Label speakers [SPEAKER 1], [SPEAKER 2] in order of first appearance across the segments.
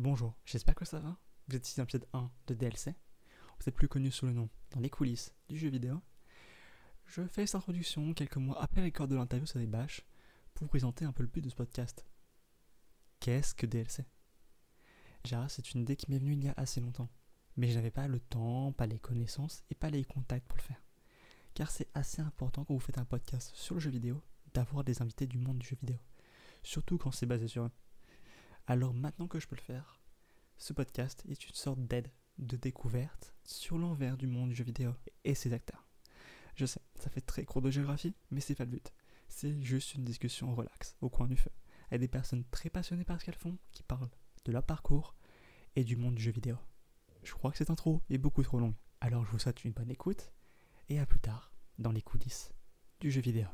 [SPEAKER 1] Bonjour, j'espère que ça va. Vous êtes ici dans l'épisode 1 de DLC. Vous êtes plus connu sous le nom Dans les coulisses du jeu vidéo. Je fais cette introduction quelques mois après le record de l'interview sur des bâches pour vous présenter un peu le but de ce podcast. Qu'est-ce que DLC Déjà, c'est une idée qui m'est venue il y a assez longtemps. Mais je n'avais pas le temps, pas les connaissances et pas les contacts pour le faire. Car c'est assez important quand vous faites un podcast sur le jeu vidéo d'avoir des invités du monde du jeu vidéo. Surtout quand c'est basé sur. Alors maintenant que je peux le faire, ce podcast est une sorte d'aide, de découverte sur l'envers du monde du jeu vidéo et ses acteurs. Je sais, ça fait très court de géographie, mais c'est pas le but. C'est juste une discussion relax, au coin du feu, avec des personnes très passionnées par ce qu'elles font, qui parlent de leur parcours et du monde du jeu vidéo. Je crois que cette intro est beaucoup trop longue, alors je vous souhaite une bonne écoute, et à plus tard dans les coulisses du jeu vidéo.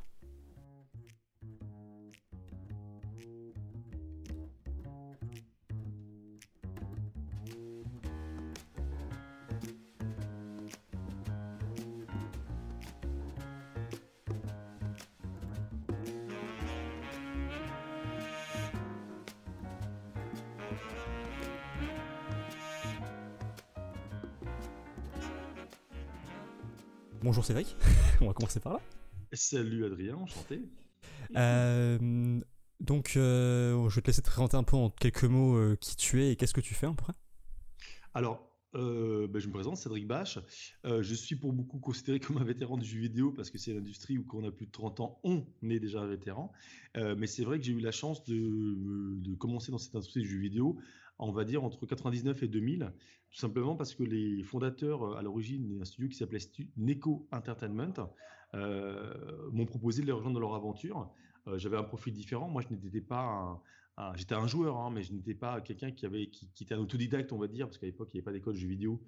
[SPEAKER 1] Bonjour Cédric, on va commencer par là.
[SPEAKER 2] Salut Adrien, enchanté.
[SPEAKER 1] Euh, donc, euh, je vais te laisser te présenter un peu en quelques mots euh, qui tu es et qu'est-ce que tu fais à peu près.
[SPEAKER 2] Alors, euh, ben, je me présente, Cédric Bache. Euh, je suis pour beaucoup considéré comme un vétéran du jeu vidéo parce que c'est l'industrie où quand on a plus de 30 ans, on est déjà un vétéran. Euh, mais c'est vrai que j'ai eu la chance de, commencer dans cette industrie du jeu vidéo, on va dire entre 99 et 2000, tout simplement parce que les fondateurs à l'origine d'un studio qui s'appelait Neko Entertainment m'ont proposé de les rejoindre dans leur aventure. J'avais un profil différent. Moi, je n'étais pas ah, j'étais un joueur, hein, mais je n'étais pas quelqu'un qui avait qui, était un autodidacte, on va dire, parce qu'à l'époque il n'y avait pas d'école de jeu vidéo,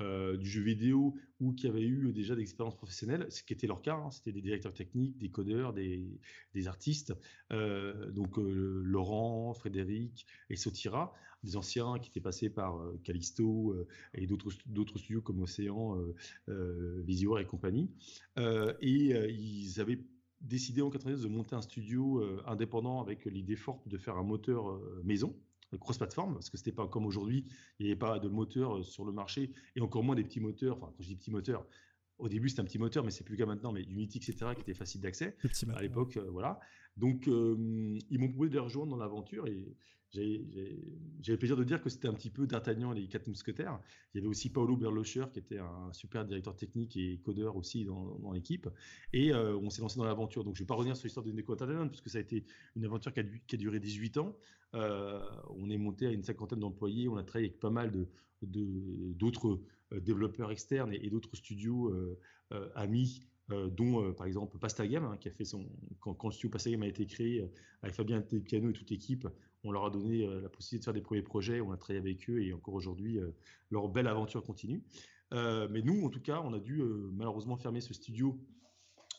[SPEAKER 2] euh, du jeu vidéo ou qui avait eu déjà d'expérience professionnelle, ce qui était leur cas. Hein, c'était des directeurs techniques, des codeurs, des, des artistes. Euh, donc euh, Laurent, Frédéric et Sotira, des anciens qui étaient passés par Callisto et d'autres d'autres studios comme Océan, Visior et compagnie. et ils avaient décidé en 92 de monter un studio euh, indépendant avec l'idée forte de faire un moteur euh, maison cross-platform, parce que c'était pas comme aujourd'hui, il n'y avait pas de moteur euh, sur le marché, et encore moins des petits moteurs, enfin quand je dis petits moteurs, au début c'était un petit moteur, mais c'est plus le cas maintenant, mais Unity, etc., qui était facile d'accès à l'époque, euh, voilà. Donc ils m'ont proposé de les rejoindre dans l'aventure, et j'ai le plaisir de dire que c'était un petit peu D'Artagnan et les quatre mousquetaires. Il y avait aussi Paolo Berlocher qui était un super directeur technique et codeur aussi dans, l'équipe. Et on s'est lancé dans l'aventure. Donc je ne vais pas revenir sur l'histoire de Neko Entertainment puisque ça a été une aventure qui a, duré 18 ans. On est monté à une cinquantaine d'employés. On a travaillé avec pas mal d'autres de, développeurs externes et, d'autres studios amis euh, dont euh, par exemple Pastagame, hein, qui a fait son quand, le studio Pastagame a été créé euh, avec Fabien Piano et toute l'équipe, on leur a donné la possibilité de faire des premiers projets, on a travaillé avec eux et encore aujourd'hui leur belle aventure continue. mais nous, en tout cas, on a dû malheureusement fermer ce studio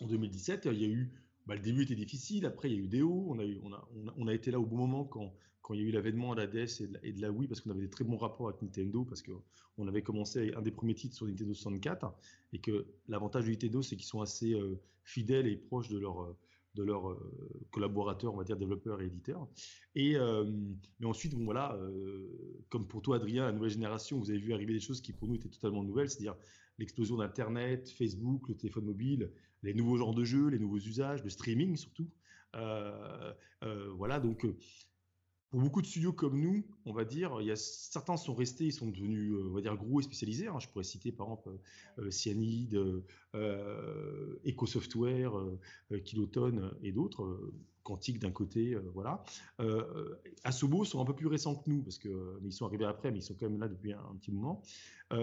[SPEAKER 2] en 2017. Il y a eu bah, le début était difficile, après il y a eu des hauts, on a, eu, on a, on a, on a été là au bon moment quand, quand il y a eu l'avènement de la DS et de la, et Wii, parce qu'on avait des très bons rapports avec Nintendo, parce qu'on avait commencé un des premiers titres sur Nintendo 64, et que l'avantage de Nintendo, c'est qu'ils sont assez euh, fidèles et proches de leurs de leurs euh, collaborateurs, on va dire développeurs et éditeurs. Et euh, mais ensuite, bon voilà, euh, comme pour toi, Adrien, la nouvelle génération, vous avez vu arriver des choses qui pour nous étaient totalement nouvelles, c'est-à-dire l'explosion d'Internet, Facebook, le téléphone mobile, les nouveaux genres de jeux, les nouveaux usages, le streaming surtout. Voilà, donc pour beaucoup de studios comme nous, on va dire, il y a, certains sont restés, ils sont devenus, on va dire, gros et spécialisés. Hein. Je pourrais citer par exemple euh, Cyanide, euh, EcoSoftware, euh, Kiloton et d'autres, euh, Quantique d'un côté, euh, voilà. Asobo sont un peu plus récents que nous, parce que, ils sont arrivés après, mais ils sont quand même là depuis un, petit moment.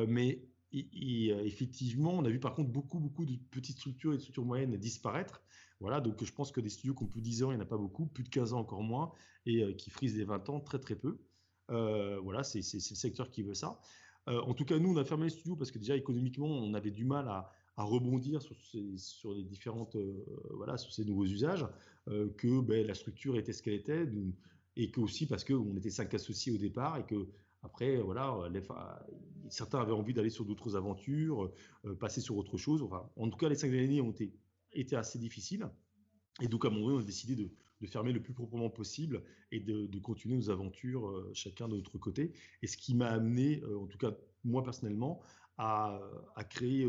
[SPEAKER 2] mais effectivement, on a vu par contre beaucoup, beaucoup de petites structures et de structures moyennes disparaître. Voilà, donc je pense que des studios qui ont plus de 10 ans, il n'y en a pas beaucoup, plus de 15 ans encore moins, et euh, qui frisent les 20 ans, très très peu. Euh, voilà, c'est le secteur qui veut ça. Euh, en tout cas, nous, on a fermé les studios parce que déjà économiquement, on avait du mal à, rebondir sur, ces, les différentes, voilà, sur ces nouveaux usages, que ben, la structure était ce qu'elle était, et que aussi parce qu'on était cinq associés au départ et que après, voilà, certains avaient envie d'aller sur d'autres aventures, passer sur autre chose. En tout cas, les cinq dernières années ont été, été assez difficiles. Et donc, à un moment on a décidé de, fermer le plus proprement possible et de, continuer nos aventures chacun de notre côté. Et ce qui m'a amené, en tout cas moi personnellement, à, créer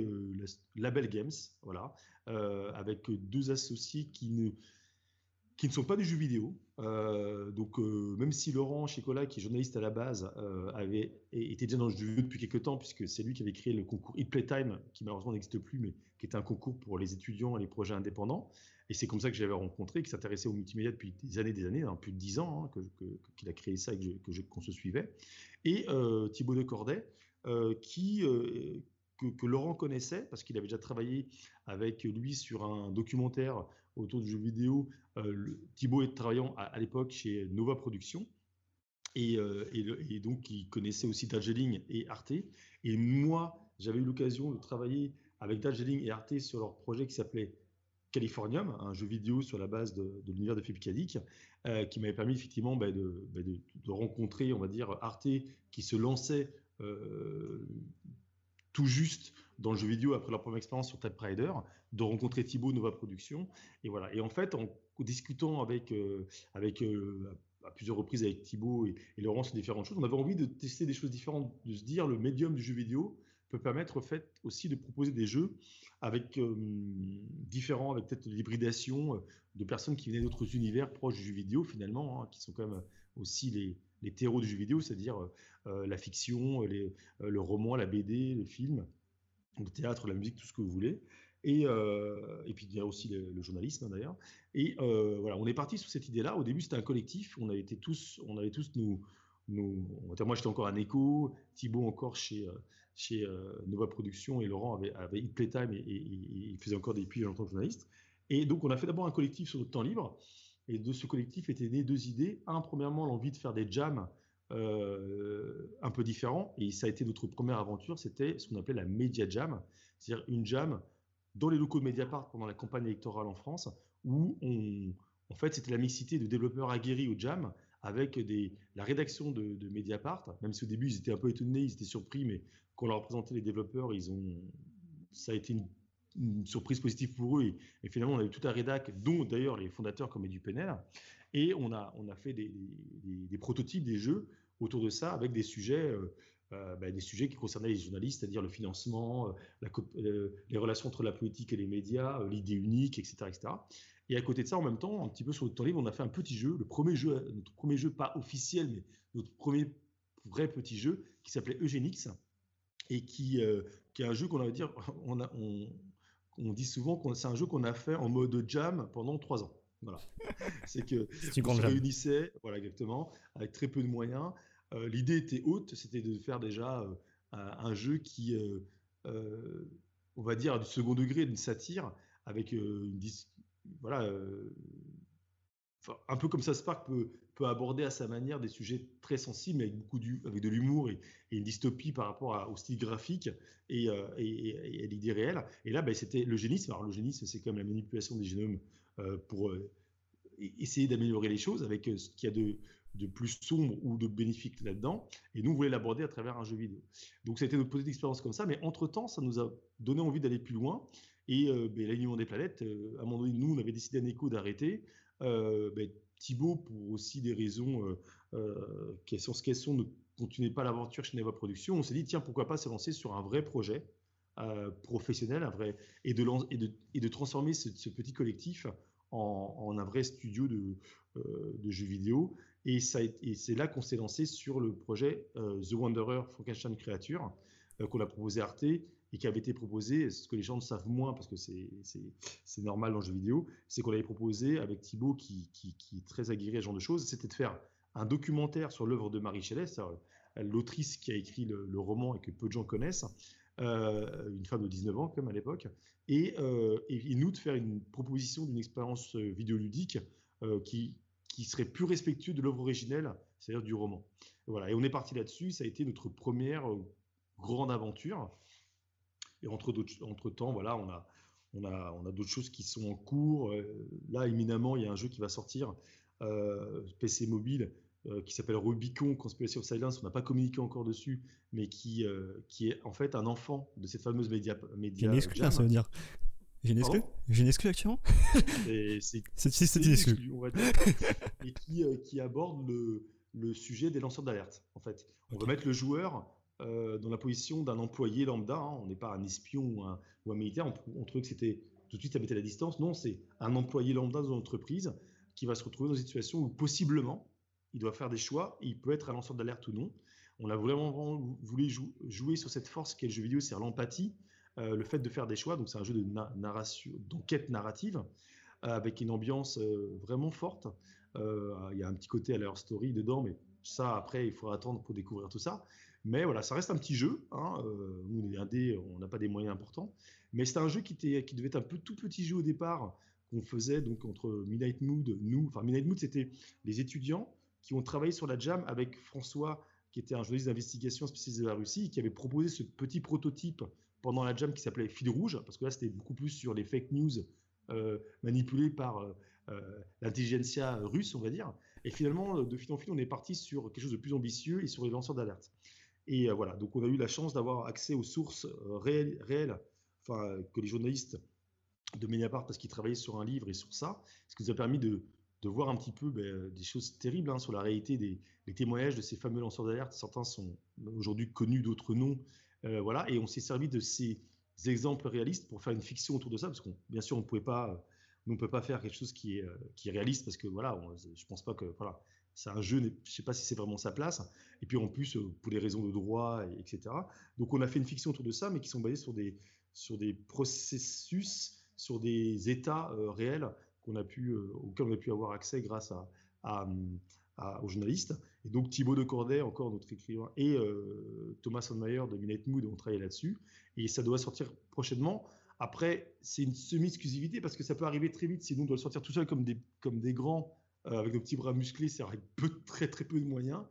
[SPEAKER 2] Label Games, voilà, avec deux associés qui ne qui ne sont pas des jeux vidéo. Euh, donc, euh, même si Laurent Chicola, qui est journaliste à la base, euh, avait été déjà dans le jeu vidéo depuis quelques temps, puisque c'est lui qui avait créé le concours Hit Playtime, qui malheureusement n'existe plus, mais qui était un concours pour les étudiants et les projets indépendants. Et c'est comme ça que j'avais rencontré, qui s'intéressait au multimédia depuis des années, des années, hein, plus de dix ans, hein, qu'il a créé ça et que qu'on se suivait. Et Thibaut de Corday, qui que, Laurent connaissait parce qu'il avait déjà travaillé avec lui sur un documentaire autour du jeu vidéo. Euh, Thibaut est travaillant à, l'époque chez Nova Productions. Et, euh, et, donc, il connaissait aussi Darjeeling et Arte. Et moi, j'avais eu l'occasion de travailler avec Darjeeling et Arte sur leur projet qui s'appelait Californium, un jeu vidéo sur la base de, l'univers de Philippe Cadic, euh, qui m'avait permis effectivement bah, bah, de, rencontrer, on va dire, Arte qui se lançait tout juste dans le jeu vidéo après leur première expérience sur Type Rider, de rencontrer Thibaut Nova Productions. Et voilà. Et en fait, en discutant avec, euh, euh, à plusieurs reprises avec Thibaut et, Laurent sur différentes choses, on avait envie de tester des choses différentes, de se dire le médium du jeu vidéo permettre en fait aussi de proposer des jeux avec euh, différents, avec peut-être l'hybridation de personnes qui venaient d'autres univers proches du jeu vidéo finalement, hein, qui sont quand même aussi les, les terreaux du jeu vidéo, c'est-à-dire euh, la fiction, euh, le roman, la BD, le film, le théâtre, la musique, tout ce que vous voulez. Et, euh, et puis il y a aussi le, journalisme d'ailleurs. Et voilà, on est parti sur cette idée-là. Au début, c'était un collectif. On avait tous, on avait tous nous, nous moi j'étais encore à Neko, Thibaut encore chez chez Nova Productions et Laurent avait, avait Playtime et, il faisait encore des puits en tant que journaliste. Et donc on a fait d'abord un collectif sur notre temps libre. Et de ce collectif étaient nées deux idées. Un, premièrement, l'envie de faire des jams euh, un peu différents. Et ça a été notre première aventure. C'était ce qu'on appelait la Media Jam, c'est-à-dire une jam dans les locaux de Mediapart pendant la campagne électorale en France, où on, en fait, c'était la mixité de développeurs aguerris au jam avec la rédaction de, Mediapart. Même si au début ils étaient un peu étonnés, ils étaient surpris, mais quand on leur a présenté les développeurs, ça a été une surprise positive pour eux. Et, finalement, on a eu tout un rédac, dont d'ailleurs les fondateurs comme Edu Penel. Et on a, fait des, prototypes des jeux autour de ça avec des sujets, euh, euh, bah, des sujets qui concernaient les journalistes, c'est-à-dire le financement, euh, les relations entre la politique et les médias, l'idée unique, etc., etc. Et à côté de ça, en même temps, un petit peu sur le temps libre, on a fait un petit jeu, le premier jeu, notre premier jeu pas officiel, mais notre premier vrai petit jeu qui s'appelait Eugénix et qui, qui est un jeu qu'on va dire, on, a, on, on dit souvent que c'est un jeu qu'on a fait en mode jam pendant trois ans. Voilà. c'est que on se réunissait, voilà exactement, avec très peu de moyens. Euh, l'idée était haute, c'était de faire déjà euh, un jeu qui, euh, on va dire, du second degré, d'une satire, avec une, voilà, un peu comme ça Spark peut, aborder à sa manière des sujets très sensibles, mais avec beaucoup de l'humour et, une dystopie par rapport au style graphique et, euh, et, à l'idée réelle. Et là, ben, c'était l'eugénisme. Alors l'eugénisme, c'est comme la manipulation des génomes euh, pour euh, essayer d'améliorer les choses avec ce qu'il y a de, de, plus sombre ou de bénéfique là-dedans. Et nous, on voulait l'aborder à travers un jeu vidéo. Donc, ça a été notre petite expérience comme ça. Mais entre-temps, ça nous a donné envie d'aller plus loin. Et ben, l'alignement des planètes, à un moment donné, nous, on avait décidé à Neko d'arrêter. Ben, Thibaut, pour aussi des raisons euh, euh, qui sont ce qu'elles sont, ne continuait pas l'aventure chez Neva Productions. On s'est dit, tiens, pourquoi pas s'avancer sur un vrai projet euh, professionnel, un vrai, et, de, transformer ce, petit collectif en, un vrai studio de, jeux vidéo. Et c'est là qu'on s'est lancé sur le projet The Wanderer Frankenstein Creature, qu'on a proposé à Arte et qui avait été proposé, ce que les gens ne savent moins parce que c'est normal dans le jeu vidéo, c'est qu'on avait proposé avec Thibaut qui, est très aguerri à ce genre de choses, c'était de faire un documentaire sur l'œuvre de Marie Shelley, l'autrice qui a écrit le, roman et que peu de gens connaissent, euh, une femme de 19 ans comme à l'époque, et, euh, et, nous de faire une proposition d'une expérience euh, vidéoludique qui, qui serait plus respectueux de l'œuvre originelle, c'est-à-dire du roman. voilà, et on est parti là-dessus, ça a été notre première grande aventure. Et entre, entre temps, voilà, on a, on a, on a d'autres choses qui sont en cours. Euh, là, éminemment, il y a un jeu qui va sortir, euh, PC mobile, euh, qui s'appelle Rubicon Conspiracy of Silence. On n'a pas communiqué encore dessus, mais qui, qui est en fait un enfant de cette fameuse média. média
[SPEAKER 1] une exclu, ça veut dire. J'ai une exclu J'ai une exclu actuellement?
[SPEAKER 2] C'est
[SPEAKER 1] une exclu.
[SPEAKER 2] on va dire, et qui, qui aborde le, le, sujet des lanceurs d'alerte. En fait, on va mettre le joueur euh, dans la position d'un employé lambda. Hein. On n'est pas un espion ou un, militaire. On, trouvait que c'était tout de suite à mettre à la distance. Non, c'est un employé lambda dans une entreprise qui va se retrouver dans une situation où possiblement il doit faire des choix. il peut être un lanceur d'alerte ou non. On a vraiment, voulu jouer sur cette force qu'est le jeu vidéo, c'est l'empathie, euh, le fait de faire des choix. Donc c'est un jeu de narration, d'enquête narrative euh, avec une ambiance vraiment forte. Il y a un petit côté à leur story dedans, mais ça après il faudra attendre pour découvrir tout ça. Mais voilà, ça reste un petit jeu. Hein. indés, on n'a pas des moyens importants. Mais c'est un jeu qui, était, qui devait être un peu tout petit jeu au départ, qu'on faisait donc entre Midnight Mood, nous. Enfin, Midnight Mood, c'était les étudiants qui ont travaillé sur la jam avec François, qui était un journaliste d'investigation spécialisé de la Russie, qui avait proposé ce petit prototype pendant la jam qui s'appelait Fil Rouge, parce que là, c'était beaucoup plus sur les fake news euh, par euh, euh, l'intelligentsia russe, on va dire. Et finalement, de fil en fil, on est parti sur quelque chose de plus ambitieux et sur les lanceurs d'alerte. Et voilà, donc on a eu la chance d'avoir accès aux sources réelles, réelles enfin, que les journalistes de Mediapart, parce qu'ils travaillaient sur un livre et sur ça, ce qui nous a permis de, voir un petit peu ben, des choses terribles hein, sur la réalité des, témoignages de ces fameux lanceurs d'alerte. Certains sont aujourd'hui connus, d'autres non. Euh, voilà, et on s'est servi de ces exemples réalistes pour faire une fiction autour de ça, parce qu'on, bien sûr, on ne pouvait pas, on peut pas faire quelque chose qui est, euh, qui réaliste, parce que voilà, je pense pas que voilà, c'est un jeu, je sais pas si c'est vraiment sa place. Et puis en plus, euh, pour les raisons de droit, etc. Donc on a fait une fiction autour de ça, mais qui sont basées sur des, des processus, sur des états réels qu'on a pu, euh, auquel on a pu avoir accès grâce à, aux journalistes. Et donc Thibaut de Corday, encore notre écrivain, et euh, Thomas Sonmeyer de Minute Mood ont travaillé là-dessus. Et ça doit sortir prochainement. Après, c'est une semi-exclusivité parce que ça peut arriver très vite. Sinon, on doit le sortir tout seul des, comme des grands, euh, avec nos petits bras musclés, c'est avec peu, très très peu de moyens.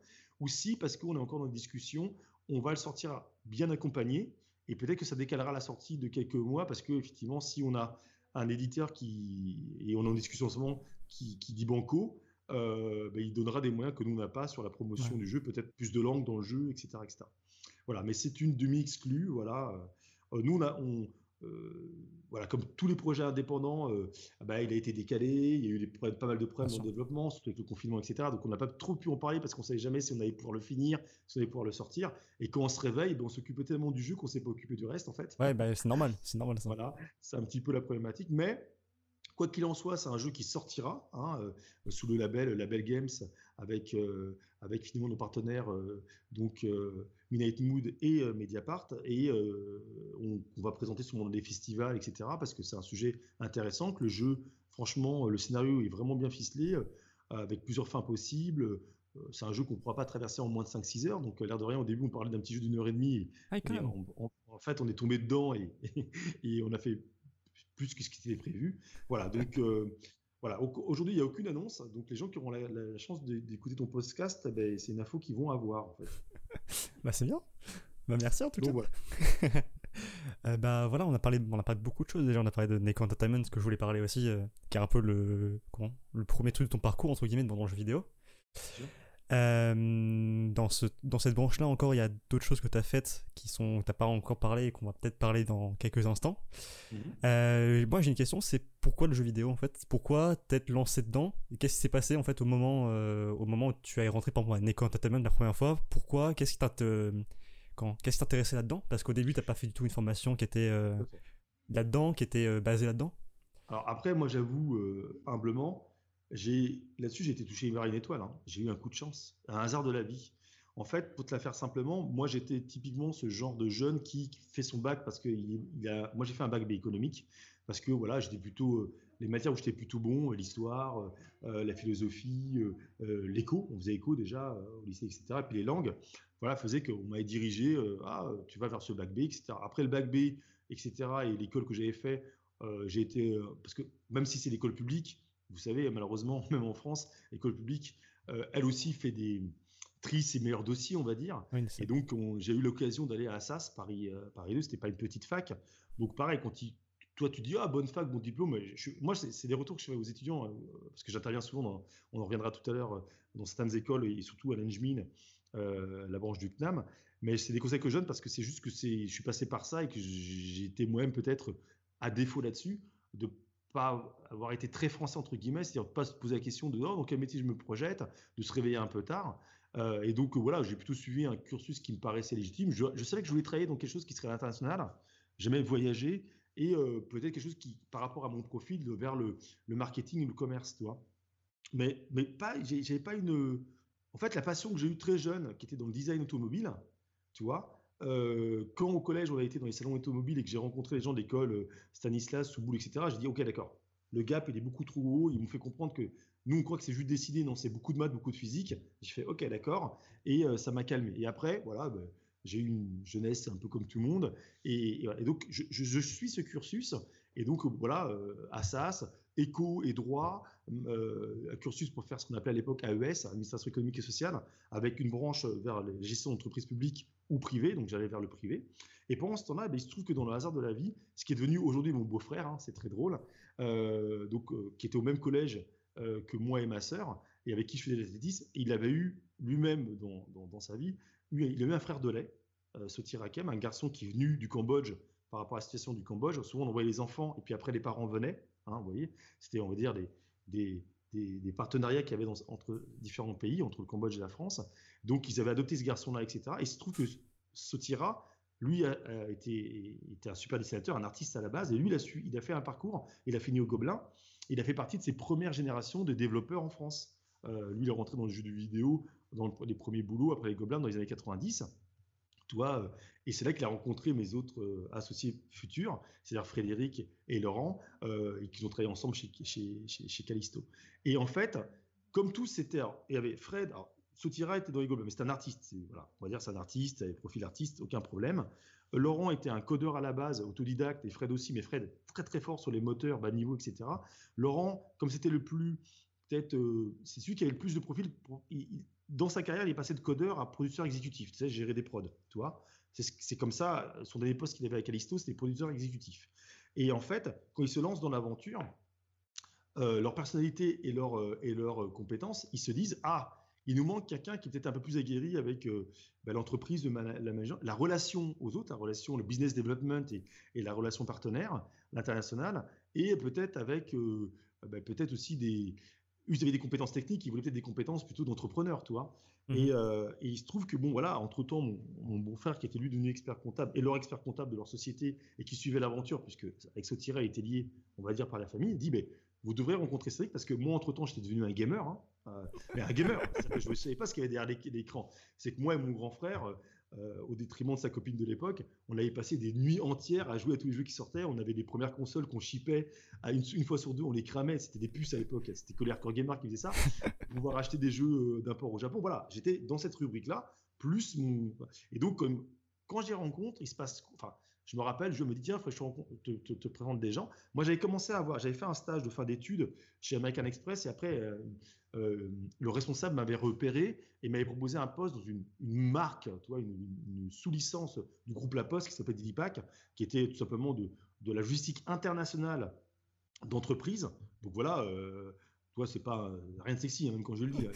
[SPEAKER 2] Ou si, parce qu'on est encore dans une discussion, on va le sortir bien accompagné. Et peut-être que ça décalera la sortie de quelques mois parce que, effectivement, si on a un éditeur qui, et on est en discussion en ce moment, qui, dit banco, euh, ben, il donnera des moyens que nous n'a pas sur la promotion du jeu, peut-être plus de langues dans le jeu, etc. etc. Voilà, mais c'est une demi-exclue. Voilà. Euh, nous, on, a, on, voilà, comme tous les projets indépendants, euh, bah, il a été décalé, il y a eu des pas mal de problèmes le développement, surtout avec le confinement, etc. Donc on n'a pas trop pu en parler parce qu'on ne savait jamais si on allait pouvoir le finir, si on allait pouvoir le sortir. Et quand on se réveille, bah, on s'occupe tellement du jeu qu'on ne s'est pas occupé du reste en fait.
[SPEAKER 1] Ouais, bah, c'est normal, c'est normal ça.
[SPEAKER 2] Voilà, c'est un petit peu la problématique, mais Quoi qu'il en soit, c'est un jeu qui sortira hein, euh, sous le label Label Games avec, euh, avec finalement nos partenaires euh, donc Midnight Mood et Mediapart et on, va présenter souvent dans des festivals etc parce que c'est un sujet intéressant que le jeu franchement le scénario est vraiment bien ficelé avec plusieurs fins possibles c'est un jeu qu'on ne pourra pas traverser en moins de 5-6 heures. Donc, l'air de rien, au début, on parlait d'un petit jeu d'une heure et demie.
[SPEAKER 1] Ah,
[SPEAKER 2] en fait, on est tombé dedans et, et, on a fait plus que ce qui était prévu. Voilà, donc euh, voilà. Aujourd'hui, il n'y a aucune annonce, donc les gens qui auront la, chance d'écouter ton podcast, eh ben, c'est une info qu'ils vont avoir en fait.
[SPEAKER 1] bah c'est bien. Bah merci en tout cas. Voilà. Euh, bah voilà, on a parlé, on a parlé de beaucoup de choses déjà. On a parlé de Neko Entertainment, ce que je voulais parler aussi, euh, qui est un peu le, comment, le premier truc de ton parcours entre guillemets dans le jeu vidéo. Euh, dans, ce, dans cette branche-là encore, il y a d'autres choses que tu as faites qui sont t'as pas encore parlé et qu'on va peut-être parler dans quelques instants. Mhm. Euh, moi, j'ai une question, c'est pourquoi le jeu vidéo en fait? Pourquoi t'être lancé dedans? Qu'est-ce qui s'est passé en fait au moment, euh, au moment où tu es rentré par exemple à Neko Entertainment la première fois? Pourquoi? Qu'est-ce qui t'intéressait là-dedans? Parce qu'au début, t'as pas fait du tout une formation qui était là-dedans, qui était basée là-dedans.
[SPEAKER 2] Alors après, moi, j'avoue humblement là-dessus, j'ai été touché vers une étoile. Hein. J'ai eu un coup de chance, un hasard de la vie. En fait, pour te la faire simplement, moi j'étais typiquement ce genre de jeune qui fait son bac parce que moi j'ai fait un bac B économique parce que voilà, j'étais plutôt euh, les matières où j'étais plutôt bon, l'histoire, euh, la philosophie, euh, l'éco, on faisait éco déjà au lycée, etc. Et puis les langues, voilà, faisait qu'on m'avait dirigé, ah, tu vas vers ce bac B, etc. Après le bac B, etc. et l'école que j'avais fait, j'ai été, parce que même si c'est l'école publique, vous savez, malheureusement, même en France, l'école publique, euh, elle aussi fait des trie ses meilleurs dossiers, on va dire. et donc, j'ai eu l'occasion d'aller à Assas, Paris, euh, Paris 2, c'était pas une petite fac. Donc, pareil, quand toi, tu dis, ah, bonne fac, bon diplôme. moi, c'est des retours que je fais aux étudiants, euh, parce que j'interviens souvent, dans, on en reviendra tout à l'heure, dans certaines écoles, et surtout à l'Engmin, la branche du CNAM. Mais c'est des conseils que je donne parce que c'est juste que je suis passé par ça et que été moi-même peut-être à défaut là-dessus. de pas avoir été très français entre guillemets, c'est-à-dire pas se poser la question de oh, dans quel métier je me projette, de se réveiller un peu tard. Euh, et donc voilà, j'ai plutôt suivi un cursus qui me paraissait légitime. Je, savais que je voulais travailler dans quelque chose qui serait international. J'aimais voyager et euh, peut-être quelque chose qui, par rapport à mon profil, vers le, le marketing et le commerce, tu vois. Mais, mais pas, j'avais pas une. En fait, la passion que j'ai eue très jeune, qui était dans le design automobile, tu vois, euh, quand au collège on a été dans les salons automobiles et que j'ai rencontré les gens d'école, euh, Stanislas, Souboul, etc., j'ai dit ok d'accord, le gap il est beaucoup trop haut, ils m'ont fait comprendre que nous on croit que c'est juste décidé, non c'est beaucoup de maths, beaucoup de physique. J'ai fait ok d'accord et euh, ça m'a calmé. Et après voilà, ben, j'ai eu une jeunesse un peu comme tout le monde et, donc je, suis ce cursus et donc voilà Assas, éco et droit, un cursus pour faire ce qu'on appelait à l'époque AES, administration économique et sociale, avec une branche vers les gestions d'entreprises publiques ou privé, donc j'allais vers le privé. Et pendant ce temps-là, ben, il se trouve que dans le hasard de la vie, ce qui est devenu aujourd'hui mon beau-frère, hein, c'est très drôle, euh, donc euh, qui était au même collège euh, que moi et ma sœur, et avec qui je faisais l'athlétisme, il avait eu lui-même dans, sa vie, il a eu un frère de lait, Soti Rakem, un garçon qui est venu du Cambodge par rapport à la situation du Cambodge. Souvent, on envoyait les enfants, et puis après, les parents venaient. Hein, voyez, c'était, on va dire, des, des, des, partenariats qu'il y avait entre différents pays, entre le Cambodge et la France. Donc, ils avaient adopté ce garçon-là, etc. Et il se trouve que Sotira, lui, a, été, était un super dessinateur, un artiste à la base, et lui, il a, il a fait un parcours, il a fini au Gobelin, il a fait partie de ces premières générations de développeurs en France. Euh, lui, il est rentré dans le jeu de vidéo, dans les premiers boulots après les Gobelins dans les années 90. Euh, et c'est là qu'il a rencontré mes autres euh, associés futurs, c'est-à-dire Frédéric et Laurent, et qu'ils ont travaillé ensemble chez, chez, Callisto. Et en fait, comme tous, c'était. Il y avait Fred, Sotira était dans les mais c'est un artiste. Voilà, on va dire c'est un artiste, il profil artiste, aucun problème. Euh, Laurent était un codeur à la base, autodidacte, et Fred aussi, mais Fred très très fort sur les moteurs, bas niveau, etc. Laurent, comme c'était le plus, peut-être, euh, c'est celui qui avait le plus de profil. Dans sa carrière, il est passé de codeur à producteur exécutif, tu sais, gérer des prods, tu vois. C'est comme ça, son dernier poste qu'il avait avec Callisto, c'était producteur exécutif. Et en fait, quand ils se lancent dans l'aventure, euh, leur personnalité et leur, et leurs compétences, ils se disent, ah, il nous manque quelqu'un qui est peut-être un peu plus aguerri avec euh, bah, l'entreprise, la, la, relation aux autres, la relation, le business development et, la relation partenaire, l'international, et peut-être avec euh, bah, peut-être aussi des, vous avez des compétences techniques, il voulait peut-être des compétences plutôt d'entrepreneur, tu vois. Mmh euh, et, il se trouve que, bon, voilà, entre-temps, mon, beau-frère, qui était lui devenu expert comptable, et leur expert comptable de leur société, et qui suivait l'aventure, puisque avec Sotira était lié, on va dire, par la famille, dit, ben, vous devrez rencontrer Cédric, parce que moi, entre-temps, j'étais devenu un gamer, hein, euh, mais un gamer, je ne savais pas ce qu'il y avait derrière l'écran. C'est que moi et mon grand frère, euh, au détriment de sa copine de l'époque, on avait passé des nuits entières à jouer à tous les jeux qui sortaient. On avait des premières consoles qu'on chipait à une, fois sur deux, on les cramait. C'était des puces à l'époque. C'était Collier Core Gamer qui faisait ça. pour pouvoir acheter des jeux euh, d'import au Japon. Voilà, j'étais dans cette rubrique-là, plus mon. Et donc, comme, quand j'y rencontre, il se passe. Enfin, je me rappelle, je me dis, tiens, il faut que je te, te, présente des gens. Moi, j'avais commencé à avoir, j'avais fait un stage de fin d'études chez American Express et après, euh, le responsable m'avait repéré et m'avait proposé un poste dans une, marque, tu une, sous-licence du groupe La Poste qui s'appelait Didipac, qui était tout simplement de, la logistique internationale d'entreprise. Donc voilà, euh, toi, c'est pas rien de sexy, hein, même quand je le dis.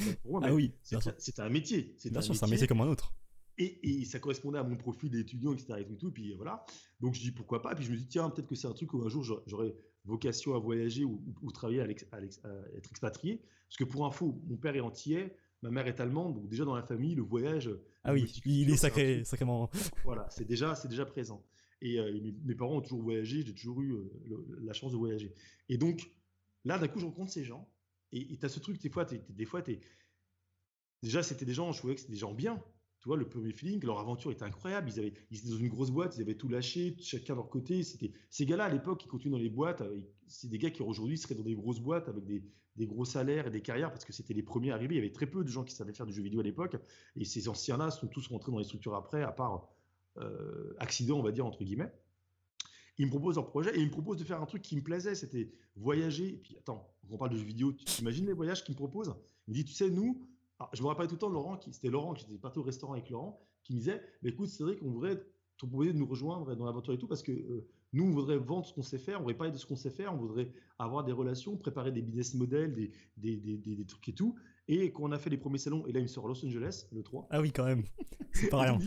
[SPEAKER 1] ah oui,
[SPEAKER 2] c'est un métier.
[SPEAKER 1] C'est un, métier comme un autre.
[SPEAKER 2] Et, ça correspondait à mon profil d'étudiant, etc. Et tout, et puis voilà. Donc je dis pourquoi pas. Puis je me dis, tiens, peut-être que c'est un truc où un jour j'aurais vocation à voyager ou, travailler à, être expatrié. Parce que pour info, mon père est entier, ma mère est allemande, donc déjà dans la famille, le voyage.
[SPEAKER 1] Ah oui, il est sacré, sacrément.
[SPEAKER 2] Voilà, c'est déjà, c'est déjà présent. Et euh, mes, parents ont toujours voyagé, j'ai toujours eu euh, la chance de voyager. Et donc, là, d'un coup, je rencontre ces gens. Et tu as ce truc, des fois, des fois, es... déjà, c'était des gens, je trouvais que c'était des gens bien le premier feeling, leur aventure était incroyable. Ils, avaient, ils étaient dans une grosse boîte, ils avaient tout lâché, chacun de leur côté. C'était ces gars-là à l'époque qui continuent dans les boîtes. Euh, c'est des gars qui aujourd'hui seraient dans des grosses boîtes avec des, gros salaires et des carrières parce que c'était les premiers arrivés. Il y avait très peu de gens qui savaient faire du jeu vidéo à l'époque. Et ces anciens-là sont tous rentrés dans les structures après, à part euh, accident, on va dire entre guillemets. Ils me proposent leur projet et ils me proposent de faire un truc qui me plaisait, c'était voyager. Puis attends, on parle de jeux vidéo, tu imagines les voyages qu'ils me proposent? Il me dit, tu sais, nous, je me rappelle tout le temps Laurent, c'était Laurent, qui était parti au restaurant avec Laurent, qui me disait mais écoute, Cédric, on voudrait te proposer de nous rejoindre dans l'aventure et tout, parce que euh, nous, on voudrait vendre ce qu'on sait faire, on voudrait parler de ce qu'on sait faire, on voudrait avoir des relations, préparer des business models, des, des, des, des, trucs et tout. Et quand on a fait les premiers salons, et là, il me sort Los Angeles, le 3.
[SPEAKER 1] Ah oui, quand même. C'est pas rien.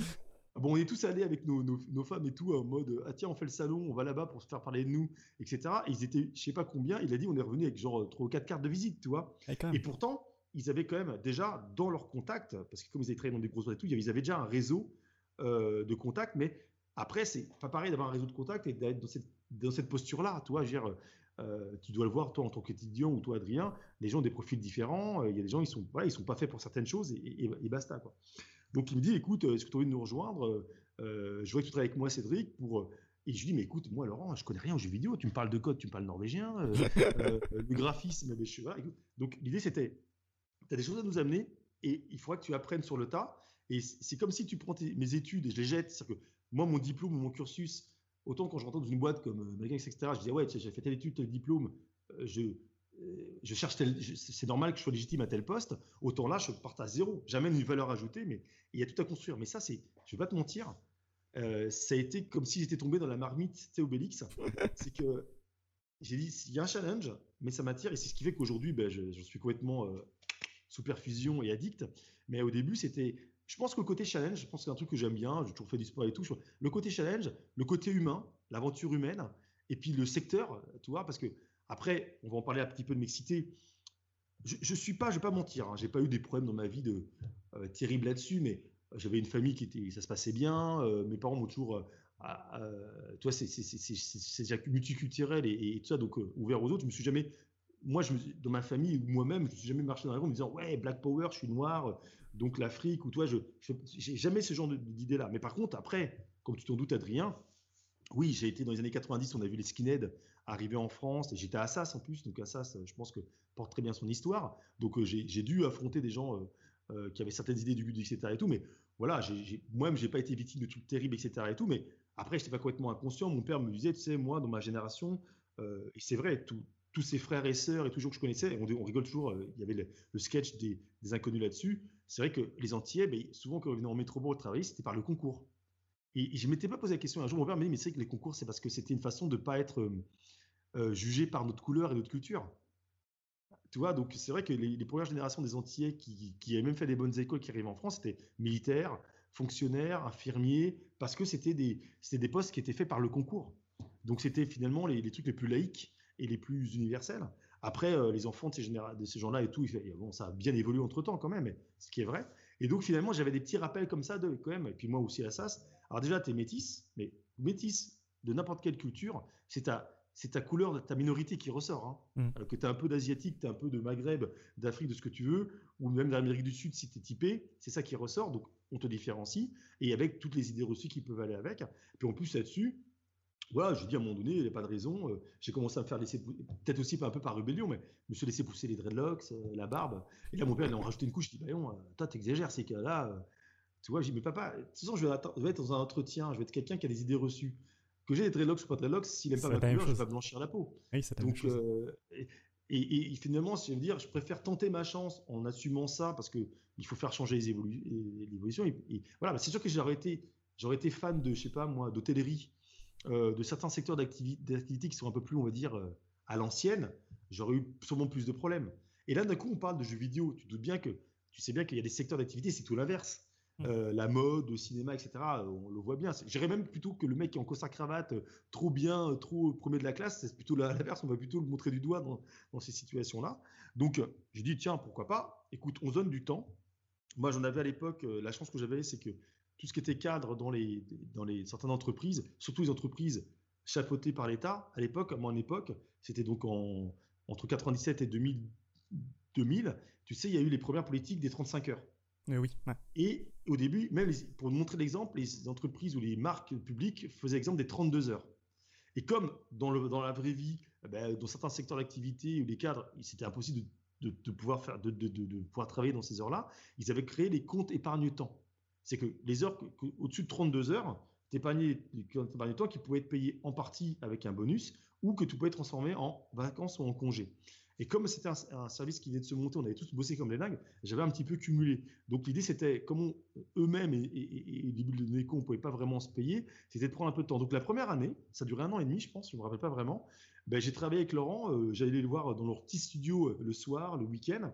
[SPEAKER 2] bon, on est tous allés avec nos, nos, femmes et tout en mode ah tiens on fait le salon, on va là-bas pour se faire parler de nous, etc. Et ils étaient, je sais pas combien, il a dit on est revenu avec genre trois ou quatre cartes de visite, tu vois. Et, pourtant ils avaient quand même déjà dans leur contact, parce que comme ils avaient travaillé dans des grosses boîtes et tout, ils avaient déjà un réseau euh, de contacts, mais après c'est pas pareil d'avoir un réseau de contacts et d'être dans cette, dans cette posture-là, dire, euh, tu dois le voir toi en tant qu'étudiant ou toi Adrien, les gens ont des profils différents, euh, il y a des gens ils sont voilà, ils sont pas faits pour certaines choses et, et basta quoi. Donc il me dit, écoute, est-ce que tu as envie de nous rejoindre Je vois que tu travailles avec moi, Cédric, pour... Et je lui dis, mais écoute, moi, Laurent, je connais rien aux jeux vidéo. Tu me parles de code, tu me parles norvégien, euh, le graphisme, mais je Donc l'idée, c'était, tu as des choses à nous amener et il faudra que tu apprennes sur le tas. Et c'est comme si tu prends mes études et je les jette. C'est-à-dire que moi, mon diplôme, mon cursus, autant quand je rentre dans une boîte comme Megax, etc., je disais, ouais, j'ai fait telle étude, tel diplôme, je, euh, je cherche c'est normal que je sois légitime à tel poste. Autant là, je parte à zéro. J'amène une valeur ajoutée, mais il y a tout à construire. Mais ça, c'est, je vais pas te mentir, euh, ça a été comme si j'étais tombé dans la marmite, tu Obélix. c'est que j'ai dit, il y a un challenge, mais ça m'attire et c'est ce qui fait qu'aujourd'hui, ben, je, suis complètement euh, sous perfusion et addict. Mais au début, c'était, je pense que le côté challenge, je pense que c'est un truc que j'aime bien. J'ai toujours fait du sport et tout. Le côté challenge, le côté humain, l'aventure humaine, et puis le secteur, tu vois, parce que après, on va en parler un petit peu de m'exciter. Je, je suis pas, je vais pas mentir, hein, j'ai pas eu des problèmes dans ma vie de euh, terribles là-dessus, mais j'avais une famille qui était, ça se passait bien. Euh, mes parents m'ont toujours, euh, euh toi, c'est c'est multiculturel et, et, tout ça, donc ouvert aux autres. Je me suis jamais, moi, je dans ma famille ou moi-même, je me suis jamais marché dans la rue en me disant ouais, Black Power, je suis noir, donc l'Afrique ou toi, je, j'ai jamais ce genre d'idée-là. Mais par contre, après, comme tu t'en doutes, Adrien, oui, j'ai été dans les années 90, on a vu les skinheads arrivé en France, et j'étais à Assas en plus, donc Assas, je pense que porte très bien son histoire. Donc euh, j'ai dû affronter des gens euh, euh, qui avaient certaines idées du but, etc. Et tout, mais voilà, moi-même, j'ai pas été victime de trucs terribles, etc. Et tout, mais après, je n'étais pas complètement inconscient. Mon père me disait, tu sais, moi, dans ma génération, et c'est vrai, tous ses frères et sœurs et toujours que je connaissais, on, rigole toujours, il y avait le, sketch des, inconnus là-dessus. C'est vrai que les Antillais, ben, souvent quand ils venaient en métropole travailler, c'était par le concours. Et, je ne m'étais pas posé la question. Un jour, mon père m'a dit, mais c'est que les concours, c'est parce que c'était une façon de ne pas être euh, jugés par notre couleur et notre culture. Tu vois, donc c'est vrai que les, premières générations des Antillais qui, qui, avaient même fait des bonnes écoles qui arrivaient en France, c'était militaires, fonctionnaires, infirmiers, parce que c'était des postes qui étaient faits par le concours. Donc c'était finalement les, trucs les plus laïques et les plus universels. Après, euh, les enfants de ces, de ces gens-là et tout, bon, ça a bien évolué entre temps quand même, ce qui est vrai. Et donc finalement, j'avais des petits rappels comme ça de quand même, et puis moi aussi à SAS. Alors déjà, tu es métisse, mais métisse de n'importe quelle culture, c'est ta, c'est ta couleur de ta minorité qui ressort. Hein. Mm. que tu as un peu d'asiatique, tu as un peu de Maghreb, d'Afrique, de ce que tu veux, ou même d'Amérique du Sud si tu es typé, c'est ça qui ressort. Donc on te différencie, et avec toutes les idées reçues qui peuvent aller avec. Puis en plus là-dessus, voilà, je dis à un moment donné, il n'y a pas de raison. Euh, j'ai commencé à me faire laisser, peut-être aussi un peu par rébellion, mais je me suis laissé pousser les dreadlocks, euh, la barbe. Et là, mon père, il en rajouté une couche. Je dis, bah non, euh, toi, t'exagères, c'est que là, tu vois, j'ai dis, mais papa, de toute façon, je vais, je vais, être dans un entretien, je vais être quelqu'un qui a des idées reçues que j'ai des dreadlocks ou pas dreadlocks, s'il n'aime pas ma couleur, je vais pas blanchir la peau.
[SPEAKER 1] Oui, Donc, euh,
[SPEAKER 2] et, et, finalement, je veux dire, je préfère tenter ma chance en assumant ça parce que il faut faire changer les évolutions. Et, voilà, c'est sûr que j'aurais été, j'aurais été fan de, je sais pas moi, d'hôtellerie, euh, de certains secteurs d'activité qui sont un peu plus, on va dire, euh, à l'ancienne. J'aurais eu sûrement plus de problèmes. Et là, d'un coup, on parle de jeux vidéo. Tu doutes bien que, tu sais bien qu'il y a des secteurs d'activité, c'est tout l'inverse. Mm. Euh, la mode, le cinéma, etc. On le voit bien. J'irais même plutôt que le mec qui est en costard cravate, trop bien, trop premier de la classe. C'est plutôt l'inverse. On va plutôt le montrer du doigt dans, ces situations-là. Donc, j'ai dit tiens, pourquoi pas Écoute, on donne du temps. Moi, j'en avais à l'époque. la chance que j'avais, c'est que tout ce qui était cadre dans les dans les certaines entreprises, surtout les entreprises chapeautées par l'État, à l'époque, à mon époque, c'était donc en, entre 97 et 2000, 2000, tu sais, il y a eu les premières politiques des 35 heures.
[SPEAKER 1] Oui.
[SPEAKER 2] Et au début, même pour montrer l'exemple, les entreprises ou les marques publiques faisaient exemple des 32 heures. Et comme dans, le, dans la vraie vie, eh ben, dans certains secteurs d'activité ou les cadres, c'était impossible de, de, pouvoir faire, de, de, pouvoir travailler dans ces heures-là, ils avaient créé les comptes épargne-temps. C'est que les heures au-dessus de 32 heures, épargnais des comptes épargne-temps qui pouvaient être payés en partie avec un bonus ou que tu pouvais transformer en vacances ou en congés. Et comme c'était un, service qui venait de se monter, on avait tous bossé comme les dingues, j'avais un petit peu cumulé. Donc l'idée, c'était, comme eux-mêmes et, et, et, de Neko, on pouvait pas vraiment se payer, c'était de prendre un peu de temps. Donc la première année, ça durait un an et demi, je pense, je ne me rappelle pas vraiment, ben, j'ai travaillé avec Laurent, euh, j'allais le voir dans leur petit studio euh, le soir, le week-end,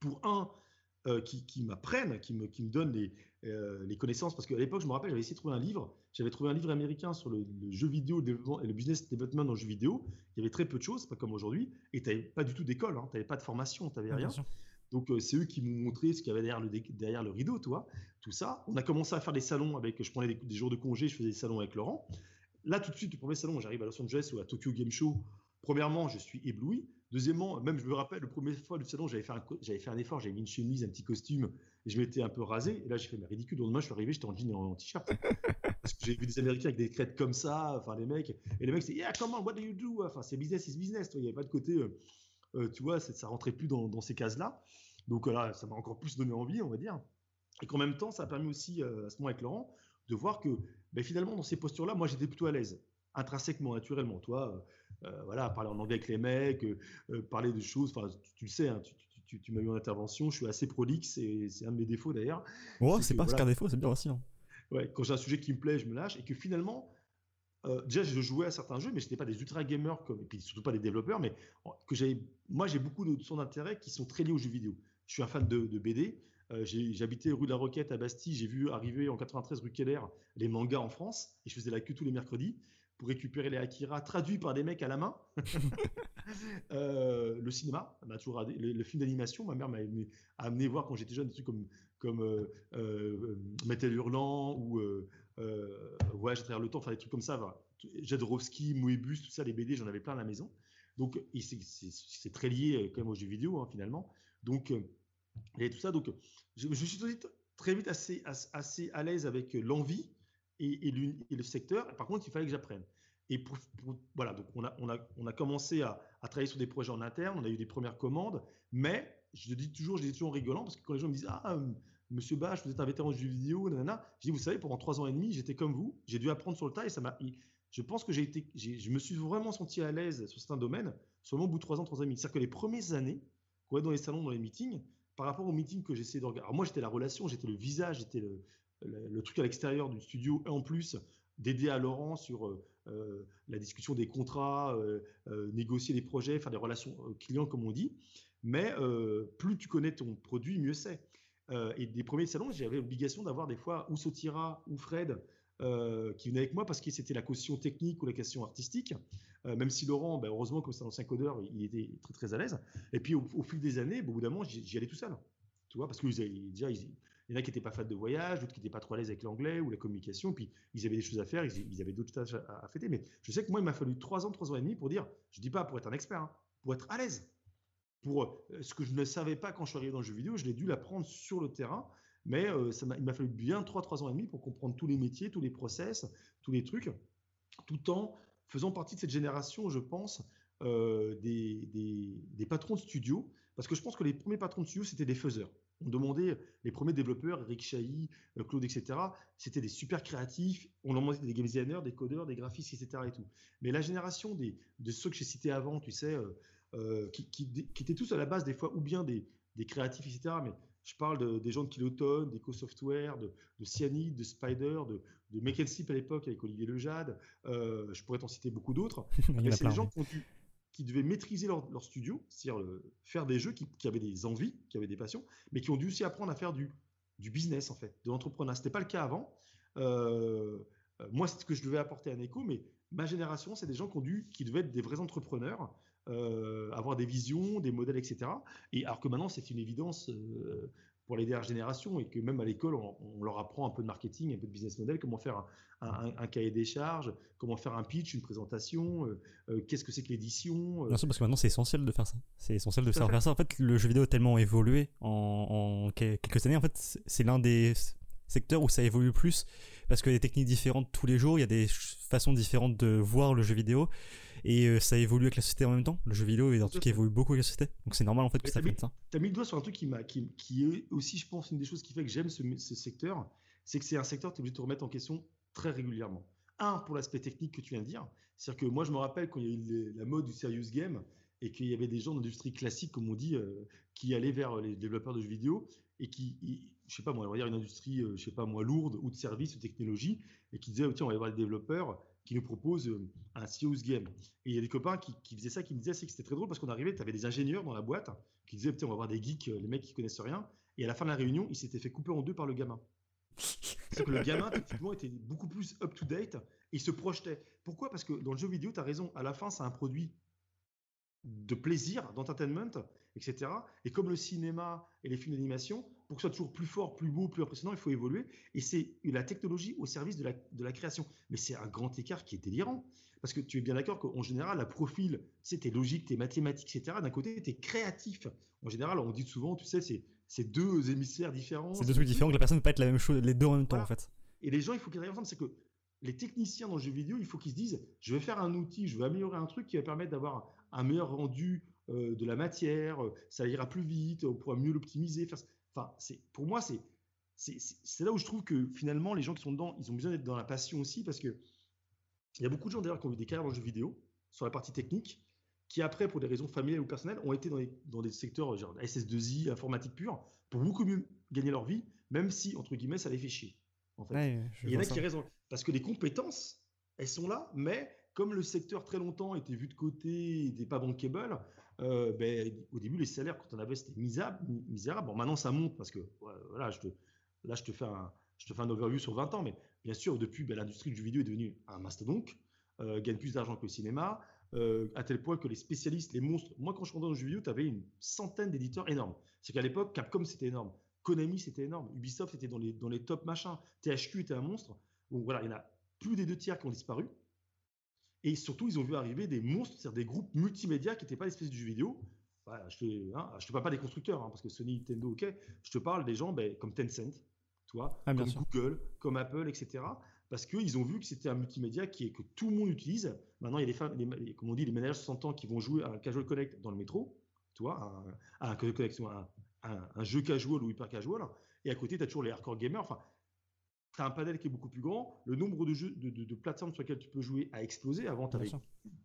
[SPEAKER 2] pour un, euh, qui, qui m'apprennent, qui me, qui me donnent les, euh, les connaissances. Parce qu'à l'époque, je me rappelle, j'avais essayé de trouver un livre. J'avais trouvé un livre américain sur le, jeu vidéo et le business development dans le jeu vidéo. Il y avait très peu de choses, pas comme aujourd'hui. Et tu n'avais pas du tout d'école, hein. tu n'avais pas de formation, tu n'avais rien. Donc, euh, c'est eux qui m'ont montré ce qu'il y avait derrière le, derrière le rideau, toi, tout ça. On a commencé à faire des salons avec, je prenais des, jours de congé, je faisais des salons avec Laurent. Là, tout de suite, le premier salon, j'arrive à Los Angeles ou à Tokyo Game Show. Premièrement, je suis ébloui. Deuxièmement, même je me rappelle, le premier fois du salon, j'avais fait, un, effort, j'avais mis une chemise, un petit costume, et je m'étais un peu rasé. Et là, j'ai fait, mais ridicule. Le lendemain, je suis arrivé, j'étais en jean et en, t-shirt. Parce que j'ai vu des Américains avec des crêtes comme ça, enfin, les mecs. Et les mecs, c'est, yeah, comment, what do you do? Enfin, c'est business is business. Il n'y avait pas de côté, euh, euh, tu vois, ça rentrait plus dans, ces cases-là. Donc là, ça m'a encore plus donné envie, on va dire. Et qu'en même temps, ça a permis aussi, euh, à ce moment avec Laurent, de voir que ben, finalement, dans ces postures-là, moi, j'étais plutôt à l'aise intrinsèquement, naturellement. Toi, euh, euh, voilà, parler en anglais avec les mecs, euh, parler de choses, enfin, tu, le sais, hein, tu, m'as eu en intervention, je suis assez prolixe, c'est un de mes défauts d'ailleurs.
[SPEAKER 1] Oh, c'est pas ce qu'un défaut, c'est bien aussi. Hein.
[SPEAKER 2] Ouais, quand j'ai un sujet qui me plaît, je me lâche, et que finalement, déjà, je jouais à certains jeux, mais je n'étais pas des ultra gamers, comme, et puis surtout pas des développeurs, mais que j'avais, moi, j'ai beaucoup de son d'intérêt qui sont très liés aux jeux vidéo. Je suis un fan de, de BD. J'habitais rue de la Roquette à Bastille. J'ai vu arriver en 93 rue Keller les mangas en France et je faisais la queue tous les mercredis pour récupérer les Akira traduits par des mecs à la main. Euh, le cinéma, m'a toujours le, film d'animation, ma mère m'a amené, voir quand j'étais jeune des trucs comme comme euh, euh Metal Hurlant ou Voyage à travers le temps, enfin des trucs comme ça. Voilà. Jadrowski, Moebius, tout ça, les BD, j'en avais plein à la maison. Donc c'est très lié quand même aux jeux vidéo hein, finalement. Donc et tout ça. Donc je, je suis très vite assez, assez à l'aise avec l'envie et, le secteur. Par contre, il fallait que j'apprenne. Et voilà, donc on a, commencé à, travailler sur des projets en interne, on a eu des premières commandes, mais je dis toujours, je toujours en rigolant, parce que quand les gens me disent Ah, monsieur Bach, vous êtes un vétéran de jeux vidéo, nanana, je dis Vous savez, pendant trois ans et demi, j'étais comme vous, j'ai dû apprendre sur le tas et ça m'a. Je pense que j'ai été, je me suis vraiment senti à l'aise sur certains domaines seulement au bout de trois ans, trois ans et demi. C'est-à-dire que les premières années, quand on est dans les salons, dans les meetings, par rapport aux meetings que j'essayais d'organiser, alors moi j'étais la relation, j'étais le visage, j'étais le, le, truc à l'extérieur du studio, et en plus d'aider à Laurent sur euh, euh, la discussion des contrats, euh, négocier des projets, faire des relations clients comme on dit. Mais plus tu connais ton produit, mieux c'est. et des premiers salons, j'avais l'obligation d'avoir des fois ou Sotira ou Fred qui venaient avec moi parce que c'était la caution technique ou la question artistique. même si Laurent, ben, heureusement, comme c'est un ancien codeur, il était très très à l'aise. Et puis au, fil des années, au bout d'un moment, j'y allais tout seul. Tu vois, parce que déjà, ils, il y en a qui n'étaient pas fans de voyage, d'autres qui n'étaient pas trop à l'aise avec l'anglais ou la communication, puis ils avaient des choses à faire, ils, avaient d'autres tâches à, fêter. Mais je sais que moi, il m'a fallu trois ans, trois ans et demi pour dire, je ne dis pas pour être un expert, hein, pour être à l'aise. Pour euh, ce que je ne savais pas quand je suis arrivé dans le jeu vidéo, je l'ai dû l'apprendre sur le terrain. Mais euh, ça il m'a fallu bien trois, trois ans et demi pour comprendre tous les métiers, tous les process, tous les trucs, tout en faisant partie de cette génération, je pense, euh, des, des, patrons de studio. Parce que je pense que les premiers patrons de studio, c'était des faiseurs on demandait les premiers développeurs, Eric Chahi, euh, Claude, etc. C'était des super créatifs. On demandait des game designers, des codeurs, des graphistes, etc. Et tout. Mais la génération des, de ceux que j'ai cités avant, tu sais, euh, euh, qui, étaient tous à la base des fois ou bien des, créatifs, etc. Mais je parle des gens de Kiloton, d'EcoSoftware, de, de Cyanide, de Spider, de, de à l'époque avec Olivier Lejade. je pourrais t'en citer beaucoup d'autres. c'est des gens qui ont dû qui devaient maîtriser leur, studio, c'est-à-dire faire des jeux qui, avaient des envies, qui avaient des passions, mais qui ont dû aussi apprendre à faire du, business, en fait, de l'entrepreneuriat. Ce n'était pas le cas avant. Euh, euh, moi, c'est ce que je devais apporter à écho, mais ma génération, c'est des gens qui, ont dû, qui devaient être des vrais entrepreneurs, euh, avoir des visions, des modèles, etc. Et alors que maintenant, c'est une évidence pour les dernières générations et que même à l'école, on, leur apprend un peu de marketing, un peu de business model, comment faire un, cahier des charges, comment faire un pitch, une présentation, euh, euh, qu'est-ce que c'est que l'édition.
[SPEAKER 1] Euh. Bien sûr, parce que maintenant c'est essentiel de faire ça. C'est essentiel de savoir faire ça. En fait, le jeu vidéo a tellement évolué en, en quelques années. En fait, c'est l'un des secteurs où ça évolue plus parce que y a des techniques différentes tous les jours, il y a des façons différentes de voir le jeu vidéo et euh, ça évolue avec la société en même temps. Le jeu vidéo est un truc qui évolue beaucoup avec la société, donc c'est normal en fait que ça prenne ça.
[SPEAKER 2] Tu as mis le doigt sur un truc qui, qui, qui, est aussi, je pense, une des choses qui fait que j'aime ce, secteur, c'est que c'est un secteur que tu es obligé de te remettre en question très régulièrement. Un, pour l'aspect technique que tu viens de dire, c'est-à-dire que moi je me rappelle quand il y a eu la mode du serious game et qu'il y avait des gens d'industrie classique, comme on dit, euh, qui allaient vers les développeurs de jeux vidéo et qui, je sais pas moi, on va dire une industrie, euh, je sais pas moi, lourde ou de services ou de technologie, et qui disaient, tiens, on va aller voir les développeurs qui nous propose euh, un serious game. Et il y a des copains qui, qui faisaient ça, qui me disaient que c'était très drôle parce qu'on arrivait, tu avais des ingénieurs dans la boîte qui disaient, on va voir des geeks, euh, les mecs qui connaissent rien. Et à la fin de la réunion, il s'était fait couper en deux par le gamin. C'est que le gamin, effectivement, était beaucoup plus up-to-date et il se projetait. Pourquoi? Parce que dans le jeu vidéo, tu as raison, à la fin, c'est un produit de plaisir, d'entertainment, etc. Et comme le cinéma et les films d'animation, pour que ce soit toujours plus fort, plus beau, plus impressionnant, il faut évoluer. Et c'est la technologie au service de la, de la création. Mais c'est un grand écart qui est délirant. Parce que tu es bien d'accord qu'en général, la profil, tu sais, t'es logique, t'es mathématique, etc. D'un côté, t'es créatif. En général, on dit souvent, tu sais, c'est deux hémisphères différents.
[SPEAKER 1] C'est deux trucs différents, que la personne ne peut pas être la même chose, les deux en même temps, en fait.
[SPEAKER 2] Et les gens, il faut qu'ils regardent ensemble. C'est que les techniciens dans le jeu vidéo, il faut qu'ils se disent, je vais faire un outil, je vais améliorer un truc qui va permettre d'avoir un meilleur rendu euh, de la matière, euh, ça ira plus vite, on pourra mieux l'optimiser. Enfin, c'est pour moi, c'est c'est là où je trouve que finalement, les gens qui sont dedans, ils ont besoin d'être dans la passion aussi parce que il y a beaucoup de gens d'ailleurs qui ont eu des carrières dans le jeu vidéo sur la partie technique, qui après, pour des raisons familiales ou personnelles, ont été dans, des secteurs genre SS2I, informatique pure, pour beaucoup mieux gagner leur vie, même si, entre guillemets, ça les fait chier. En fait. il y en a qui raison. Parce que les compétences, elles sont là, mais comme le secteur très longtemps était vu de côté, n'était pas bankable, euh, ben, au début, les salaires, quand on avait, c'était misérable. misérable. Bon, maintenant, ça monte parce que, voilà, là, je te, fais un, overview sur 20 ans, mais bien sûr, depuis, ben, l'industrie du vidéo est devenue un mastodonte, euh, gagne plus d'argent que le cinéma, euh, à tel point que les spécialistes, les monstres. Moi, quand je rentrais dans le jeu vidéo, tu avais une centaine d'éditeurs énormes. C'est qu'à l'époque, Capcom, c'était énorme. Konami, c'était énorme. Ubisoft, était dans les, dans les top machins. THQ était un monstre. Donc voilà, il y en a plus des deux tiers qui ont disparu. Et surtout, ils ont vu arriver des monstres, c'est-à-dire des groupes multimédia qui n'étaient pas l'espèce du jeu vidéo. je ne hein, te parle pas des constructeurs, hein, parce que Sony, Nintendo, ok. Je te parle des gens ben, comme Tencent, toi, ah, comme Google, comme Apple, etc. Parce qu'ils ont vu que c'était un multimédia qui est, que tout le monde utilise. Maintenant, il y a les, les comme on dit, les managers 60 ans qui vont jouer à un casual connect dans le métro, tu vois, un, un, un, jeu casual ou hyper casual. Et à côté, tu as toujours les hardcore gamers. Enfin, tu as un panel qui est beaucoup plus grand. Le nombre de, jeux, de, plateformes sur lesquelles tu peux jouer a explosé. Avant, tu avais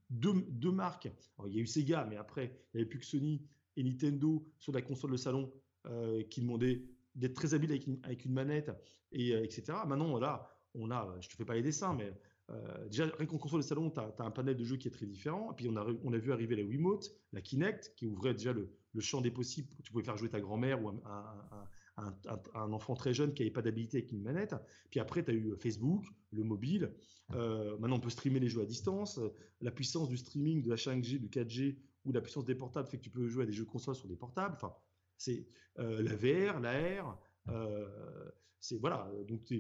[SPEAKER 2] deux, deux, marques. il y a eu Sega, mais après, il n'y avait plus que Sony et Nintendo sur la console de salon euh, qui demandaient d'être très habile avec une, avec une manette, et, euh, etc. Maintenant, voilà, on a, je te fais pas les dessins, mais euh, déjà, rien qu'en console de salon, tu as, un panel de jeux qui est très différent. Et puis, on a, on a vu arriver la Wiimote, la Kinect, qui ouvrait déjà le, le champ des possibles. Tu pouvais faire jouer ta grand-mère ou un, un, un, enfant très jeune qui n'avait pas d'habilité avec une manette. Puis après, tu as eu Facebook, le mobile. Euh, maintenant, on peut streamer les jeux à distance. La puissance du streaming, de la 5G, du 4G ou la puissance des portables fait que tu peux jouer à des jeux consoles sur des portables. Enfin, c'est euh, la VR, la R. Euh, c'est voilà. Donc,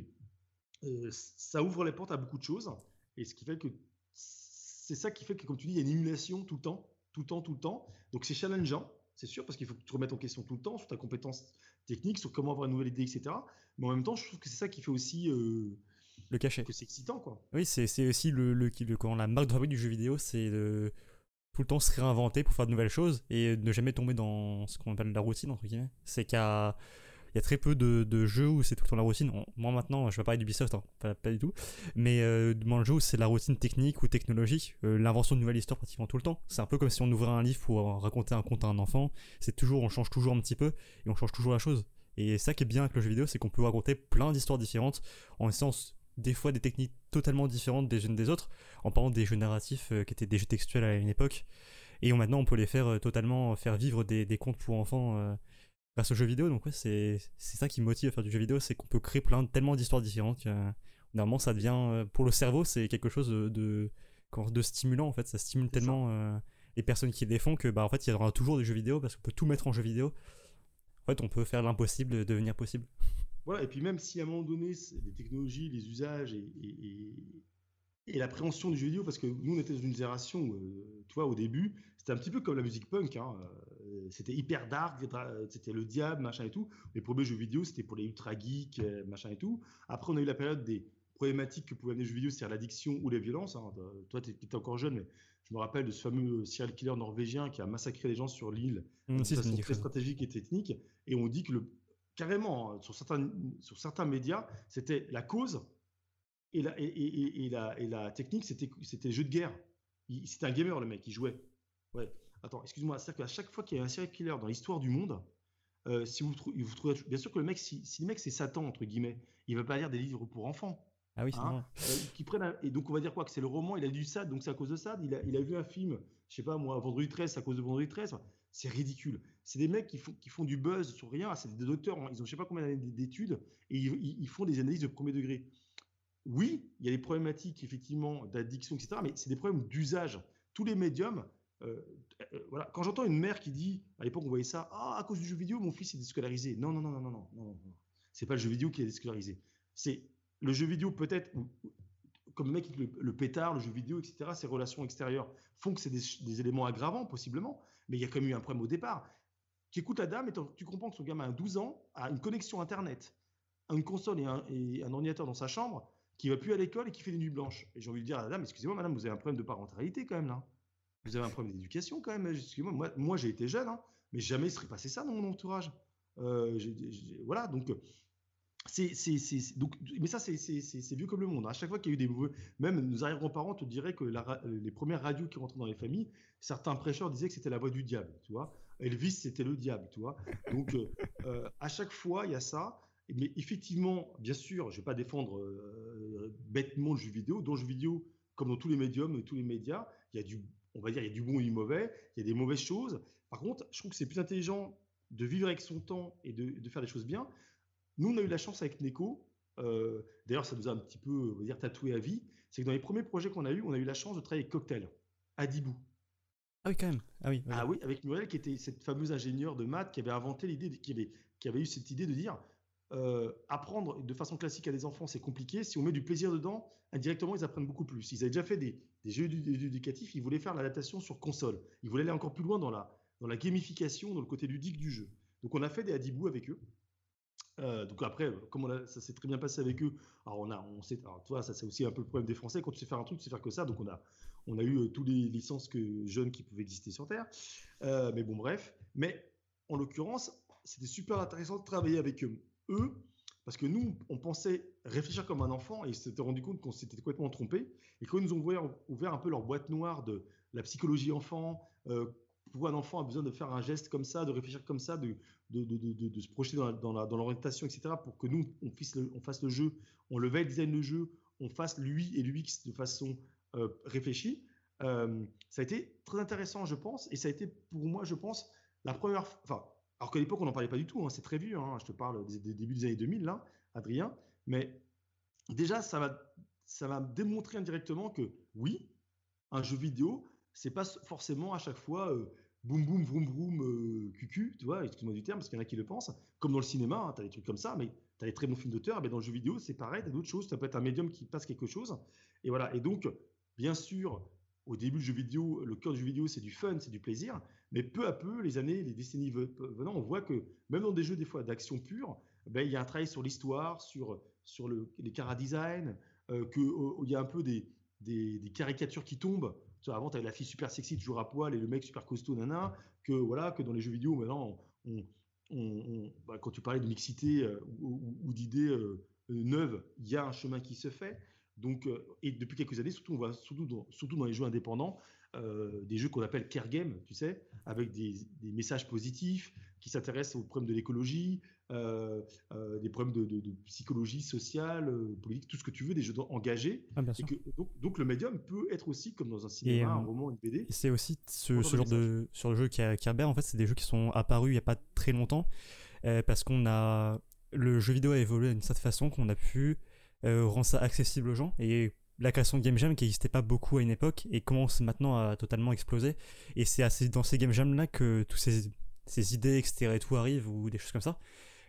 [SPEAKER 2] ça ouvre les portes à beaucoup de choses. Et ce qui fait que c'est ça qui fait que, comme tu dis, il y a une émulation tout le temps, tout le temps, tout le temps. Donc, c'est challengeant c'est sûr, parce qu'il faut que tu te remettes en question tout le temps sur ta compétence technique, sur comment avoir une nouvelle idée, etc. Mais en même temps, je trouve que c'est ça qui fait aussi. Euh,
[SPEAKER 1] le cachet.
[SPEAKER 2] Que c'est excitant, quoi.
[SPEAKER 1] Oui, c'est aussi le, le, quand la marque de fabrique du jeu vidéo, c'est de tout le temps se réinventer pour faire de nouvelles choses et ne jamais tomber dans ce qu'on appelle la routine, entre guillemets. C'est qu'à il y a très peu de, jeux où c'est tout le temps la routine. Moi maintenant, je vais parler d'Ubisoft, hein, pas, du tout. Mais euh, le jeu c'est la routine technique ou technologique, euh, l'invention de nouvelles histoires pratiquement tout le temps. C'est un peu comme si on ouvrait un livre pour raconter un conte à un enfant. C'est toujours, on change toujours un petit peu et on change toujours la chose. Et ça qui est bien avec le jeu vidéo, c'est qu'on peut raconter plein d'histoires différentes en essence des fois des techniques totalement différentes des unes des autres, en parlant des jeux narratifs euh, qui étaient des jeux textuels à une époque. Et maintenant, on peut les faire totalement faire vivre des contes pour enfants grâce aux jeux vidéo. Donc ouais, c'est ça qui me motive à faire du jeu vidéo, c'est qu'on peut créer plein tellement d'histoires différentes que normalement ça devient euh, pour le cerveau c'est quelque chose de, de, de stimulant en fait. Ça stimule tellement euh, les personnes qui les font que bah en fait il y aura toujours des jeux vidéo parce qu'on peut tout mettre en jeu vidéo. En fait, on peut faire l'impossible devenir possible.
[SPEAKER 2] Voilà, et puis même si à un moment donné, les technologies, les usages et, et, et l'appréhension du jeu vidéo, parce que nous, on était dans une génération, euh, tu vois, au début, c'était un petit peu comme la musique punk. Hein, euh, c'était hyper dark, c'était le diable, machin et tout. Les premiers jeux vidéo, c'était pour les ultra geeks, euh, machin et tout. Après, on a eu la période des problématiques que pouvaient amener les jeux vidéo, c'est-à-dire l'addiction ou les violences. Hein. Toi, tu étais encore jeune, mais je me rappelle de ce fameux serial killer norvégien qui a massacré les gens sur l'île mmh, de façon très stratégique et technique. Et on dit que le, carrément, hein, sur certains, sur certains médias, c'était la cause et la, et, la, et la technique, c'était, jeu de guerre. C'était un gamer, le mec, il jouait. Ouais. Attends, excuse-moi. C'est-à-dire qu'à chaque fois qu'il y a un serial killer dans l'histoire du monde, euh, si vous, vous trouvez, bien sûr que le mec, si, le mec c'est Satan entre guillemets, il va pas lire des livres pour enfants.
[SPEAKER 1] Ah oui, c'est hein
[SPEAKER 2] euh, qui prennent et donc on va dire quoi? Que c'est le roman, il a lu ça, donc c'est à cause de ça. Il a, il a vu un film, je sais pas moi, Vendredi 13, c'est à cause de Vendredi 13. C'est ridicule. C'est des mecs qui font, qui font du buzz sur rien. C'est des docteurs, hein. ils ont je sais pas combien d'années d'études et ils, font des analyses de premier degré. Oui, il y a des problématiques effectivement d'addiction, etc. Mais c'est des problèmes d'usage. Tous les médiums, euh, euh, voilà. Quand j'entends une mère qui dit, à l'époque on voyait ça, ah à cause du jeu vidéo mon fils est déscolarisé. Non non non non non non non non. C'est pas le jeu vidéo qui est déscolarisé. C'est le jeu vidéo peut-être comme le mec le, le, pétard, le jeu vidéo, etc. Ces relations extérieures font que c'est des, éléments aggravants possiblement, mais il y a quand même eu un problème au départ. Tu écoutes la dame et tu comprends que son gamin a 12 ans, a une connexion internet, une console et un ordinateur dans sa chambre, qui va plus à l'école et qui fait des nuits blanches. Et j'ai envie de dire à la dame, excusez-moi madame, vous avez un problème de parentalité quand même là. Vous avez un problème d'éducation quand même. Excusez-moi, moi, j'ai été jeune, hein, mais jamais il serait passé ça dans mon entourage. Euh, voilà, donc c'est, donc, mais ça, c'est vieux comme le monde. À chaque fois qu'il y a eu des mauvais, même nos arrière-grands-parents te diraient que les premières radios qui rentraient dans les familles, certains prêcheurs disaient que c'était la voix du diable, tu vois. Elvis, c'était le diable, tu vois. Donc, euh, euh, à chaque fois, il y a ça. Mais effectivement, bien sûr, je ne vais pas défendre euh, bêtement le jeu vidéo. Dans le jeu vidéo, comme dans tous les médiums, tous les médias, il y a du, on va dire, il y a du bon et du mauvais. Il y a des mauvaises choses. Par contre, je trouve que c'est plus intelligent de vivre avec son temps et de, de faire des choses bien nous, on a eu la chance avec Neko, euh, d'ailleurs, ça nous a un petit peu, on va dire, tatoué à vie, c'est que dans les premiers projets qu'on a eu, on a eu la chance de travailler avec Cocktail, à Dibou.
[SPEAKER 1] Ah oui, quand même. Ah oui.
[SPEAKER 2] Ah oui, avec Muriel, qui était cette fameuse ingénieure de maths qui avait inventé l'idée, qui avait, qui avait eu cette idée de dire euh, apprendre de façon classique à des enfants, c'est compliqué. Si on met du plaisir dedans, indirectement, ils apprennent beaucoup plus. Ils avaient déjà fait des, jeux éducatifs, ils voulaient faire l'adaptation sur console. Ils voulaient aller encore plus loin dans la, gamification, dans le côté ludique du jeu. Donc on a fait des Adibou avec eux. Euh, donc après, comme ça s'est très bien passé avec eux, alors on a, on sait, toi, ça c'est aussi un peu le problème des Français. Quand tu sais faire un truc, tu sais faire que ça. Donc on a, on a eu euh, tous les licences que jeunes qui pouvaient exister sur Terre. Euh, mais bon, bref. Mais en l'occurrence, c'était super intéressant de travailler avec eux, parce que nous, on pensait réfléchir comme un enfant et ils s'étaient rendu compte qu'on s'était complètement trompé. Et quand ils nous ont ouvert, ouvert, un peu leur boîte noire de la psychologie enfant, pourquoi un enfant a besoin de faire un geste comme ça, de réfléchir comme ça, de, de, se projeter dans, l'orientation, etc., pour que nous, on, on, fasse le jeu, on le veille design le jeu, on fasse lui et l'UX de façon euh, réfléchie. Euh, ça a été très intéressant, je pense, et ça a été pour moi, je pense, la première. Enfin, alors qu'à l'époque, on n'en parlait pas du tout, hein, c'est très vieux, hein, je te parle des, débuts des années 2000, là, Adrien, mais déjà, ça va, ça va démontrer indirectement que oui, un jeu vidéo, c'est pas forcément à chaque fois. Euh, boum boum vroom vroom euh, cucu, tu vois, excuse-moi du terme parce qu'il y en a qui le pensent, comme dans le cinéma, hein, tu as des trucs comme ça, mais tu as des très bons films d'auteur, mais dans le jeu vidéo, c'est pareil, tu as d'autres choses, ça peut être un médium qui passe quelque chose, et voilà, et donc, bien sûr, au début du jeu vidéo, le cœur du jeu vidéo, c'est du fun, c'est du plaisir, mais peu à peu, les années, les décennies venant, on voit que même dans des jeux, des fois, d'action pure, ben, il y a un travail sur l'histoire, sur, sur le, les cara design, euh, qu'il y a un peu des, des, caricatures qui tombent, avant, tu avais la fille super sexy, toujours à poil, et le mec super costaud, nana, que, voilà, que dans les jeux vidéo, maintenant, bah, quand tu parlais de mixité euh, ou, d'idées euh, neuves, il y a un chemin qui se fait. Donc, euh, et depuis quelques années, surtout, on voit, surtout, dans, surtout dans les jeux indépendants, des jeux qu'on appelle care game, tu sais, avec des, des messages positifs, qui s'intéressent aux problèmes de l'écologie, euh, euh, des problèmes de, psychologie sociale, euh, politique, tout ce que tu veux, des jeux engagés. Ah, donc, le médium peut être aussi comme dans un cinéma, un roman, une BD.
[SPEAKER 1] C'est aussi ce, genre de sur le jeu qui a Kerber, en fait, c'est des jeux qui sont apparus il n'y a pas très longtemps parce qu'on a le jeu vidéo a évolué d'une certaine façon qu'on a pu rendre ça accessible aux gens et la création de Game Jam qui n'existait pas beaucoup à une époque et commence maintenant à totalement exploser. Et c'est dans ces Game Jam là que tous ces, ces idées, etc. et tout arrivent ou des choses comme ça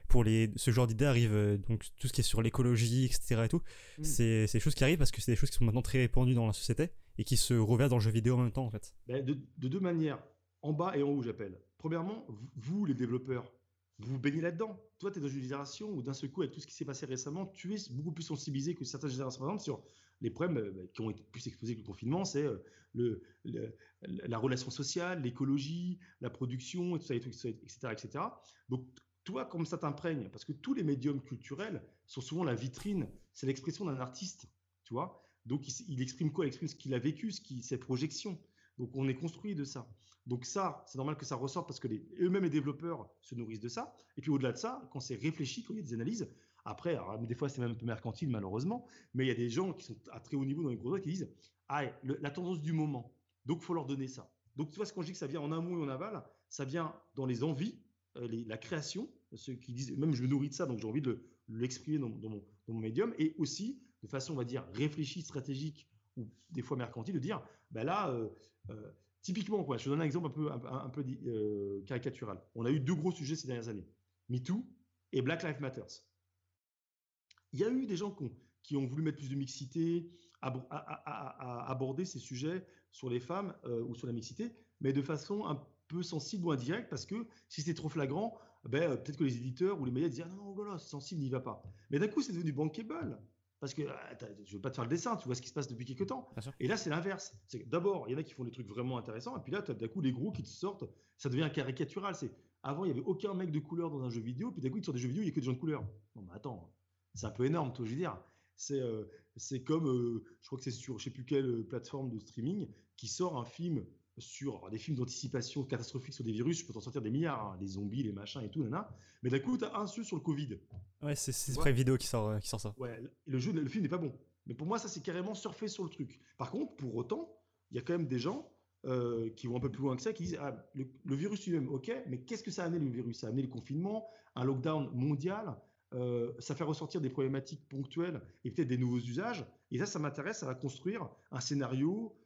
[SPEAKER 1] pour les, ce genre d'idées arrive, euh, donc tout ce qui est sur l'écologie, etc. et tout, mm. c'est des choses qui arrivent parce que c'est des choses qui sont maintenant très répandues dans la société et qui se reversent dans le jeu vidéo en même temps, en fait.
[SPEAKER 2] Ben, de, deux manières, en bas et en haut, j'appelle. Premièrement, vous, les développeurs, vous baignez là-dedans. Toi, tu es dans une génération où d'un seul coup, avec tout ce qui s'est passé récemment, tu es beaucoup plus sensibilisé que certaines générations précédentes sur les problèmes euh, ben, qui ont été plus exposés que le confinement, c'est euh, le, la relation sociale, l'écologie, la production, etc., etc. Donc, toi, comme ça t'imprègne, parce que tous les médiums culturels sont souvent la vitrine, c'est l'expression d'un artiste, tu vois. Donc, il, exprime quoi? Il exprime ce qu'il a vécu, ce qui, ses projections. Donc, on est construit de ça. Donc, ça, c'est normal que ça ressorte parce que eux-mêmes, les développeurs, se nourrissent de ça. Et puis, au-delà de ça, quand c'est réfléchi, quand il y a des analyses, après, des fois, c'est même un peu mercantile, malheureusement, mais il y a des gens qui sont à très haut niveau dans les gros qui disent Ah, la tendance du moment. Donc, il faut leur donner ça. Donc, tu vois, ce qu'on dit que ça vient en amont et en aval, ça vient dans les envies, la création, ceux qui disent, même je me nourris de ça, donc j'ai envie de l'exprimer dans, dans, mon, médium, et aussi de façon, on va dire, réfléchie, stratégique, ou des fois mercantile, de dire, ben là, typiquement, je donne un exemple un peu, peu caricatural. On a eu deux gros sujets ces dernières années, MeToo et Black Lives Matter. Il y a eu des gens qui ont, voulu mettre plus de mixité, à, aborder ces sujets sur les femmes euh, ou sur la mixité, mais de façon un peu sensible ou indirecte, parce que si c'était trop flagrant, ben, euh, peut-être que les éditeurs ou les médias disaient ah non, voilà, c'est sensible, n'y va pas. Mais d'un coup, c'est devenu bankable. Parce que ah, je ne veux pas te faire le dessin, tu vois ce qui se passe depuis quelques temps. Et là, c'est l'inverse. D'abord, il y en a qui font des trucs vraiment intéressants, et puis là, tu as d'un coup les gros qui te sortent, ça devient caricatural. C'est Avant, il n'y avait aucun mec de couleur dans un jeu vidéo, puis d'un coup, sur des jeux vidéo, il n'y a que des gens de couleur. Non, mais attends, c'est un peu énorme, toi, je veux dire. C'est euh, c'est comme, euh, je crois que c'est sur je sais plus quelle euh, plateforme de streaming, qui sort un film sur des films d'anticipation catastrophique sur des virus, je peux t'en sortir des milliards, hein, des zombies, les machins et tout, nana. Mais d'un coup, tu as un seul sur le Covid.
[SPEAKER 1] Ouais, c'est Prime Vidéo qui sort, qui sort ça.
[SPEAKER 2] Ouais, le, jeu, le film n'est pas bon. Mais pour moi, ça, c'est carrément surfer sur le truc. Par contre, pour autant, il y a quand même des gens qui vont un peu plus loin que ça, qui disent ah, le, virus lui-même, ok, mais qu'est-ce que ça a amené le virus? Ça a amené le confinement, un lockdown mondial, euh, ça fait ressortir des problématiques ponctuelles et peut-être des nouveaux usages. Et ça, ça m'intéresse à construire un scénario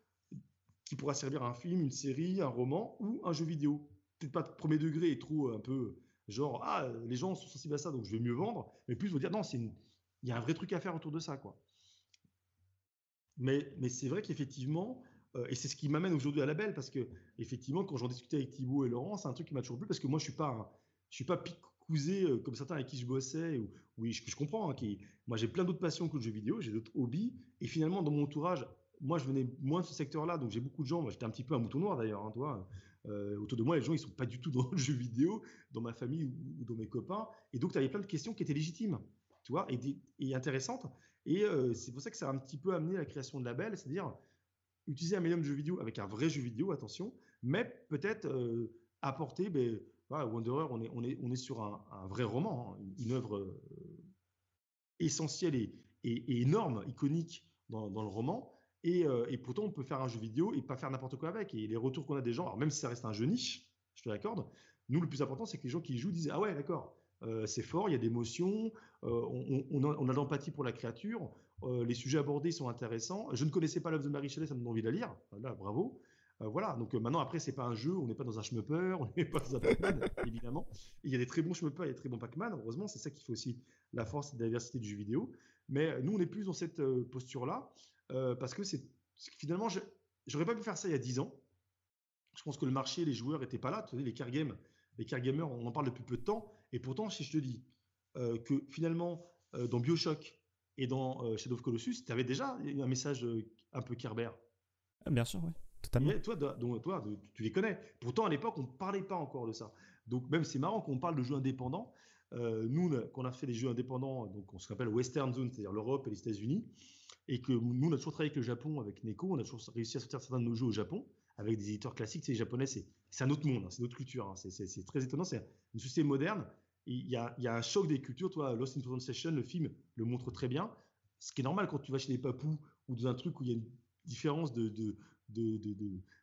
[SPEAKER 2] qui pourra servir à un film, une série, un roman ou un jeu vidéo. Peut-être pas de premier degré et trop un peu genre ah les gens sont sensibles à ça donc je vais mieux vendre, mais plus vous dire non c'est il y a un vrai truc à faire autour de ça quoi. Mais mais c'est vrai qu'effectivement euh, et c'est ce qui m'amène aujourd'hui à la belle parce que effectivement quand j'en discutais avec Thibaut et Laurent c'est un truc qui m'a toujours plu parce que moi je suis pas je suis pas euh, comme certains avec qui je bossais, ou oui, je, je comprends. Hein, qui, moi, j'ai plein d'autres passions que le jeu vidéo, j'ai d'autres hobbies, et finalement, dans mon entourage, moi, je venais moins de ce secteur-là, donc j'ai beaucoup de gens. Moi, j'étais un petit peu un mouton noir d'ailleurs, hein, toi. Euh, autour de moi, les gens, ils sont pas du tout dans le jeu vidéo, dans ma famille ou, dans mes copains, et donc tu avais plein de questions qui étaient légitimes, tu vois, et, intéressantes. Et euh, c'est pour ça que ça a un petit peu amené la création de label, c'est-à-dire utiliser un médium de jeu vidéo avec un vrai jeu vidéo, attention, mais peut-être apporter ben, Wanderer, on est, sur un, vrai roman, hein, une œuvre euh, essentielle et, énorme, iconique dans, le roman. Euh, et, pourtant, on peut faire un jeu vidéo et pas faire n'importe quoi avec. Et les retours qu'on a des gens, alors même si ça reste un jeu niche, je te l'accorde, nous, le plus important, c'est que les gens qui jouent disent Ah ouais, d'accord, euh, c'est fort, il y a des émotions, on, a, de l'empathie pour la créature, les sujets abordés sont intéressants. Je ne connaissais pas l'œuvre de Marie Chalet, ça me donne envie de la lire. Là, bravo. Euh, voilà, donc euh, maintenant après c'est pas un jeu, on n'est pas dans un shmupper, on n'est pas dans un Pac-Man évidemment. Il y a des très bons shmuppers, il y a des très bons Pac-Man. Heureusement, c'est ça qui fait aussi la force et la diversité du jeu vidéo. Mais euh, nous on est plus dans cette posture là parce que c'est finalement j'aurais pas pu faire ça il y a 10 ans. Je pense que le marché, les joueurs étaient pas là. Tu sais, les car games, les car gamers, on en parle depuis peu de temps. Et pourtant, si je te dis que finalement dans Bioshock et dans Shadow of Colossus, tu avais déjà un message un peu Kerber.
[SPEAKER 1] Bien sûr, oui
[SPEAKER 2] toi, donc, toi, tu les connais. Pourtant, à l'époque, on ne parlait pas encore de ça. Donc, même c'est marrant qu'on parle de jeux indépendants. Euh, nous, qu'on a fait des jeux indépendants, donc on se rappelle Western Zone, c'est-à-dire l'Europe et les États-Unis, et que nous, on a toujours travaillé avec le Japon, avec Neko, on a toujours réussi à sortir certains de nos jeux au Japon, avec des éditeurs classiques. C'est japonais, c'est un autre monde, hein, c'est une autre culture. Hein. c'est très étonnant, c'est une société moderne. Il y, a, un choc des cultures. Toi, Lost in Translation, le film le montre très bien. Ce qui est normal quand tu vas chez les papous ou dans un truc où il y a une différence de,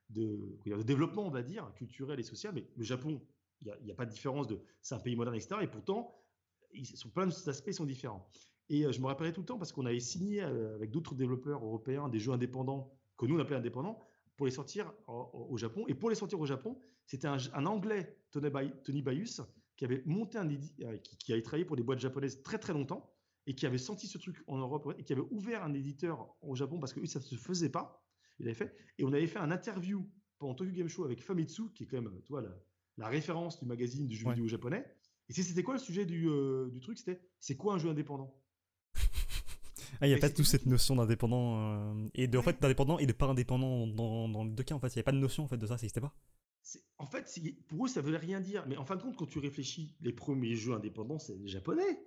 [SPEAKER 2] développement, on va dire, culturel et social. Mais le Japon, il n'y a, pas de différence de. C'est un pays moderne, etc. Et pourtant, ils sont, plein d'aspects sont différents. Et euh, je me rappellerai tout le temps parce qu'on avait signé euh, avec d'autres développeurs européens des jeux indépendants que nous on appelait indépendants pour les sortir au, Japon. Et pour les sortir au Japon, c'était un, Anglais, Tony, Bayus, qui avait monté un euh, qui, qui avait travaillé pour des boîtes japonaises très très longtemps et qui avait senti ce truc en Europe et qui avait ouvert un éditeur au Japon parce que ça ne se faisait pas il avait fait. Et on avait fait un interview pendant Tokyo Game Show avec Famitsu, qui est quand même, toi, la, la référence du magazine du jeu vidéo japonais. Et c'était quoi le sujet du, euh, du truc? C'était c'est quoi un jeu indépendant?
[SPEAKER 1] Ah, il n'y a pas tout cette notion d'indépendant euh, et de en fait d'indépendant et de pas indépendant dans, dans les deux cas en fait. Il n'y a pas de notion en fait de ça ça n'existait pas.
[SPEAKER 2] En fait pour eux ça veut rien dire. Mais en fin de compte quand tu réfléchis les premiers jeux indépendants c'est les japonais.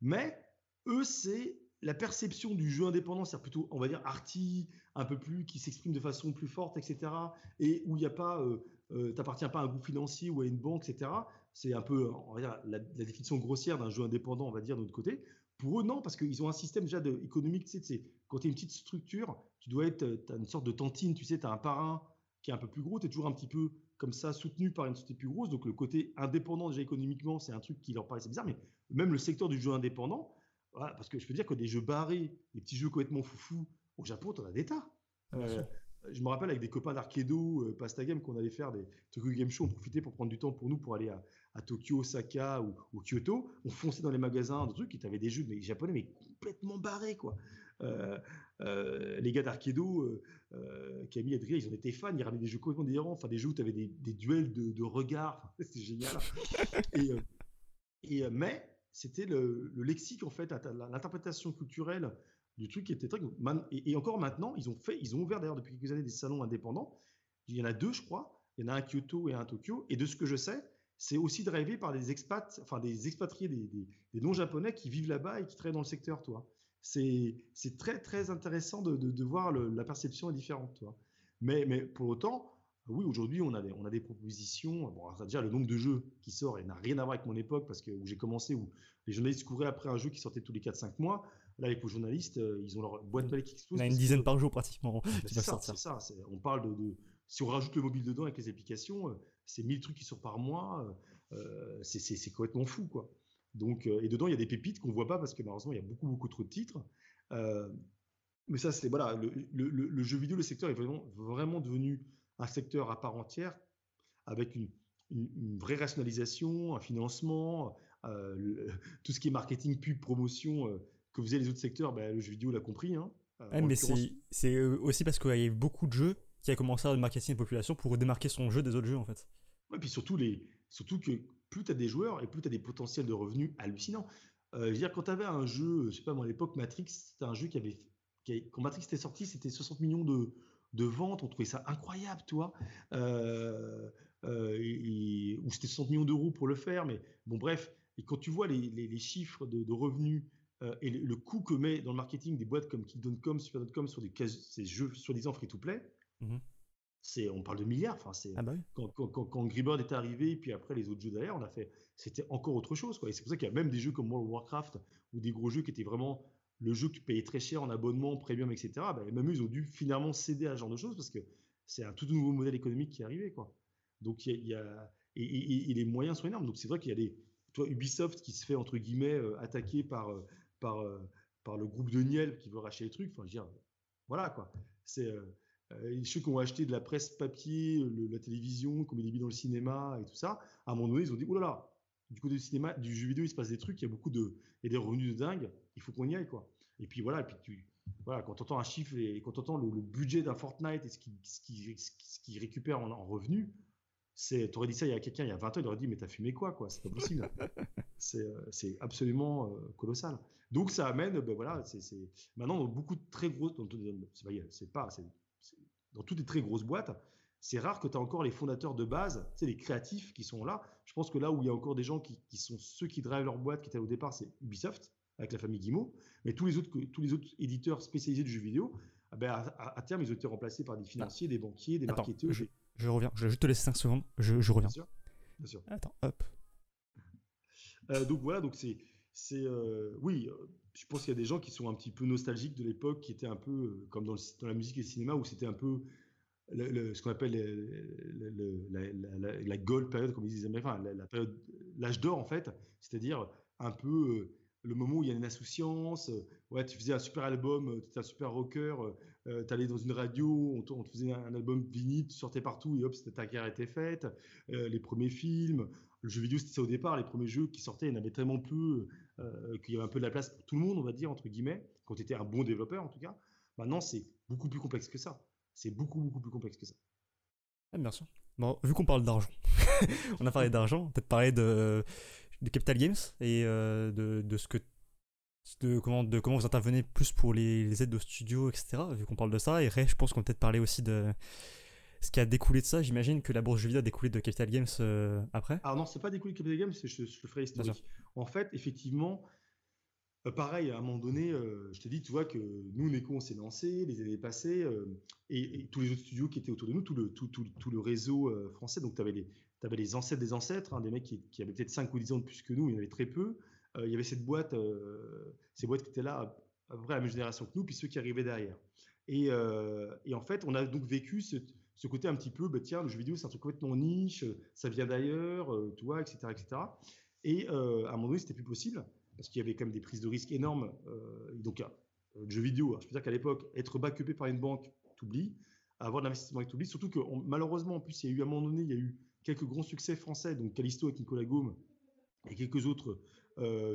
[SPEAKER 2] Mais eux c'est la perception du jeu indépendant, c'est plutôt, on va dire, arty, un peu plus, qui s'exprime de façon plus forte, etc. Et où il n'y a pas, euh, euh pas à un groupe financier ou à une banque, etc. C'est un peu, on va dire, la, définition grossière d'un jeu indépendant, on va dire, de notre côté. Pour eux, non, parce qu'ils ont un système déjà de, économique, tu sais, quand tu es une petite structure, tu dois être, tu as une sorte de tantine, tu sais, tu as un parrain qui est un peu plus gros, tu es toujours un petit peu comme ça soutenu par une société plus grosse. Donc le côté indépendant déjà économiquement, c'est un truc qui leur paraissait bizarre. Mais même le secteur du jeu indépendant, parce que je peux dire que des jeux barrés, des petits jeux complètement foufou, au Japon, tu en as des tas. Euh, je me rappelle avec des copains d'Arkedo, euh, Pasta Game, qu'on allait faire des Tokyo Game Show, on profitait pour prendre du temps pour nous pour aller à, Tokyo, Osaka ou, Kyoto. On fonçait dans les magasins, des trucs, qui avaient des jeux mais, japonais, mais complètement barrés, quoi. Euh, euh, les gars d'Arkedo, Camille et Adrien, ils en étaient fans, ils ramenaient des jeux complètement différents, enfin des jeux où tu avais des, duels de, regards, c'était génial. et, et, mais c'était le, le, lexique, en fait, l'interprétation culturelle du truc qui était très. Et, encore maintenant, ils ont fait, ils ont ouvert d'ailleurs depuis quelques années des salons indépendants. Il y en a deux, je crois. Il y en a un à Kyoto et un à Tokyo. Et de ce que je sais, c'est aussi drivé par des expats, enfin des expatriés, des, des, non-japonais qui vivent là-bas et qui travaillent dans le secteur, toi. C'est très très intéressant de, de, voir la perception est différente, toi. Mais, mais pour autant, oui, aujourd'hui, on, a des, on a des propositions. Bon, dire le nombre de jeux qui sort, n'a rien à voir avec mon époque, parce que où j'ai commencé, où les journalistes couraient après un jeu qui sortait tous les 4-5 mois. Là, les journalistes, euh, ils ont leur boîte mail qui explose.
[SPEAKER 1] On a une dizaine par jour pratiquement.
[SPEAKER 2] C'est ça, c'est ça. On parle de, Si on rajoute le mobile dedans avec les applications, euh, c'est 1000 trucs qui sortent par mois. Euh, c'est complètement fou, quoi. Donc, et dedans, il y a des pépites qu'on voit pas parce que malheureusement, il y a beaucoup, beaucoup trop de titres. mais ça, c'est voilà, le, jeu vidéo, le secteur est vraiment, vraiment devenu un secteur à part entière avec une, une, vraie rationalisation, un financement, tout ce qui est marketing, pub, promotion que faisaient les autres secteurs, bah, le jeu vidéo l'a compris. Hein.
[SPEAKER 1] Euh, mais c'est euh, aussi parce qu'il y a beaucoup de jeux qui a commencé à marketing de population pour démarquer son jeu des autres jeux en fait.
[SPEAKER 2] Ouais, puis surtout, les, surtout que plus tu as des joueurs et plus tu as des potentiels de revenus hallucinants. Euh, je veux dire, quand tu avais un jeu, je sais pas moi, à l'époque, Matrix, c'était un jeu qui avait, Quand Matrix était sorti, c'était 60 millions de, de, ventes, on trouvait ça incroyable, toi. Euh, ou c'était 60 millions d'euros pour le faire, mais bon, bref. Et quand tu vois les, les, chiffres de, de revenus euh, et le, coût que met dans le marketing des boîtes comme Kick.com, Super.com sur des ces jeux soi-disant free-to-play, mhm. c'est on parle de milliards. Enfin, c'est ah bah quand, quand, est arrivé, puis après les autres jeux derrière, on a fait, c'était encore autre chose. Quoi. Et c'est pour ça qu'il y a même des jeux comme World of Warcraft ou des gros jeux qui étaient vraiment le jeu que tu payais très cher en abonnement, premium, etc. Bah, même eux, ils ont dû finalement céder à ce genre de choses parce que c'est un tout nouveau modèle économique qui est arrivé. Quoi. Donc il y a, et, les moyens sont énormes. Donc c'est vrai qu'il y a des, toi, Ubisoft qui se fait entre guillemets euh, attaquer par euh, par, euh, par le groupe de Niel qui veut racheter les trucs. Enfin, je veux dire, voilà quoi. C'est ceux qui ont acheté de la presse papier, la télévision, qui ont mis des billes dans le cinéma et tout ça. À un moment donné, ils ont dit, oh là là, du côté du cinéma, du jeu vidéo, il se passe des trucs, il y a beaucoup de, et des revenus de dingue. Il faut qu'on y aille quoi. Et puis voilà, et puis tu, voilà, quand tu entends un chiffre et quand tu entends le, budget d'un Fortnite et ce qu'il ce qui, ce qui récupère en, en revenus, tu aurais dit ça il y a quelqu'un il y a 20 ans, il aurait dit mais t'as fumé quoi quoi, c'est pas possible. Euh, c'est absolument euh, colossal. Donc ça amène, ben voilà, c'est maintenant dans beaucoup de très grosses, c'est pas, dans toutes les très grosses boîtes, c'est rare que tu as encore les fondateurs de base, tu sais, les créatifs qui sont là. Je pense que là où il y a encore des gens qui, sont ceux qui drivent leur boîte, qui étaient au départ, c'est Ubisoft avec la famille Guimau, mais tous les autres, tous les autres éditeurs spécialisés du jeu vidéo, ah ben à, terme, ils ont été remplacés par des financiers, des banquiers, des marketeurs.
[SPEAKER 1] Je reviens. Je juste te laisser 5 secondes. Je, je reviens.
[SPEAKER 2] Bien sûr. Bien sûr.
[SPEAKER 1] Attends, hop.
[SPEAKER 2] Euh, donc voilà, donc c'est, c'est, euh, oui, euh, je pense qu'il y a des gens qui sont un petit peu nostalgiques de l'époque, qui étaient un peu comme dans, dans, la musique et le cinéma, où c'était un peu ce qu'on appelle la, la, gold période, comme ils disent les l'âge d'or en fait, c'est-à-dire un peu le moment où il y a une insouciance, ouais, tu faisais un super album, tu étais un super rocker, euh, tu allais dans une radio, on te, faisait un, album vinyle, tu sortais partout et hop, ta carrière était faite. Euh, les premiers films, le jeu vidéo, c'était ça au départ. Les premiers jeux qui sortaient, il y en avait tellement peu euh, qu'il y avait un peu de la place pour tout le monde, on va dire, entre guillemets, quand tu étais un bon développeur en tout cas. Maintenant, c'est beaucoup plus complexe que ça. C'est beaucoup, beaucoup plus complexe que ça.
[SPEAKER 1] Ah, bien sûr. Bon, vu qu'on parle d'argent, on a parlé d'argent, peut-être parler de, de Capital Games et de, de, ce que de comment, de comment vous intervenez plus pour les, aides de studio, etc. Vu qu'on parle de ça. Et Ray, je pense qu'on peut peut-être parler aussi de ce qui a découlé de ça. J'imagine que la bourse jeux vidéo a découlé de Capital Games euh, après.
[SPEAKER 2] Alors non, c'est pas découlé de Capital Games, je, je, le ferai historique. En fait, effectivement, euh, pareil, à un moment donné, euh, je te dis, tu vois que nous, Neko, on s'est lancé les années passées, et, tous les autres studios qui étaient autour de nous, tout le, tout, tout, tout le réseau français, donc tu avais les, avais les ancêtres des ancêtres, hein, des mecs qui, qui avaient peut-être 5 ou 10 ans de plus que nous, il y en avait très peu. Euh, il y avait cette boîte, euh, ces boîtes qui étaient là à, peu près à la même génération que nous, puis ceux qui arrivaient derrière. Et, euh, et en fait, on a donc vécu ce, ce côté un petit peu, bah, tiens, le jeu vidéo, c'est un truc complètement niche, ça vient d'ailleurs, euh, tu vois, etc., etc. Et euh, à un moment donné, c'était plus possible parce qu'il y avait quand même des prises de risques énormes. Euh, donc, le jeu vidéo, je peux dire qu'à l'époque, être backupé par une banque, t'oublies. Avoir de l'investissement, t'oublies. Surtout que malheureusement, en plus, il y a eu à un moment donné, il y a eu quelques grands succès français, donc Callisto avec Nicolas Gaume et quelques autres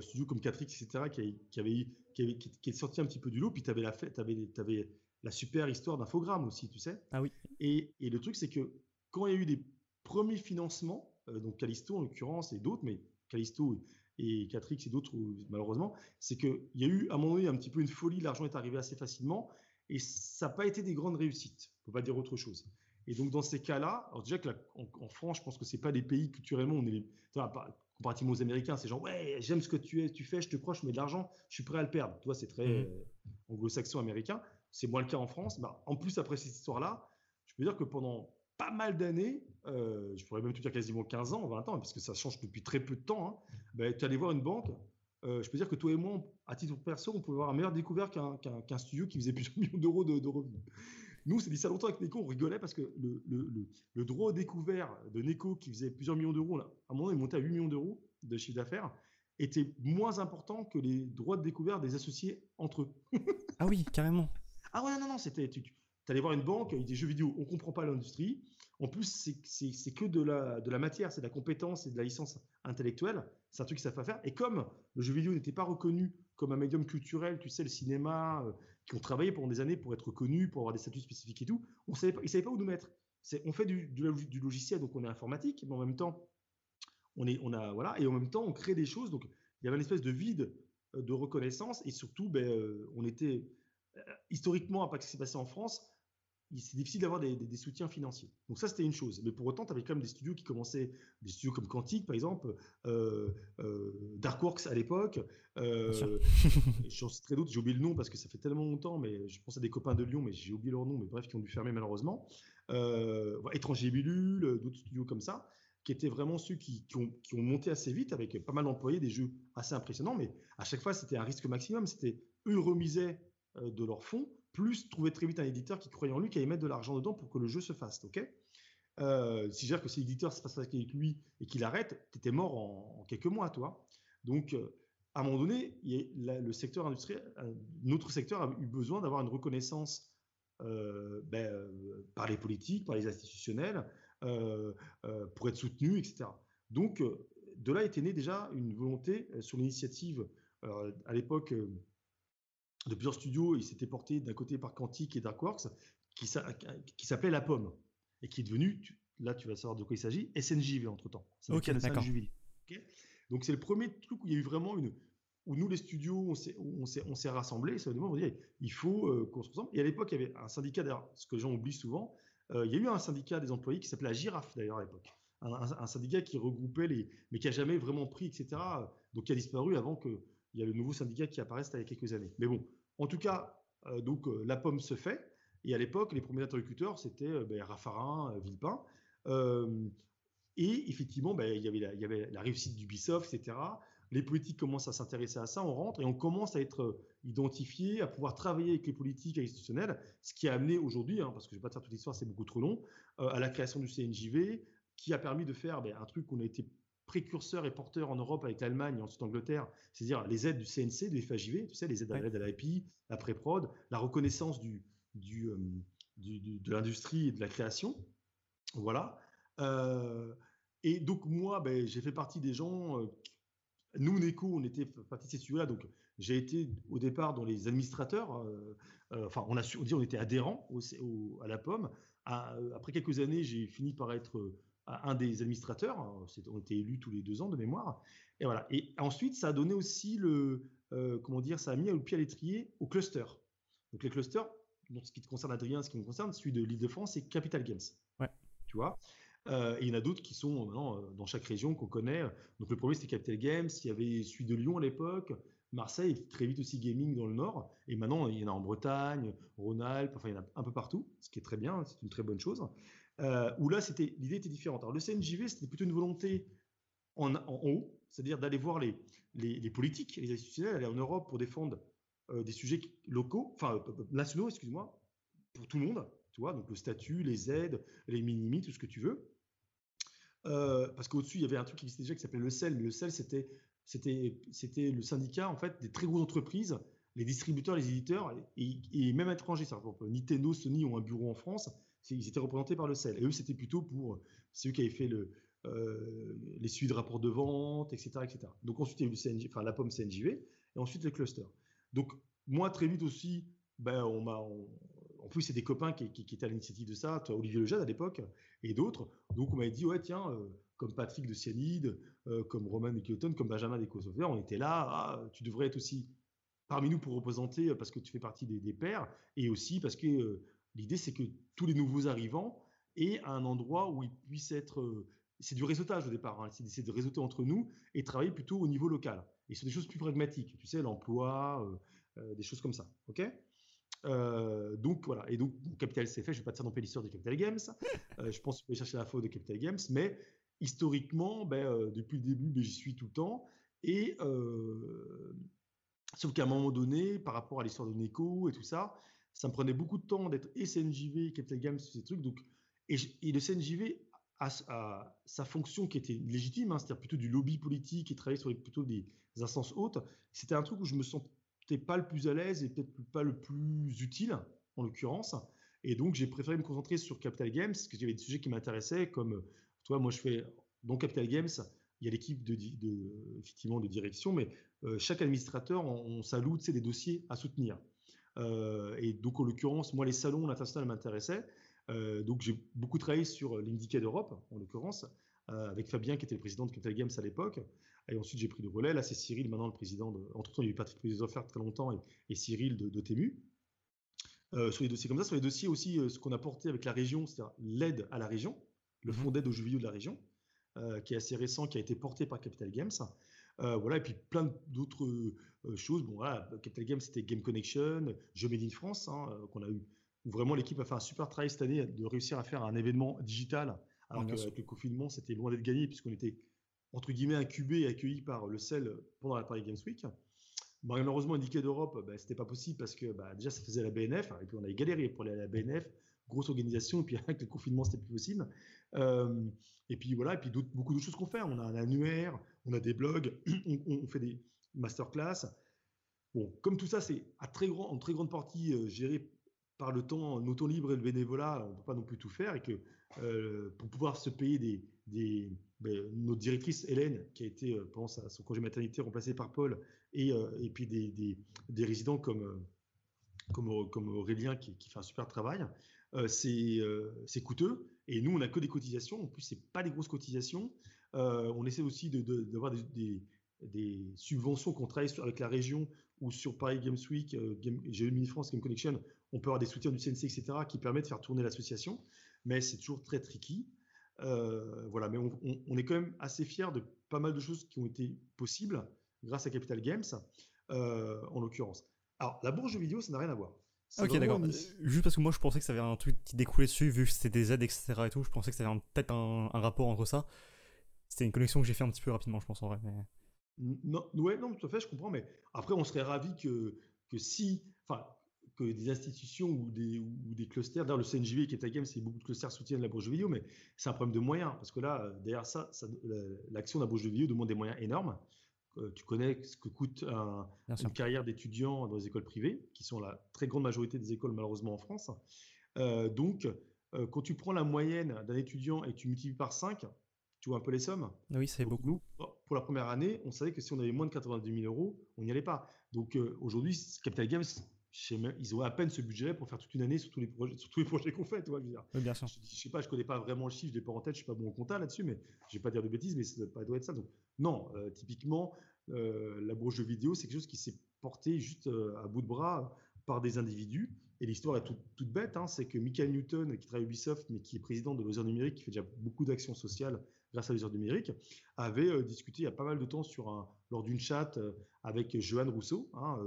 [SPEAKER 2] studios comme Catrix, etc., qui, qui, avait, qui, qui, est sorti un petit peu du lot. Puis tu avais, la, avais, avais la super histoire d'infogramme aussi, tu sais.
[SPEAKER 1] Ah oui.
[SPEAKER 2] Et, et le truc, c'est que quand il y a eu des premiers financements, euh, donc Callisto en l'occurrence et d'autres, mais Callisto et Catrix et d'autres malheureusement, c'est qu'il y a eu à un moment donné un petit peu une folie, l'argent est arrivé assez facilement et ça n'a pas été des grandes réussites, on peut pas dire autre chose. Et donc dans ces cas-là, alors déjà que en, France, je pense que c'est pas des pays culturellement, on est les, comparativement aux Américains, c'est genre ouais j'aime ce que tu, es, tu fais, je te crois, je mets de l'argent, je suis prêt à le perdre. Toi c'est très mmh. euh, anglo-saxon américain. C'est moins le cas en France. Bah, en plus, après cette histoire-là, je peux dire que pendant pas mal d'années, euh, je pourrais même te dire quasiment 15 ans, 20 ans, parce que ça change depuis très peu de temps, hein, bah, tu allais voir une banque. Euh, je peux dire que toi et moi, à titre perso, on pouvait avoir un meilleur découvert qu'un studio qui faisait plusieurs millions d'euros de, revenus. Nous, c'est dit ça longtemps avec Neko, on rigolait parce que le, le, le, droit au découvert de Neko, qui faisait plusieurs millions d'euros, à un moment, il montait à 8 millions d'euros de chiffre d'affaires, était moins important que les droits de découvert des associés entre eux.
[SPEAKER 1] ah oui, carrément.
[SPEAKER 2] Ah ouais, non, non, c'était. Tu, tu allais voir une banque, des jeux vidéo, on comprend pas l'industrie. En plus, c'est que de la, matière, c'est de la compétence et de la licence intellectuelle. C'est un truc qu'ils savent pas faire. Et comme le jeu vidéo n'était pas reconnu comme un médium culturel, tu sais, le cinéma, euh, qui ont travaillé pendant des années pour être reconnu, pour avoir des statuts spécifiques et tout, on savait pas, savaient pas où nous mettre. On fait du, logiciel, donc on est informatique, mais en même temps, on a, voilà, et en même temps, on crée des choses. Donc, il y avait une espèce de vide euh, de reconnaissance et surtout, ben, euh, on était historiquement, à pas ce qui s'est passé en France, c'est difficile d'avoir des, soutiens financiers. Donc ça, c'était une chose. Mais pour autant, tu avais quand même des studios qui commençaient, des studios comme Quantic, par exemple, euh, euh, Darkworks à l'époque. Euh, J'en très d'autres, j'ai oublié le nom parce que ça fait tellement longtemps, mais je pense à des copains de Lyon, mais j'ai oublié leur nom, mais bref, qui ont dû fermer malheureusement. Euh, Étranger d'autres studios comme ça, qui étaient vraiment ceux qui, ont, qui, ont, monté assez vite avec pas mal d'employés, des jeux assez impressionnants, mais à chaque fois, c'était un risque maximum. C'était eux remisaient euh, de leur fonds, plus trouver très vite un éditeur qui croyait en lui, qui allait mettre de l'argent dedans pour que le jeu se fasse. ok? Euh, si que si l'éditeur se passe avec lui et qu'il arrête, tu étais mort en, quelques mois, toi. Donc, euh, à un moment donné, le secteur industriel, notre secteur a eu besoin d'avoir une reconnaissance ben, par les politiques, par les institutionnels, pour être soutenu, etc. Donc, de là était née déjà une volonté sur l'initiative, à l'époque, de plusieurs studios. Il s'était porté d'un côté par Quantic et Darkworks, qui, qui s'appelait La Pomme, et qui est devenu, là tu vas savoir de quoi il s'agit, SNJV entre-temps.
[SPEAKER 1] Ok, d'accord.
[SPEAKER 2] Donc c'est le premier truc où il y a eu vraiment une... où nous, les studios, on s'est rassemblés, ça veut dire, on dit, il faut euh, qu'on se ressemble. Et à l'époque, il y avait un syndicat, d'ailleurs, ce que les gens oublient souvent, euh, il y a eu un syndicat des employés qui s'appelait la Girafe, d'ailleurs, à l'époque. Un, syndicat qui regroupait les... mais qui a jamais vraiment pris, etc. Donc qui a disparu avant que il y a le nouveau syndicat qui apparaît il y a quelques années. Mais bon, en tout cas, euh, donc euh, la pomme se fait. Et à l'époque, les premiers interlocuteurs, c'était euh, ben, Raffarin, Villepin. et effectivement, ben, il, y avait la, il y avait réussite d'Ubisoft, etc. Les politiques commencent à s'intéresser à ça, on rentre et on commence à être identifié, à pouvoir travailler avec les politiques institutionnelles, ce qui a amené aujourd'hui, hein, parce que je ne vais pas te faire toute l'histoire, c'est beaucoup trop long, à la création du CNJV, qui a permis de faire ben, un truc qu'on a été précurseur et porteur en Europe avec l'Allemagne et ensuite l'Angleterre, c'est-à-dire les aides du CNC, du FAJV, tu sais, les aides à l'aide à la pré-prod, la reconnaissance du, euh, du, de l'industrie et de la création. Voilà. Euh, et donc, moi, ben, j'ai fait partie des gens. Euh, nous, NECO, on était partie de ces studios-là. Donc, j'ai été au départ dans les administrateurs. enfin, on, a, on, dit, on était adhérents à la pomme. après quelques années, j'ai fini par être un des administrateurs. On était élus tous les deux ans de mémoire. Et voilà. Et ensuite, ça a donné aussi le, euh, comment dire, ça a mis le pied à l'étrier au cluster. Donc les clusters, donc ce qui te concerne Adrien, ce qui me concerne, celui de l'Île-de-France, c'est Capital Games.
[SPEAKER 1] Ouais.
[SPEAKER 2] Tu vois? Euh, et il y en a d'autres qui sont euh, dans chaque région qu'on connaît. Donc le premier c'était Capital Games. Il y avait celui de Lyon à l'époque. Marseille, très vite aussi gaming dans le nord. Et maintenant, il y en a en Bretagne, Rhône-Alpes, enfin, il y en a un peu partout, ce qui est très bien, c'est une très bonne chose. Euh, où là, c'était l'idée était différente. Alors, le CNJV, c'était plutôt une volonté en, haut, c'est-à-dire d'aller voir les, politiques, les institutionnels, aller en Europe pour défendre euh, des sujets locaux, enfin euh, nationaux, excuse-moi, pour tout le monde, tu vois, donc le statut, les aides, les minimis, tout ce que tu veux. Parce qu'au-dessus, il y avait un truc qui existait déjà qui s'appelait le CEL, mais le CEL, c'était, le syndicat en fait des très grosses entreprises, les distributeurs, les éditeurs, et, même étrangers. Nintendo, Sony ont un bureau en France, ils étaient représentés par le CEL. Et eux, c'était plutôt pour ceux qui avaient fait le, euh, les suivis de rapports de vente, etc., etc. Donc ensuite, il y a eu la pomme CNJV, et ensuite le cluster. Donc moi, très vite aussi, ben, en plus, c'est des copains qui, étaient à l'initiative de ça, toi, Olivier Lejeune à l'époque, et d'autres. Donc, on m'avait dit, ouais, tiens, euh, comme Patrick de Cyanide, euh, comme Roman de comme Benjamin d'EcoSoftware, on était là, ah, tu devrais être aussi parmi nous pour représenter, parce que tu fais partie des, des pairs, et aussi parce que l'idée, c'est que tous les nouveaux arrivants aient un endroit où ils puissent être. c'est du réseautage au départ, hein, c'est de réseauter entre nous et travailler plutôt au niveau local. Et sur des choses plus pragmatiques, tu sais, l'emploi, des choses comme ça. OK? Euh, donc voilà, et donc Capital CFF, je ne vais pas te faire non l'histoire de Capital Games. Euh, je pense que tu peux chercher l'info de Capital Games, mais historiquement, ben, euh, depuis le début, ben, j'y suis tout le temps. Et sauf qu'à un moment donné, par rapport à l'histoire de Neko et tout ça, ça me prenait beaucoup de temps d'être SNJV, Capital Games, ces trucs. Donc, et, le CNJV a, sa fonction qui était légitime, hein, c'est-à-dire plutôt du lobby politique et travailler sur plutôt des instances hautes. C'était un truc où je me sens pas le plus à l'aise et peut-être pas le plus utile, en l'occurrence. Et donc, j'ai préféré me concentrer sur Capital Games, parce que j'avais des sujets qui m'intéressaient, comme, toi, moi, je fais, dans Capital Games, il y a l'équipe de, effectivement, de direction, mais euh, chaque administrateur, on, on s'alloue des dossiers à soutenir. Euh, et donc, en l'occurrence, moi, les salons internationaux m'intéressaient. Euh, donc, j'ai beaucoup travaillé sur l'Indicat d'Europe, en l'occurrence, avec Fabien, qui était le président de Capital Games à l'époque. Et ensuite, j'ai pris le relais. Là, c'est Cyril, maintenant le président. De... Entre-temps, il y a eu Patrick offertes très longtemps et, Cyril de, de Tému. Euh, sur les dossiers comme ça, sur les dossiers aussi, euh, ce qu'on a porté avec la région, c'est-à-dire l'aide à la région, le mhm. fonds d'aide aux jeux vidéo de la région, euh, qui est assez récent, qui a été porté par Capital Games. Voilà, et puis plein d'autres choses. Bon, voilà, Capital Games, c'était Game Connection, Jeux Made in France, hein, qu'on a eu, où vraiment l'équipe a fait un super travail cette année de réussir à faire un événement digital, alors qu'avec le confinement, c'était loin d'être gagné, puisqu'on était entre guillemets, incubé et accueilli par le CEL pendant la Paris Games Week. malheureusement, indiqué d'Europe, bah, c'était pas possible parce que bah, déjà, ça faisait la BNF, et puis on avait galéré pour aller à la BNF, grosse organisation, et puis avec le confinement, c'était plus possible. Euh, et puis voilà, et puis beaucoup d'autres choses qu'on fait. On a un annuaire, on a des blogs, on, fait des masterclass. Bon, comme tout ça, c'est à très grand, en très grande partie euh, géré par le temps, nos temps libres et le bénévolat, on ne peut pas non plus tout faire, et que euh, pour pouvoir se payer des, des ben, notre directrice Hélène, qui a été euh, pendant son congé maternité remplacée par Paul, et, euh, et puis des, des, résidents comme, comme, comme Aurélien qui, qui, fait un super travail, c'est coûteux. Et nous, on n'a que des cotisations. En plus, c'est pas des grosses cotisations. On essaie aussi d'avoir de, des, des, subventions qu'on travaille avec la région ou sur Paris Games Week, Game, Mini France, Game Connection, on peut avoir des soutiens du CNC, etc., qui permettent de faire tourner l'association. Mais c'est toujours très tricky. Euh, voilà, mais on, est quand même assez fiers de pas mal de choses qui ont été possibles grâce à Capital Games, euh, en l'occurrence. Alors, la bourse de vidéo, ça n'a rien à voir.
[SPEAKER 1] Ok, d'accord. Euh, juste parce que moi, je pensais que ça avait un truc qui découlait dessus, vu que c'était des aides, etc. et tout, je pensais que ça avait peut-être un, rapport entre ça. C'était une connexion que j'ai fait un petit peu rapidement, je pense, en vrai. Mais...
[SPEAKER 2] Non, ouais, non, tout à fait, je comprends, mais après, on serait ravi que, que si, enfin, que des institutions ou des, ou des clusters, d'ailleurs le CNJV qui est à Game, c'est beaucoup de clusters soutiennent la bourse de vidéo, mais c'est un problème de moyens, parce que là, derrière ça, l'action de la bourse de vidéo demande des moyens énormes. Euh, tu connais ce que coûte une carrière d'étudiant dans les écoles privées, qui sont la très grande majorité des écoles malheureusement en France. Euh, donc, euh, quand tu prends la moyenne d'un étudiant et tu multiplies par 5, tu vois un peu les sommes
[SPEAKER 1] Oui, c'est beaucoup. Nous,
[SPEAKER 2] pour la première année, on savait que si on avait moins de 90 000 euros, on n'y allait pas. Donc aujourd'hui, Capital Games ils ont à peine ce budget pour faire toute une année sur tous les projets, sur tous les projets qu'on fait, tu vois, je veux dire.
[SPEAKER 1] bien sûr.
[SPEAKER 2] Je, ne sais pas, je connais pas vraiment le chiffre, je l'ai pas en tête, je suis pas bon au compta là-dessus, mais je vais pas dire de bêtises, mais ça doit être ça. Donc, non, euh, typiquement, euh, la broche de vidéo, c'est quelque chose qui s'est porté juste euh, à bout de bras par des individus. Et l'histoire est toute, bête, hein, c'est que Michael Newton, qui travaille Ubisoft, mais qui est président de Loser Numérique, qui fait déjà beaucoup d'actions sociales grâce à Loser Numérique, avait discuté il y a pas mal de temps sur lors d'une chat avec Johan Rousseau, hein,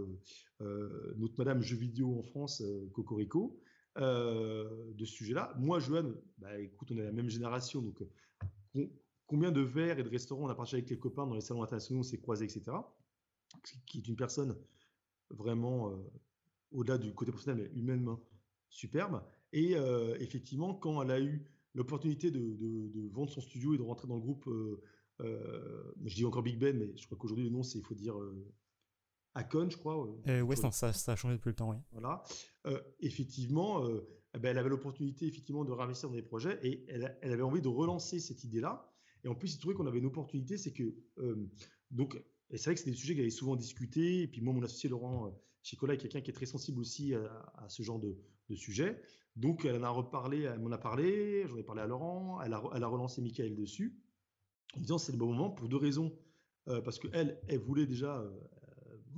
[SPEAKER 2] notre Madame Jeux vidéo en France, Cocorico, de ce sujet-là. Moi, Johan, bah, écoute, on est la même génération, donc combien de verres et de restaurants on a partagé avec les copains dans les salons internationaux, on s'est croisés, etc. Qui est une personne vraiment, au-delà du côté professionnel, mais humainement, superbe. Et effectivement, quand elle a eu l'opportunité de, vendre son studio et de rentrer dans le groupe, je dis encore Big Ben, mais je crois qu'aujourd'hui le nom, c'est il faut dire Acon, je crois.
[SPEAKER 1] oui, ça, ça, a changé depuis le temps, oui.
[SPEAKER 2] Voilà. effectivement, ben, elle avait l'opportunité effectivement de réinvestir dans des projets et elle, elle avait envie de relancer cette idée-là. Et en plus, il trouvait qu'on avait une opportunité, c'est que donc et c'est vrai que c'est des sujets qu'elle avait souvent discutés. Et puis moi, mon associé Laurent Chicola est quelqu'un qui est très sensible aussi à, ce genre de, de, sujet. Donc elle en a reparlé, elle m'en a parlé, j'en ai parlé à Laurent, elle a, elle a relancé Michael dessus, en disant c'est le bon moment pour deux raisons. Euh, parce qu'elle, elle voulait déjà, euh,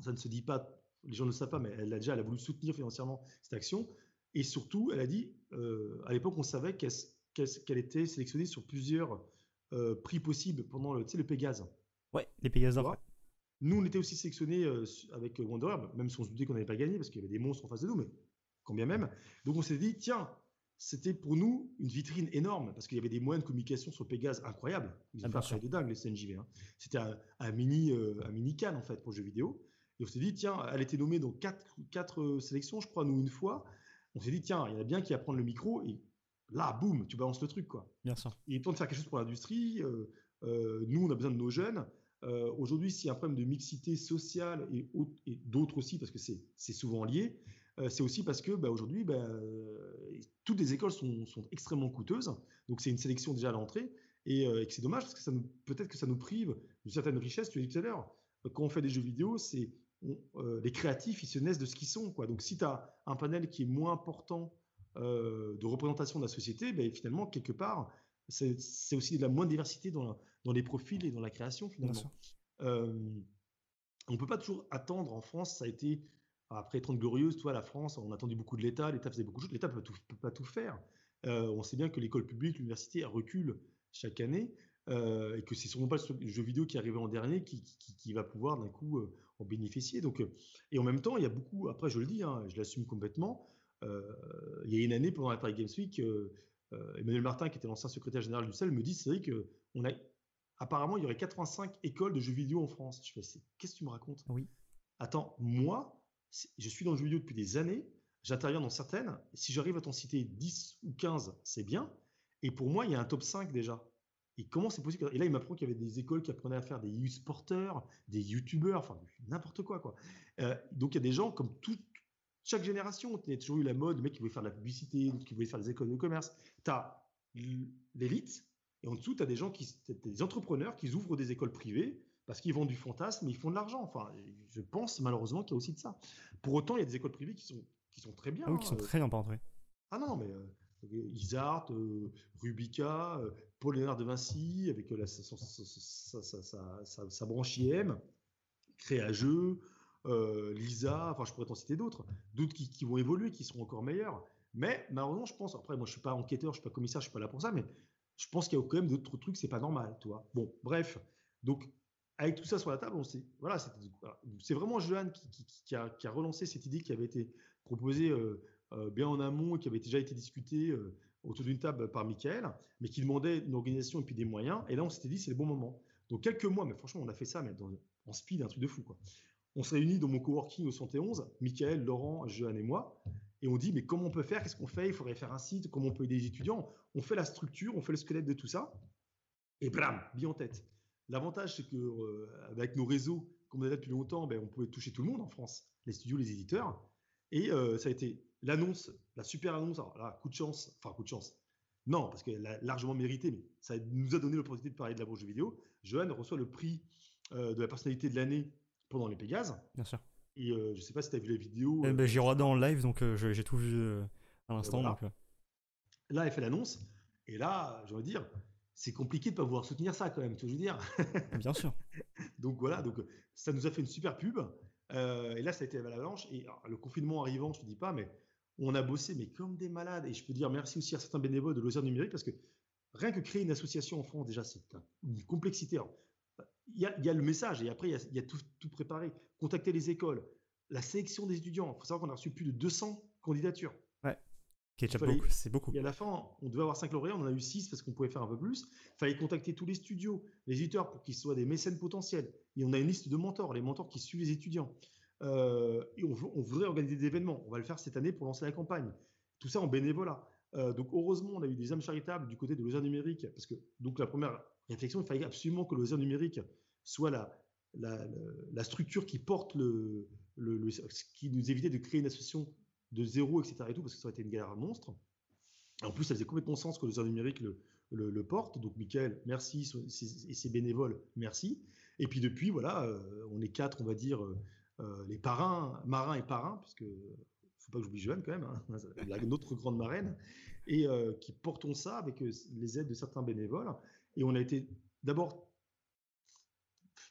[SPEAKER 2] ça ne se dit pas, les gens ne le savent pas, mais elle a déjà elle a voulu soutenir financièrement cette action. Et surtout, elle a dit, euh, à l'époque, on savait qu'elle était sélectionnée sur plusieurs prix possibles pendant le, le Pégase.
[SPEAKER 1] Ouais, les Pégases
[SPEAKER 2] nous, on était aussi sélectionnés euh, avec Wonder même si on se doutait qu'on n'avait pas gagné parce qu'il y avait des monstres en face de nous, mais combien même. Donc on s'est dit, tiens, c'était pour nous une vitrine énorme parce qu'il y avait des moyens de communication sur Pégase incroyables. Ils ont ah, fait de dingue les CNJV. Hein. C'était un, mini, euh, un mini can en fait pour jeux vidéo. Et on s'est dit, tiens, elle était nommée dans quatre, quatre euh, sélections, je crois, nous une fois. On s'est dit, tiens, il y en a bien qui va prendre le micro et là, boum, tu balances le truc quoi.
[SPEAKER 1] Bien sûr.
[SPEAKER 2] Il est temps de faire quelque chose pour l'industrie. nous, on a besoin de nos jeunes. Euh, aujourd'hui, s'il y a un problème de mixité sociale et, d'autres aussi, parce que c'est souvent lié, euh, c'est aussi parce que bah, aujourd'hui, bah, toutes les écoles sont, extrêmement coûteuses. Donc, c'est une sélection déjà à l'entrée. Et, euh, c'est dommage parce que peut-être que ça nous prive d'une certaine richesse. Tu l'as dit tout à l'heure, quand on fait des jeux vidéo, c'est les créatifs, ils se naissent de ce qu'ils sont. Donc, si tu as un panel qui est moins important de représentation de la société, ben, finalement, quelque part, c'est aussi de la moins diversité dans, dans, les profils et dans la création finalement. Euh, on ne peut pas toujours attendre en France, ça a été après 30 glorieuses, toi la France, on a attendu beaucoup de l'État, l'État faisait beaucoup de choses, l'État ne peut, pas tout faire. Euh, on sait bien que l'école publique, l'université recule chaque année euh, et que c'est sûrement pas le jeu vidéo qui est arrivé en dernier qui, qui, va pouvoir d'un coup en bénéficier. Donc, et en même temps, il y a beaucoup, après je le dis, hein, je l'assume complètement, il y a une année pendant la Paris Games Week, euh, Emmanuel Martin, qui était l'ancien secrétaire général du CEL, me dit c'est vrai que on a apparemment il y aurait 85 écoles de jeux vidéo en France. Je fais qu'est-ce que tu me racontes?
[SPEAKER 1] Oui.
[SPEAKER 2] Attends, moi, je suis dans le jeu vidéo depuis des années. J'interviens dans certaines. Si j'arrive à t'en citer 10 ou 15, c'est bien. Et pour moi, il y a un top 5 déjà. Et comment c'est possible? Et là, il m'apprend qu'il y avait des écoles qui apprenaient à faire des e-sporters, des youtubeurs, enfin n'importe quoi. quoi. Euh, donc il y a des gens comme tout, chaque génération, il y a toujours eu la mode, le mec qui voulait faire de la publicité, qui voulait faire des écoles de commerce. Tu as l'élite, et en dessous, tu as des gens qui, des entrepreneurs qui ouvrent des écoles privées parce qu'ils vendent du fantasme, ils font de l'argent. Enfin, je pense malheureusement qu'il y a aussi de ça. Pour autant, il y a des écoles privées qui sont, qui sont très bien.
[SPEAKER 1] Ah oui, qui sont hein, très bien oui.
[SPEAKER 2] Ah non, mais euh, Isart, euh, Rubica, euh, Paul Léonard de Vinci, avec sa, sa, branche IM, Créageux, euh, Lisa, enfin je pourrais t'en citer d'autres, d'autres qui, vont évoluer, qui seront encore meilleurs. Mais malheureusement, je pense, après moi je suis pas enquêteur, je suis pas commissaire, je suis pas là pour ça, mais je pense qu'il y a quand même d'autres trucs, c'est pas normal, tu. Bon, bref, donc avec tout ça sur la table, on sait, voilà, c'est vraiment Johan qui, a, relancé cette idée qui avait été proposée euh, euh, bien en amont et qui avait déjà été discutée autour d'une table par Michael, mais qui demandait une organisation et puis des moyens. Et là, on s'était dit, c'est le bon moment. Donc quelques mois, mais franchement, on a fait ça, mais en speed, un truc de fou, on se réunit dans mon coworking au 111, Michael, Laurent, Johan et moi, et on dit mais comment on peut faire? Qu'est-ce qu'on fait? Il faudrait faire un site, comment on peut aider les étudiants? On fait la structure, on fait le squelette de tout ça, et blam, bien en tête. L'avantage, c'est que euh, avec nos réseaux, comme on a depuis longtemps, ben, on pouvait toucher tout le monde en France, les studios, les éditeurs, et euh, ça a été l'annonce, la super annonce. Alors là, coup de chance, enfin coup de chance. Non, parce qu'elle a largement mérité, mais ça nous a donné l'opportunité de parler de la branche vidéo. Johan reçoit le prix euh, de la personnalité de l'année pendant les Pégases.
[SPEAKER 1] Bien sûr.
[SPEAKER 2] Et euh, je sais pas si tu as vu la vidéo.
[SPEAKER 1] Eh ben, j'ai regardé en live, donc euh, j'ai tout vu euh, à l'instant.
[SPEAKER 2] Là, elle fait l'annonce. Et là, je veux dire, c'est compliqué de pas pouvoir soutenir ça quand même, tu veux dire?
[SPEAKER 1] Bien sûr.
[SPEAKER 2] donc voilà, donc ça nous a fait une super pub. et là, ça a été à l'avalanche. Et le confinement arrivant, je te dis pas, mais on a bossé, mais comme des malades. Et je peux dire merci aussi à certains bénévoles de l'Ozère numérique parce que rien que créer une association en France, déjà, c'est une complexité il y, a, le message et après, il y a, tout, préparé. Contacter les écoles, la sélection des étudiants. Il faut savoir qu'on a reçu plus de 200 candidatures.
[SPEAKER 1] Ouais. C'est beaucoup.
[SPEAKER 2] Et à la fin, on devait avoir 5 lauréats, on en a eu 6 parce qu'on pouvait faire un peu plus. Il fallait contacter tous les studios, les éditeurs pour qu'ils soient des mécènes potentiels. Et on a une liste de mentors, les mentors qui suivent les étudiants. Euh, et on, voudrait organiser des événements. On va le faire cette année pour lancer la campagne. tout ça en bénévolat. donc heureusement, on a eu des âmes charitables du côté de loisirs numérique, parce que donc la première réflexion, il fallait absolument que loisir numérique soit la, la, structure qui porte le, le, ce qui nous évitait de créer une association de zéro, etc. Et tout, parce que ça aurait été une galère monstre. En plus, ça faisait complètement sens que le numérique le, le, porte. Donc, Michael, merci. Et ses bénévoles, merci. Et puis, depuis, voilà, euh, on est quatre, on va dire, euh, euh, les parrains, marins et parrains, parce que faut pas que j'oublie Joanne quand même, hein, notre grande marraine, et qui portons ça avec les aides de certains bénévoles. Et on a été d'abord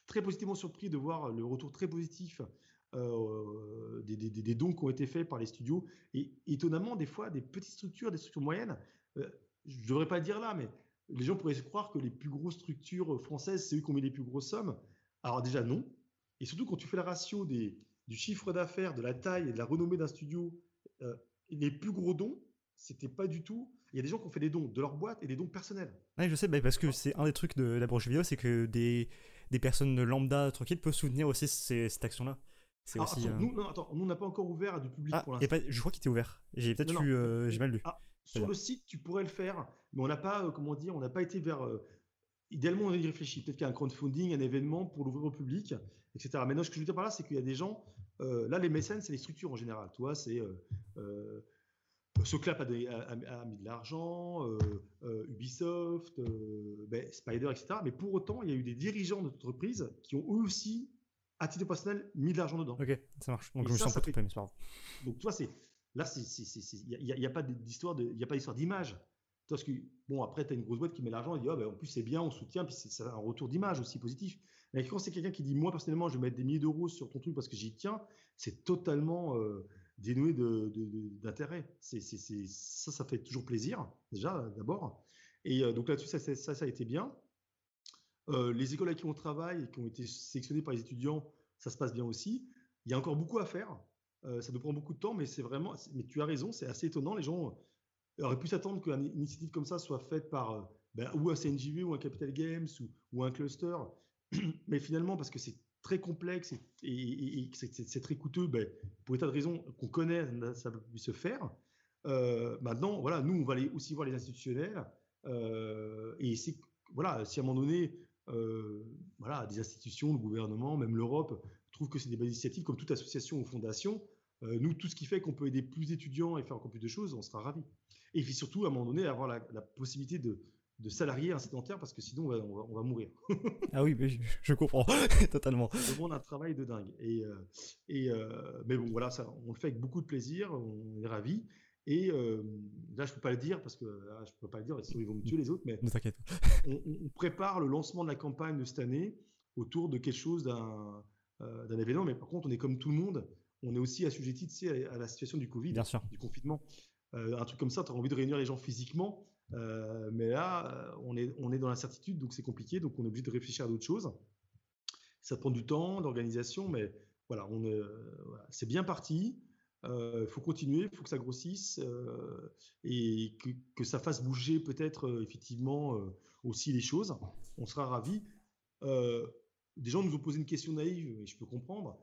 [SPEAKER 2] très positivement surpris de voir le retour très positif des, des, dons qui ont été faits par les studios. Et étonnamment, des fois, des petites structures, des structures moyennes, je ne devrais pas dire là, mais les gens pourraient se croire que les plus grosses structures françaises, c'est eux qui ont mis les plus grosses sommes. Alors déjà, non. Et surtout, quand tu fais la ratio du chiffre d'affaires, de la taille et de la renommée d'un studio, euh, les plus gros dons, c'était pas du tout. Il y a des gens qui ont fait des dons de leur boîte et des dons personnels.
[SPEAKER 1] Oui, je sais, bah, parce que c'est un des trucs de la branche vidéo, c'est que des, des personnes lambda tranquilles peuvent soutenir aussi cette action-là.
[SPEAKER 2] C'est aussi. Euh, nous, attends, nous, on n'a pas encore ouvert à du public
[SPEAKER 1] ah,
[SPEAKER 2] pour l'instant.
[SPEAKER 1] Je crois qu'il était ouvert. J'ai peut-être eu, euh, j'ai mal lu.
[SPEAKER 2] Ah, sur le site, tu pourrais le faire, mais on n'a pas, euh, comment dire, on n'a pas été vers. Euh, idéalement, on a y réfléchi. Peut-être qu'il y a un crowdfunding, un événement pour l'ouvrir au public, etc. Mais non, ce que je veux dire par là, c'est qu'il y a des gens. Euh, là, les mécènes, c'est les structures en général. Toi, c'est. Soclap a, a, mis de l'argent, Ubisoft, ben, Spider, etc. Mais pour autant, il y a eu des dirigeants d'entreprises qui ont eux aussi, à titre personnel, mis de l'argent dedans.
[SPEAKER 1] Ok, ça marche. Donc, je me sens pas fait...
[SPEAKER 2] Donc, toi, c'est Là, il n'y a, pas d'histoire il a pas d'histoire d'image. Parce que, bon, après, tu as une grosse boîte qui met l'argent et dit, oh, ben, en plus, c'est bien, on soutient, puis c'est un retour d'image aussi positif. Mais quand c'est quelqu'un qui dit, moi, personnellement, je vais mettre des milliers d'euros sur ton truc parce que j'y tiens, c'est totalement euh, dénoué d'intérêt. Ça, ça fait toujours plaisir, déjà, d'abord. Et euh, donc là-dessus, ça, ça, a été bien. Euh, les écoles avec qui on travaille et qui ont été sélectionnées par les étudiants, ça se passe bien aussi. Il y a encore beaucoup à faire. Euh, ça nous prend beaucoup de temps, mais c'est vraiment. Mais tu as raison, c'est assez étonnant. Les gens auraient pu s'attendre qu'une initiative comme ça soit faite par ben, ou un CNJV ou un Capital Games ou, un cluster, mais finalement parce que c'est très complexe et, c'est très coûteux, ben, pour état de raison qu'on connaît, ça peut se faire. Euh, maintenant, voilà, nous, on va aller aussi voir les institutionnels. et c'est voilà, si à un moment donné, voilà, des institutions, le gouvernement, même l'Europe, trouve que c'est des bonnes initiatives, comme toute association ou fondation. Euh, nous, tout ce qui fait qu'on peut aider plus d'étudiants et faire encore plus de choses, on sera ravis. Et puis surtout, à un moment donné, avoir la, possibilité de, de salariés un sédentaire parce que sinon on va, mourir.
[SPEAKER 1] ah oui, mais je, comprends totalement.
[SPEAKER 2] Ça demande un travail de dingue. Et, euh, et euh, mais bon, voilà, ça, on le fait avec beaucoup de plaisir, on est ravis. Et là, je peux pas le dire parce que là, je peux pas le dire, sinon ils vont me tuer les autres. Mais
[SPEAKER 1] ne t'inquiète.
[SPEAKER 2] on, on, prépare le lancement de la campagne de cette année autour de quelque chose d'un euh, d'un événement. Mais par contre, on est comme tout le monde, on est aussi assujetti à, à la situation du Covid, du confinement. Euh, un truc comme ça, tu as envie de réunir les gens physiquement, euh, mais là, on est, on est dans l'incertitude, donc c'est compliqué, donc on est obligé de réfléchir à d'autres choses. Ça prend du temps, d'organisation, mais voilà, on c'est bien parti. Il faut continuer, il faut que ça grossisse et que, ça fasse bouger peut-être effectivement aussi les choses. On sera ravis des gens nous ont posé une question naïve, et je peux comprendre.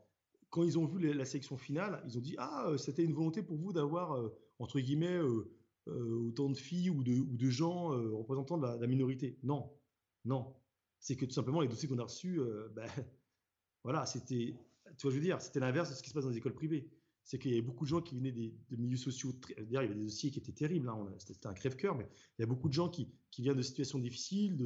[SPEAKER 2] Quand ils ont vu la sélection finale, ils ont dit Ah, euh, c'était une volonté pour vous d'avoir, euh, entre guillemets, euh, autant de filles ou de, gens représentant de la, minorité. Non, non. C'est que tout simplement, les dossiers qu'on a reçus, ben, voilà, c'était, tu vois, je veux dire, c'était l'inverse de ce qui se passe dans les écoles privées c'est qu'il y avait beaucoup de gens qui venaient de milieux sociaux. D'ailleurs, il y avait des dossiers qui étaient terribles. Hein, c'était un crève-cœur, mais il y a beaucoup de gens qui, viennent de situations difficiles,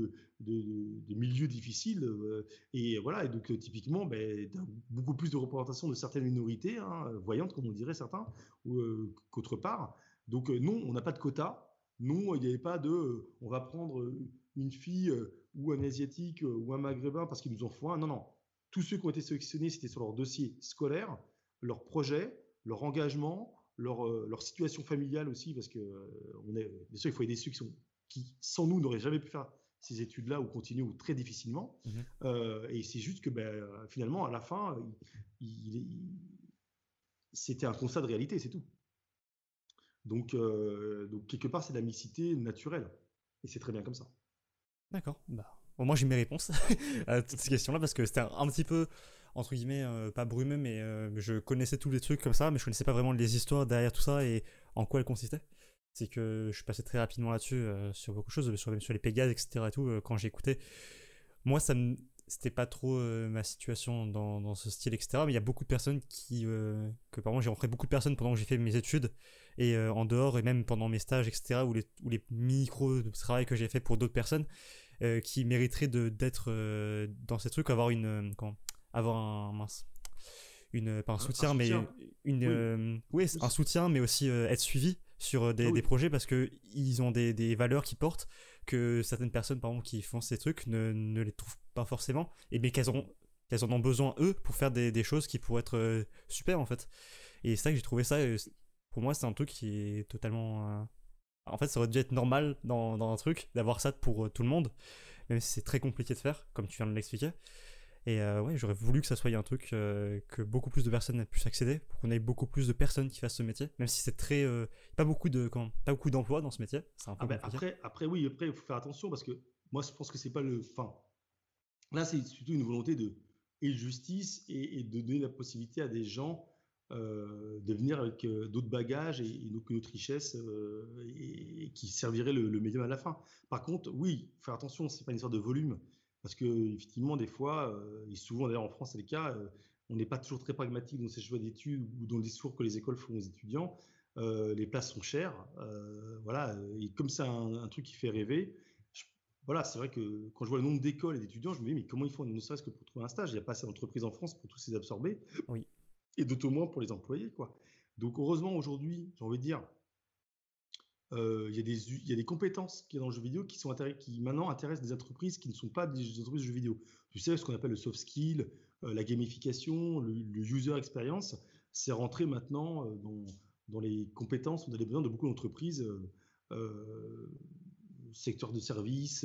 [SPEAKER 2] de, milieux difficiles. Euh, et voilà. Et donc, euh, typiquement, ben, beaucoup plus de représentation de certaines minorités, hein, voyantes, comme on dirait certains, euh, qu'autre part. Donc, non, on n'a pas de quota. Non, il n'y avait pas de on va prendre une fille ou un asiatique ou un maghrébin parce qu'ils nous en font un. Non, non. Tous ceux qui ont été sélectionnés, c'était sur leur dossier scolaire, leur projet, leur engagement, leur, euh, leur situation familiale aussi, parce que euh, on est, bien sûr, il faut aider ceux qui, sont, qui sans nous, n'auraient jamais pu faire ces études-là ou continuer ou très difficilement. Mmh euh, et c'est juste que ben, finalement, à la fin, il, c'était un constat de réalité, c'est tout. Donc, donc quelque part, c'est de la mixité naturelle. Et c'est très bien comme ça.
[SPEAKER 1] D'accord. Bah, moi, j'ai mes réponses à toutes ces questions-là parce que c'était un petit peu entre guillemets, euh, pas brumeux, mais euh, je connaissais tous les trucs comme ça, mais je connaissais pas vraiment les histoires derrière tout ça. Et en quoi elle consistait. C'est que je suis passé très rapidement là-dessus, sur beaucoup de choses, sur, sur les Pégases, etc. Et tout, quand j'écoutais. Moi, ça me c'était pas trop euh, ma situation dans, ce style, etc. Mais il y a beaucoup de personnes qui. Euh, que par exemple, j'ai rencontré beaucoup de personnes pendant que j'ai fait mes études et euh, en dehors et même pendant mes stages, etc. ou les, ou les micros de travail que j'ai fait pour d'autres personnes qui mériteraient d'être dans ces trucs, avoir une. Comment, avoir un. Mince. Une, pas un, soutien, mais une. Oui, un soutien, mais aussi être suivi sur des, ah des projets parce qu'ils ont des, des valeurs qui portent que certaines personnes, par exemple, qui font ces trucs ne, ne les trouvent pas forcément, et mais qu'elles qu'elles en ont besoin eux pour faire des, des choses qui pourraient être euh, super en fait. Et c'est ça que j'ai trouvé ça. Euh, pour moi, c'est un truc qui est totalement. Euh, en fait, ça aurait dû être normal dans, dans un truc d'avoir ça pour tout le monde, même si c'est très compliqué de faire, comme tu viens de l'expliquer. Et euh, ouais, j'aurais voulu que ça soit un truc euh, que beaucoup plus de personnes puissent accéder, pour qu'on ait beaucoup plus de personnes qui fassent ce métier, même si c'est très euh, pas beaucoup de quand, pas beaucoup d'emplois dans ce métier.
[SPEAKER 2] Un peu ah ben, après, après oui, après il faut faire attention parce que moi je pense que c'est pas le, enfin là c'est surtout une volonté de et justice et, de donner la possibilité à des gens de venir avec d'autres bagages et, et notre, notre richesse et, qui servirait le, médium à la fin. Par contre, oui, faire attention, c'est pas une histoire de volume parce que effectivement, des fois, euh, et souvent d'ailleurs en France c'est le cas, euh, on n'est pas toujours très pragmatique dans ces choix d'études ou dans le discours que les écoles font aux étudiants. Euh, les places sont chères, voilà. Et comme c'est un, truc qui fait rêver, voilà, c'est vrai que quand je vois le nombre d'écoles et d'étudiants, je me dis mais comment ils font, ne serait-ce que pour trouver un stage? Il n'y a pas assez d'entreprises en France pour tous les absorber.
[SPEAKER 1] Oui.
[SPEAKER 2] Et d'autant moins pour les employés, quoi. Donc heureusement aujourd'hui, j'ai envie de dire, euh, il, y a des, il y a des compétences qui dans le jeu vidéo qui, sont qui maintenant intéressent des entreprises qui ne sont pas des entreprises de jeux vidéo. Tu sais, ce qu'on appelle le soft skill, euh, la gamification, le, user experience, c'est rentré maintenant euh, dans, dans, les compétences on a besoin de beaucoup d'entreprises, secteur de services,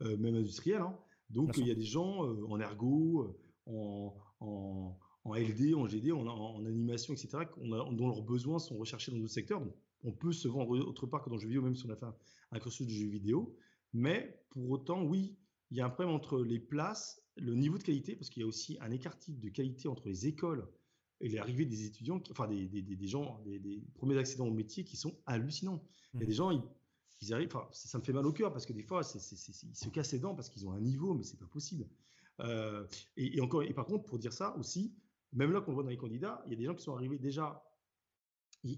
[SPEAKER 2] même industriel. Hein. Donc, il y a des gens en ergo, en, en, en, LD, en GD, en, en animation, etc., dont leurs besoins sont recherchés dans d'autres secteurs. Donc, on peut se vendre autre part que dans le jeu vidéo, même si on a fait un, cursus de jeu vidéo. Mais pour autant, oui, il y a un problème entre les places, le niveau de qualité, parce qu'il y a aussi un écart de qualité entre les écoles et l'arrivée des étudiants, enfin des, gens, des, premiers accidents au métier qui sont hallucinants. Il y a des gens, ils, arrivent, enfin, ça me fait mal au cœur parce que des fois, ils se cassent les dents parce qu'ils ont un niveau, mais c'est pas possible. Euh, et, encore, et par contre, pour dire ça aussi, même là qu'on voit dans les candidats, il y a des gens qui sont arrivés déjà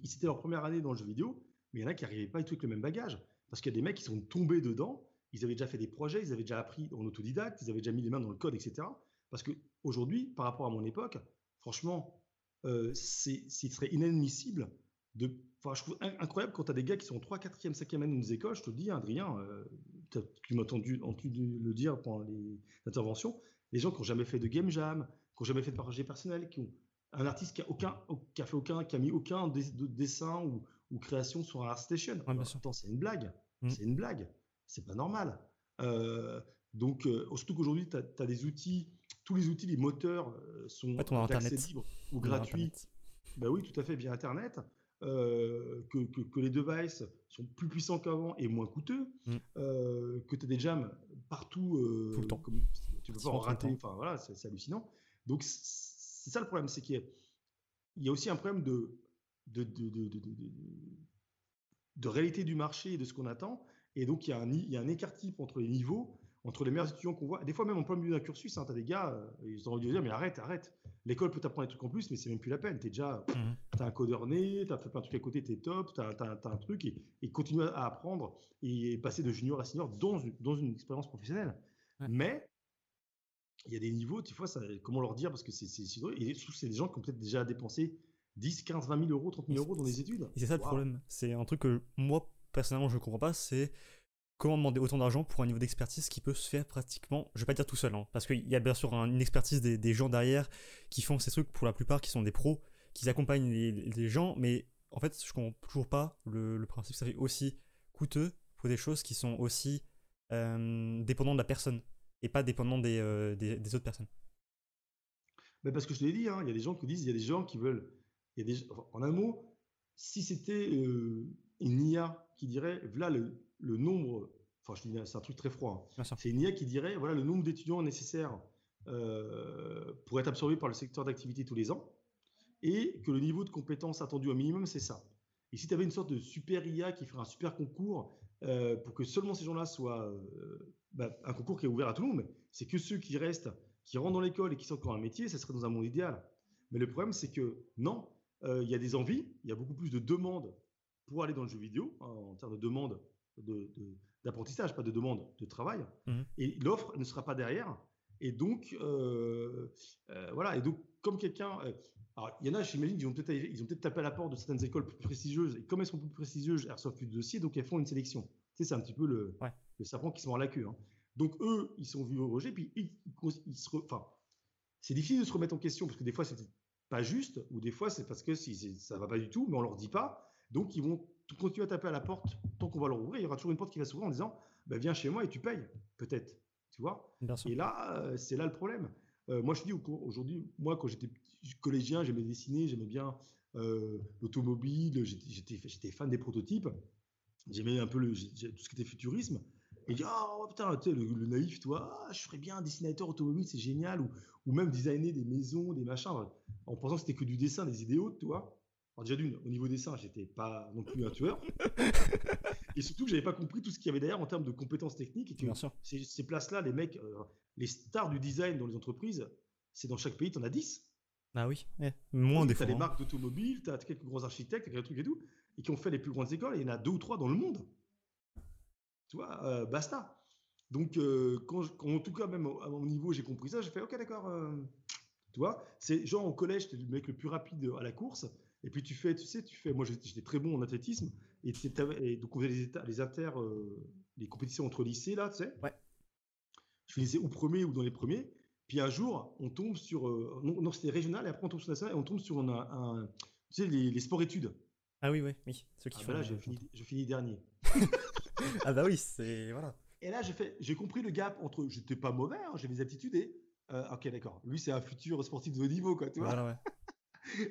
[SPEAKER 2] c'était leur première année dans le jeu vidéo, mais il y en a qui n'arrivaient pas du tout avec le même bagage. Parce qu'il y a des mecs qui sont tombés dedans, ils avaient déjà fait des projets, ils avaient déjà appris en autodidacte, ils avaient déjà mis les mains dans le code, etc. Parce qu'aujourd'hui, par rapport à mon époque, franchement, euh, ce serait inadmissible de. Enfin, je trouve incroyable quand tu as des gars qui sont en 3, 4e, 5e année dans les écoles, je te le dis, Adrien, euh, tu m'as entendu, entendu, le dire pendant les interventions, les gens qui n'ont jamais fait de game jam, qui n'ont jamais fait de projet personnel, qui ont un artiste qui a aucun, qui a fait aucun, qui a mis aucun dessin ou, ou, création sur un ArtStation. c'est une blague. Mmh. C'est une blague. C'est pas normal. Euh, donc, euh, surtout qu'aujourd'hui, tu as, des outils, tous les outils, les moteurs euh, sont
[SPEAKER 1] d'accès
[SPEAKER 2] libre ou gratuits. Ben oui, tout à fait, via Internet. que, que, les devices sont plus puissants qu'avant et moins coûteux, mmh. que tu as des jams partout,
[SPEAKER 1] tout le temps.
[SPEAKER 2] tu peux pas en rater, enfin voilà, c'est hallucinant. Donc c'est ça le problème, c'est qu'il y, a aussi un problème de, de, de, réalité du marché et de ce qu'on attend. Et donc, il y, a un, il y a un écart type entre les niveaux, entre les meilleurs étudiants qu'on voit. Des fois, même en plein milieu d'un cursus, hein, tu as des gars, euh, ils ont envie de dire Mais arrête, arrête. L'école peut t'apprendre des trucs en plus, mais c'est même plus la peine. Tu déjà, mmh as un codeur né, tu as fait plein de trucs à côté, tu es top, tu as, un truc, et, et continue à apprendre et passer de junior à senior dans une expérience professionnelle. Mais il y a des niveaux, tu vois, ça, comment leur dire Parce que c'est et c'est des gens qui ont peut-être déjà dépensé 10, 15, 20 000 euros, 30 000 euros dans les études.
[SPEAKER 1] Et c'est ça le problème. C'est un truc que moi, personnellement, je ne comprends pas. C'est comment demander autant d'argent pour un niveau d'expertise qui peut se faire pratiquement, je vais pas dire tout seul, hein, parce qu'il y a bien sûr une expertise des, gens derrière qui font ces trucs pour la plupart, qui sont des pros, qui accompagnent les, gens, mais en fait, je comprends toujours pas le, principe ça fait aussi coûteux pour des choses qui sont aussi euh, dépendantes de la personne et pas dépendant des, euh, des, autres personnes.
[SPEAKER 2] Mais parce que je te l'ai dit, hein, il y a des gens qui disent, il y a des gens qui veulent. Y a des, en un mot, si c'était euh, une IA qui dirait, voilà le, le nombre, enfin je dis, c'est un truc très froid, hein. c'est une IA qui dirait, voilà le nombre d'étudiants nécessaires euh, pour être absorbés par le secteur d'activité tous les ans, et que le niveau de compétence attendu au minimum, c'est ça. Et si tu avais une sorte de super IA qui ferait un super concours euh, pour que seulement ces gens-là soient euh, bah, un concours qui est ouvert à tout le monde, c'est que ceux qui restent, qui rentrent dans l'école et qui sont encore un métier, ça serait dans un monde idéal. Mais le problème, c'est que non, euh, il y a des envies, il y a beaucoup plus de demandes pour aller dans le jeu vidéo, hein, en termes de demandes d'apprentissage, pas de demandes de travail. Mmh. Et l'offre ne sera pas derrière. Et donc, voilà. Et donc, comme quelqu'un, alors, il y en a, j'imagine, ils ont peut-être ils ont peut tapé à la porte de certaines écoles plus prestigieuses. Et comme elles sont plus prestigieuses, elles reçoivent plus de dossiers, donc elles font une sélection. Tu sais, c'est un petit peu le, le serpent qui se mord la queue. Hein. Donc eux, ils sont vus au rejet, puis ils, se, enfin, c'est difficile de se remettre en question parce que des fois c'est pas juste, ou des fois c'est parce que si, ça va pas du tout, mais on leur dit pas. Donc ils vont continuer à taper à la porte tant qu'on va leur ouvrir. Il y aura toujours une porte qui va s'ouvrir en disant, bah, viens chez moi et tu payes, peut-être. Tu vois? Et là, euh, c'est là le problème. Euh, moi, je dis aujourd'hui, moi, quand j'étais collégien, j'aimais dessiner, j'aimais bien euh, l'automobile, j'étais fan des prototypes, j'aimais un peu tout ce qui était futurisme. Et je dis, oh putain, le, naïf, toi, ah, je ferais bien un dessinateur automobile, c'est génial, ou, ou, même designer des maisons, des machins, en pensant que c'était que du dessin, des idéaux, tu vois. Alors déjà d'une, au niveau dessin, j'étais pas non plus un tueur. Et surtout que j'avais pas compris tout ce qu'il y avait derrière en termes de compétences techniques. Et que ces, ces places-là, les mecs, euh, les stars du design dans les entreprises, c'est dans chaque pays, tu en as 10.
[SPEAKER 1] Ah oui, moins des fois.
[SPEAKER 2] Tu as les marques d'automobile, tu as quelques grands architectes, quelques trucs et tout, et qui ont fait les plus grandes écoles, et il y en a deux ou trois dans le monde. Tu vois, euh, basta. Donc, euh, quand, en tout cas, même à mon niveau, j'ai compris ça, j'ai fait, ok, d'accord. Tu vois, c'est genre au collège, tu es le mec le plus rapide à la course, et puis tu fais, tu sais, tu fais, moi j'étais très bon en athlétisme, et, et donc on faisait les, les inter, les compétitions entre lycées, là, tu sais.
[SPEAKER 1] Ouais.
[SPEAKER 2] Je finissais ou premier ou dans les premiers. Puis un jour, on tombe sur. Euh, non, c'était régional, et après on tombe sur national, et on tombe sur un, tu sais, les, sports-études.
[SPEAKER 1] Ah oui, oui, oui. Ceux qui
[SPEAKER 2] ah bah là, je finis, dernier.
[SPEAKER 1] ah bah oui, c'est. Voilà.
[SPEAKER 2] Et là, j'ai compris le gap entre. J'étais pas mauvais, hein, j'ai mes aptitudes et. Euh, ok, d'accord. Lui, c'est un futur sportif de haut niveau, quoi, tu vois. Voilà, ouais.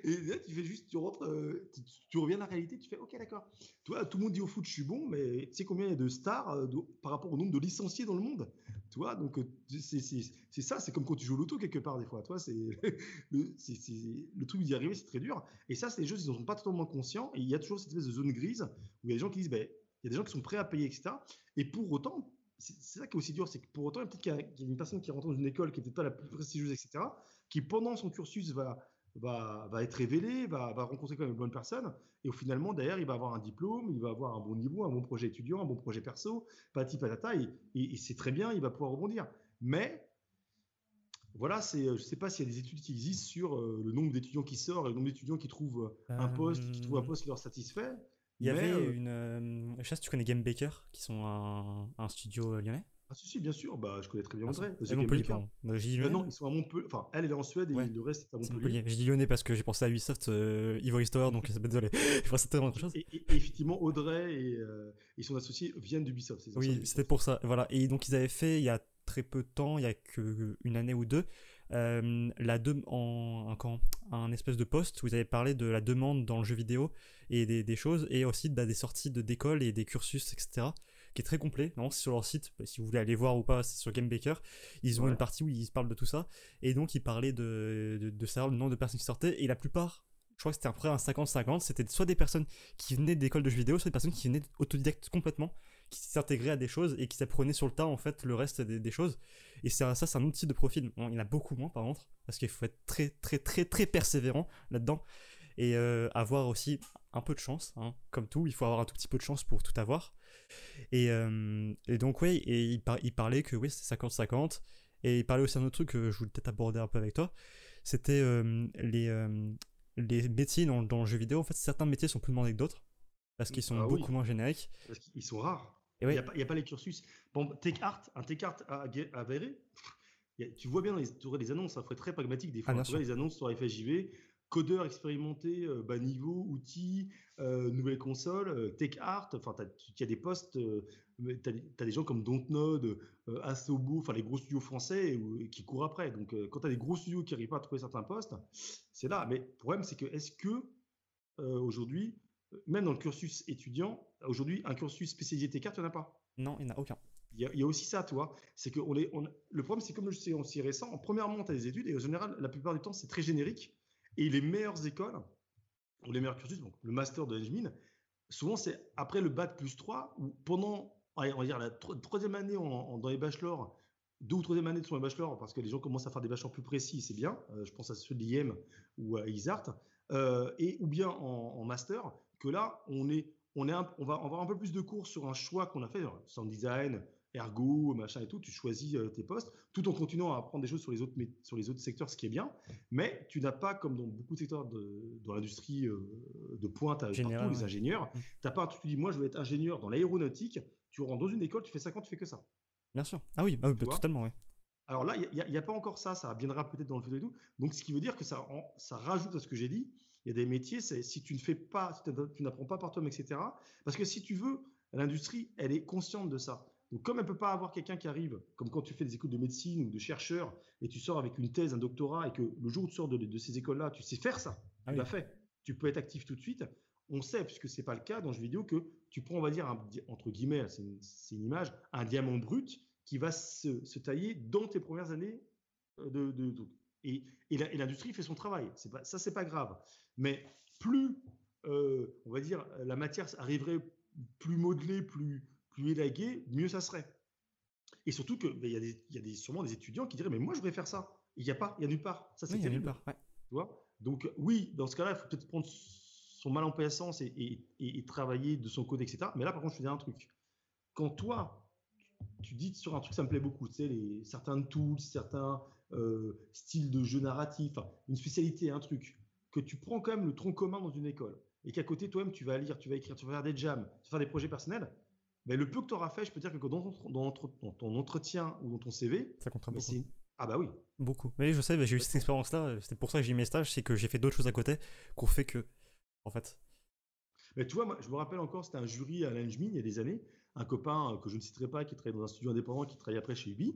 [SPEAKER 2] Et là, tu fais juste, tu rentres, euh, tu, reviens à la réalité, tu fais, ok, d'accord. Toi, tout le monde dit au foot, je suis bon, mais tu sais combien il y a de stars euh, par rapport au nombre de licenciés dans le monde? Tu vois, donc euh, c'est ça, c'est comme quand tu joues au loto quelque part, des fois. Toi, c'est le, le truc d'y arriver, c'est très dur. Et ça, c'est des choses, ils n'en sont pas totalement conscients. Et il y a toujours cette espèce de zone grise où il y a des gens qui disent, ben, il y a des gens qui sont prêts à payer, etc. Et pour autant, c'est ça qui est aussi dur, c'est que pour autant, peut-être qu'il y, a une personne qui rentre dans une école qui n'est peut-être pas la plus prestigieuse, etc., qui pendant son cursus va va, va être révélé, va, va, rencontrer quand même une bonne personne, et au finalement, derrière, il va avoir un diplôme, il va avoir un bon niveau, un bon projet étudiant, un bon projet perso, pati patata, et, et, c'est très bien, il va pouvoir rebondir. Mais voilà, c'est, je ne sais pas s'il y a des études qui existent sur euh, le nombre d'étudiants qui sortent et le nombre d'étudiants qui trouvent un poste, qui trouvent un euh, poste qui leur satisfait.
[SPEAKER 1] Il y avait euh, une. je sais pas si tu connais Game Baker, qui sont un, un studio lyonnais.
[SPEAKER 2] Ah si, si, bien sûr, bah, je connais très bien Audrey.
[SPEAKER 1] Ah, Montpellier, pardon.
[SPEAKER 2] Non, ils sont à Montpellier. Enfin, elle, elle est en Suède et le reste est à Montpellier. Montpellier.
[SPEAKER 1] Je dis lyonnais parce que j'ai pensé à Ubisoft, euh, Ivory Store, donc désolé. je pensais tellement autre chose.
[SPEAKER 2] Et, et, effectivement, Audrey et, euh, et son associé viennent d'Ubisoft.
[SPEAKER 1] Oui, c'était pour ça. Voilà. Et donc, ils avaient fait, il y a très peu de temps, il y a qu'une année ou deux, euh, la de, en, un, un espèce de poste où ils avaient parlé de la demande dans le jeu vidéo et des, des choses, et aussi bah, des sorties de d'école et des cursus, etc qui est très complet. Non, c'est sur leur site. Bah, si vous voulez aller voir ou pas, c'est sur Game Baker. Ils ont une partie où ils parlent de tout ça. Et donc, ils parlaient de, de, savoir le nombre de personnes qui sortaient. Et la plupart, je crois que c'était après un 50-50, c'était soit des personnes qui venaient d'écoles de jeux vidéo, soit des personnes qui venaient autodidactes complètement, qui s'intégraient à des choses et qui s'apprenaient sur le tas, en fait, le reste des, choses. Et ça, ça c'est un autre type de profil. il y en a beaucoup moins, par contre, parce qu'il faut être très, très, très, très persévérant là-dedans. Et euh, avoir aussi un peu de chance, hein. comme tout, il faut avoir un tout petit peu de chance pour tout avoir. Et, euh, et donc, oui, et il, il, parlait que oui, c'est 50-50. Et il parlait aussi d'un autre truc que je voulais peut-être aborder un peu avec toi. C'était euh, les, les métiers dans, dans, le jeu vidéo. En fait, certains métiers sont plus demandés que d'autres. Parce qu'ils sont ah beaucoup moins génériques.
[SPEAKER 2] Parce qu'ils sont rares. Il n'y a, a, pas les cursus. Bon, Tech Art, un Tech Art avéré, tu vois bien dans les, les annonces, ça ferait très pragmatique des fois. Ah, tu vois les annonces sur FSJV, codeur expérimenté, euh, bas niveau, outils, euh, nouvelles consoles, euh, tech art, enfin, il y a des postes, tu as, des gens comme Dontnod, Asobo, enfin les gros studios français qui courent après. Donc quand tu as des gros studios qui n'arrivent pas à trouver certains postes, c'est là. Mais le problème, c'est que est-ce que aujourd'hui, même dans le cursus étudiant, aujourd'hui, un cursus spécialisé tech art, il n'y en a pas?
[SPEAKER 1] Non, il n'y en a aucun.
[SPEAKER 2] Il y, a, aussi ça, toi. C'est que on est, on, le problème, c'est comme je sais aussi récent, en premièrement, tu as des études et en général, la plupart du temps, c'est très générique. Et les meilleures écoles, ou les meilleurs cursus, donc le master de l'ENGMIN, souvent, c'est après le bac plus 3, ou pendant, on va la troisième année dans les bachelors, deux ou troisième année de son bachelor, parce que les gens commencent à faire des bachelors plus précis, c'est bien. Euh, je pense à ceux de l'IM ou à ISART, euh, et ou bien en, master, que là, on est, on est, on va avoir un peu plus de cours sur un choix qu'on a fait, sound design, ergo, machin et tout. Tu choisis euh, tes postes, tout en continuant à apprendre des choses sur les autres, sur les autres secteurs, ce qui est bien. Mais tu n'as pas, comme dans beaucoup de secteurs de, dans l'industrie de pointe, avec partout, les ingénieurs, mmh. tu n'as pas, tu te dis, moi, je veux être ingénieur dans l'aéronautique. Tu rentres dans une école, tu fais 50, tu fais que ça.
[SPEAKER 1] Bien sûr. Ah oui, bah, totalement, oui.
[SPEAKER 2] Alors là, il n'y a, pas encore ça, ça viendra peut-être dans le futur et tout. Donc, ce qui veut dire que ça, ça rajoute à ce que j'ai dit. Il y a des métiers, c'est si tu ne fais pas, tu n'apprends pas par toi-même, etc. Parce que si tu veux, l'industrie, elle est consciente de ça. Donc, comme elle ne peut pas avoir quelqu'un qui arrive, comme quand tu fais des écoles de médecine ou de chercheur, et tu sors avec une thèse, un doctorat, et que le jour où tu sors de, ces écoles-là, tu sais faire ça, ah tu l'as fait, tu peux être actif tout de suite. On sait, puisque c'est pas le cas dans jeu vidéo, que tu prends, on va dire, entre guillemets, c'est une, image, un diamant brut, qui va se, tailler dans tes premières années euh, de, de, et, et l'industrie fait son travail. Pas, ça, c'est pas grave. Mais plus, euh, on va dire, la matière arriverait plus modelée, plus, plus élaguée, mieux ça serait. Et surtout qu'il ben, y, a des, y a des, sûrement des étudiants qui diraient Mais moi, je voudrais faire ça. Il n'y a pas, il y a nulle part. Ça, c'est
[SPEAKER 1] nulle part.
[SPEAKER 2] Tu vois? Donc, oui, dans ce cas-là, il faut peut-être prendre son mal en passance et, et, et, travailler de son côté, etc. Mais là, par contre, je te dis un truc. Quand toi, tu dis sur un truc, ça me plaît beaucoup, tu sais, les, certains tools, certains euh, styles de jeu narratif, une spécialité, un truc, que tu prends quand même le tronc commun dans une école et qu'à côté, toi-même, tu vas lire, tu vas écrire, tu vas faire des jams, tu vas faire des projets personnels, mais le peu que tu auras fait, je peux dire que dans ton, ton entretien ou dans ton CV,
[SPEAKER 1] ça compte beaucoup.
[SPEAKER 2] Ah bah oui.
[SPEAKER 1] Beaucoup. Mais je sais, j'ai eu cette expérience-là, c'était pour ça que j'ai eu mes stages, c'est que j'ai fait d'autres choses à côté qu'on fait que, en fait.
[SPEAKER 2] Mais tu vois, moi, je me rappelle encore, c'était un jury à l'Engmin il y a des années, un copain euh, que je ne citerai pas, qui travaillait dans un studio indépendant, qui travaillait après chez Ubi.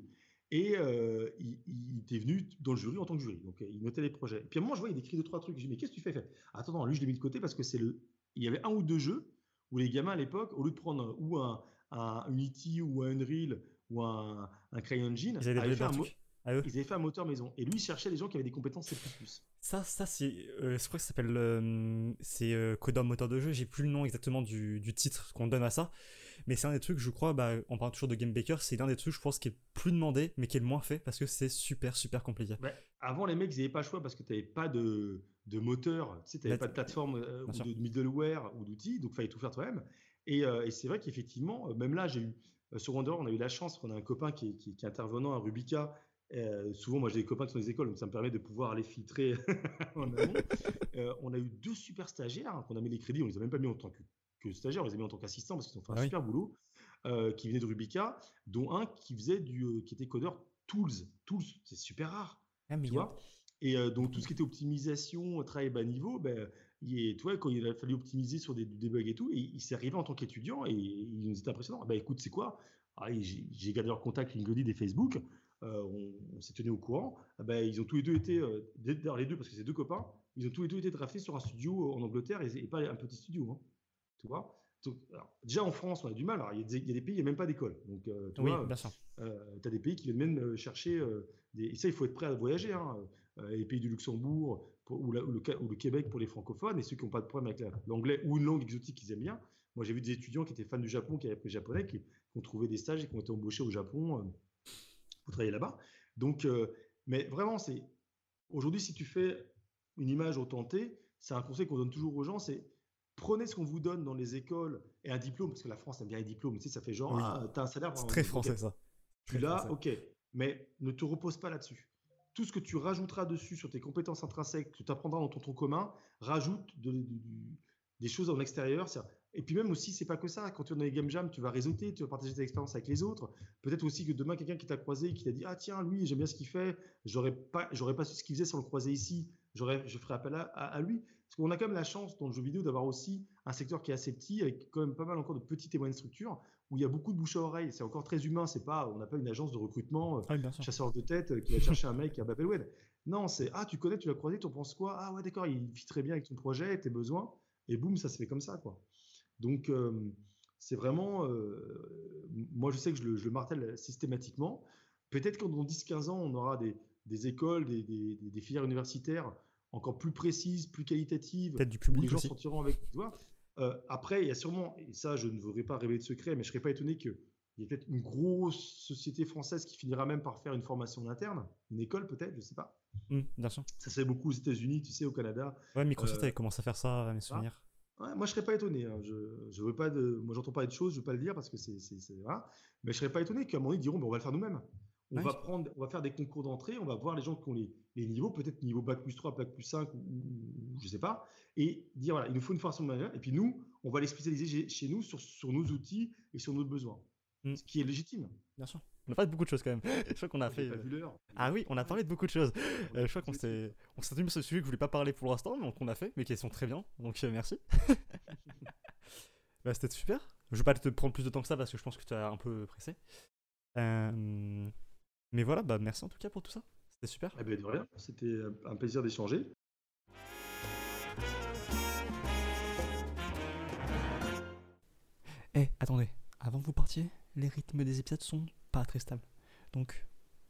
[SPEAKER 2] Et euh, il, était venu dans le jury en tant que jury. Donc, euh, il notait les projets. Et puis, à un moment, je vois, il écrit deux, trois trucs. Je dis, mais qu'est-ce que tu fais, Attends, lui, je l'ai mis de côté parce que c'est le. Il y avait un ou deux jeux où les gamins à l'époque, au lieu de prendre ou un, un Unity ou un Unreal ou un, un CryEngine,
[SPEAKER 1] ils avaient, fait un,
[SPEAKER 2] ils avaient fait un moteur maison. Et lui, il cherchait des gens qui avaient des compétences C++.
[SPEAKER 1] Ça, ça c'est, euh, je crois que ça s'appelle, euh, c'est euh, Codom moteur de jeu. J'ai plus le nom exactement du, du titre qu'on donne à ça, mais c'est un des trucs, je crois, bah, on parle toujours de Game Baker, c'est l'un des trucs, je pense, qui est plus demandé, mais qui est le moins fait parce que c'est super, super compliqué.
[SPEAKER 2] Avant, les mecs, ils n'avaient pas le choix parce que tu n'avais pas de, de moteur, tu sais, n'avais pas de plateforme ou de middleware ou d'outils, donc il fallait tout faire toi-même. Et, et c'est vrai qu'effectivement, même là, j'ai eu sur Wonder, on a eu la chance, on a un copain qui est, qui, qui est intervenant à Rubica euh, souvent, moi, j'ai des copains qui sont des écoles, donc ça me permet de pouvoir les filtrer en amont. Euh, on a eu deux super stagiaires hein, qu'on a mis les crédits, on les a même pas mis en tant que, stagiaires, on les a mis en tant qu'assistants parce qu'ils ont fait un ah super boulot, euh, qui venaient de Rubica, dont un qui faisait du, qui était codeur Tools. Tools, c'est super rare.
[SPEAKER 1] Ah, tu vois?
[SPEAKER 2] Et donc, tout ce qui était optimisation, travail bas niveau, ben, il toi, quand il a fallu optimiser sur des, des bugs et tout, et il s'est arrivé en tant qu'étudiant et il nous était impressionnant. Ben, écoute, c'est quoi? Ah, J'ai gardé leur contact LinkedIn et Facebook. Euh, on, s'est tenu au courant. Ah ben, ils ont tous les deux été, euh, les deux, parce que c'est deux copains, ils ont tous les deux été draftés sur un studio en Angleterre et, pas un petit studio. Hein. tu vois? Déjà en France, on a du mal. il, y a des, pays, il n'y a même pas d'école. Donc, euh, tu vois, tu as des pays qui viennent même chercher. des, et ça, il faut être prêt à voyager. Hein. les pays du Luxembourg ou, le, le, Québec pour les francophones et ceux qui n'ont pas de problème avec l'anglais ou une langue exotique qu'ils aiment bien. Moi, j'ai vu des étudiants qui étaient fans du Japon, qui avaient appris le japonais, qui, qui, ont trouvé des stages et qui ont été embauchés au Japon pour travailler là-bas. Donc, euh, mais vraiment, c'est aujourd'hui, si tu fais une image au tenté, c'est un conseil qu'on donne toujours aux gens, c'est prenez ce qu'on vous donne dans les écoles et un diplôme, parce que la France aime bien les diplômes, tu sais, ça fait genre, ah, t'as un salaire.
[SPEAKER 1] C'est très français ça.
[SPEAKER 2] Puis là, ok, mais ne te repose pas là-dessus. Tout ce que tu rajouteras dessus sur tes compétences intrinsèques que tu apprendras dans ton tronc commun, rajoute des choses en extérieur. Et puis même aussi, c'est pas que ça. Quand tu es dans les game jam, tu vas réseauter, tu vas partager tes expériences avec les autres. Peut-être aussi que demain, quelqu'un qui t'a croisé, qui t'a dit, ah tiens, lui, j'aime bien ce qu'il fait. J'aurais pas, j'aurais pas su ce qu'il faisait sans le croiser ici. J'aurais, je ferais appel à, lui. Parce qu'on a quand même la chance dans le jeu vidéo d'avoir aussi un secteur qui est assez petit, avec quand même pas mal encore de petites et moyennes structures, où il y a beaucoup de bouche à oreille. C'est encore très humain. C'est pas, on n'a pas une agence de recrutement, euh,
[SPEAKER 1] ah
[SPEAKER 2] chasseur de tête, euh, qui va chercher un mec à Babelwed. Non, c'est, ah, tu connais, tu l'as croisé, tu en penses quoi? Ah ouais, d'accord, il fit très bien avec ton projet, tes besoins. Et boum, ça se fait comme ça, quoi. Donc, euh, c'est vraiment. Euh, moi, je sais que je le, martèle systématiquement. Peut-être que dans 10-15 ans, on aura des, écoles, des, filières universitaires encore plus précises, plus qualitatives.
[SPEAKER 1] Peut-être du public.
[SPEAKER 2] les gens sortiront avec. Tu vois Euh, après, il y a sûrement, et ça, je ne voudrais pas révéler de secret, mais je ne serais pas étonné qu'il y ait peut-être une grosse société française qui finira même par faire une formation interne, une école peut-être, je ne sais pas.
[SPEAKER 1] Mmh, bien sûr.
[SPEAKER 2] Ça se fait beaucoup aux États-Unis, tu sais, au Canada.
[SPEAKER 1] Ouais, Microsoft euh, avait commencé à faire ça, à mes souvenirs.
[SPEAKER 2] Ouais, moi, je serais pas étonné. Hein. Je, je veux pas de, moi, j'entends pas de choses, je veux pas le dire parce que c'est, voilà. Mais je serais pas étonné qu'à un moment ils diront, mais on va le faire nous-mêmes. On va prendre, on va faire des concours d'entrée, on va voir les gens qui ont les, les niveaux, peut-être niveau bac plus 3, bac plus 5 ou, ou, je sais pas, et dire voilà, il nous faut une formation manuelle. Et puis nous, on va les spécialiser chez nous sur, sur nos outils et sur nos besoins, mmh. ce qui est légitime.
[SPEAKER 1] Bien sûr. On a parlé de beaucoup de choses quand même. je crois qu'on a fait.
[SPEAKER 2] Euh,
[SPEAKER 1] ah oui, on a parlé de beaucoup de choses. Euh, je crois qu'on s'est, on s'est tenu sur ce sujet que je voulais pas parler pour l'instant, mais qu'on a fait, mais qui sont très bien. Donc euh, merci. bah, c'était super. Je vais pas te prendre plus de temps que ça parce que je pense que tu as un peu pressé. Mais voilà, bah merci en tout cas pour tout ça. C'était super.
[SPEAKER 2] Eh ben, de rien. C'était un plaisir d'échanger.
[SPEAKER 1] Eh, attendez, avant que vous partiez, les rythmes des épisodes sont pas très stables. Donc,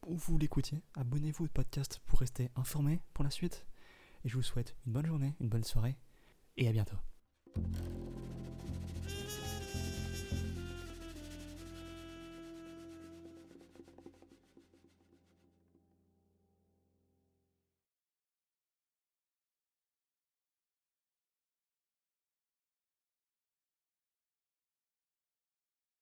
[SPEAKER 1] où vous l'écoutiez, abonnez-vous au podcast pour rester informé pour la suite. Et je vous souhaite une bonne journée, une bonne soirée, et à bientôt.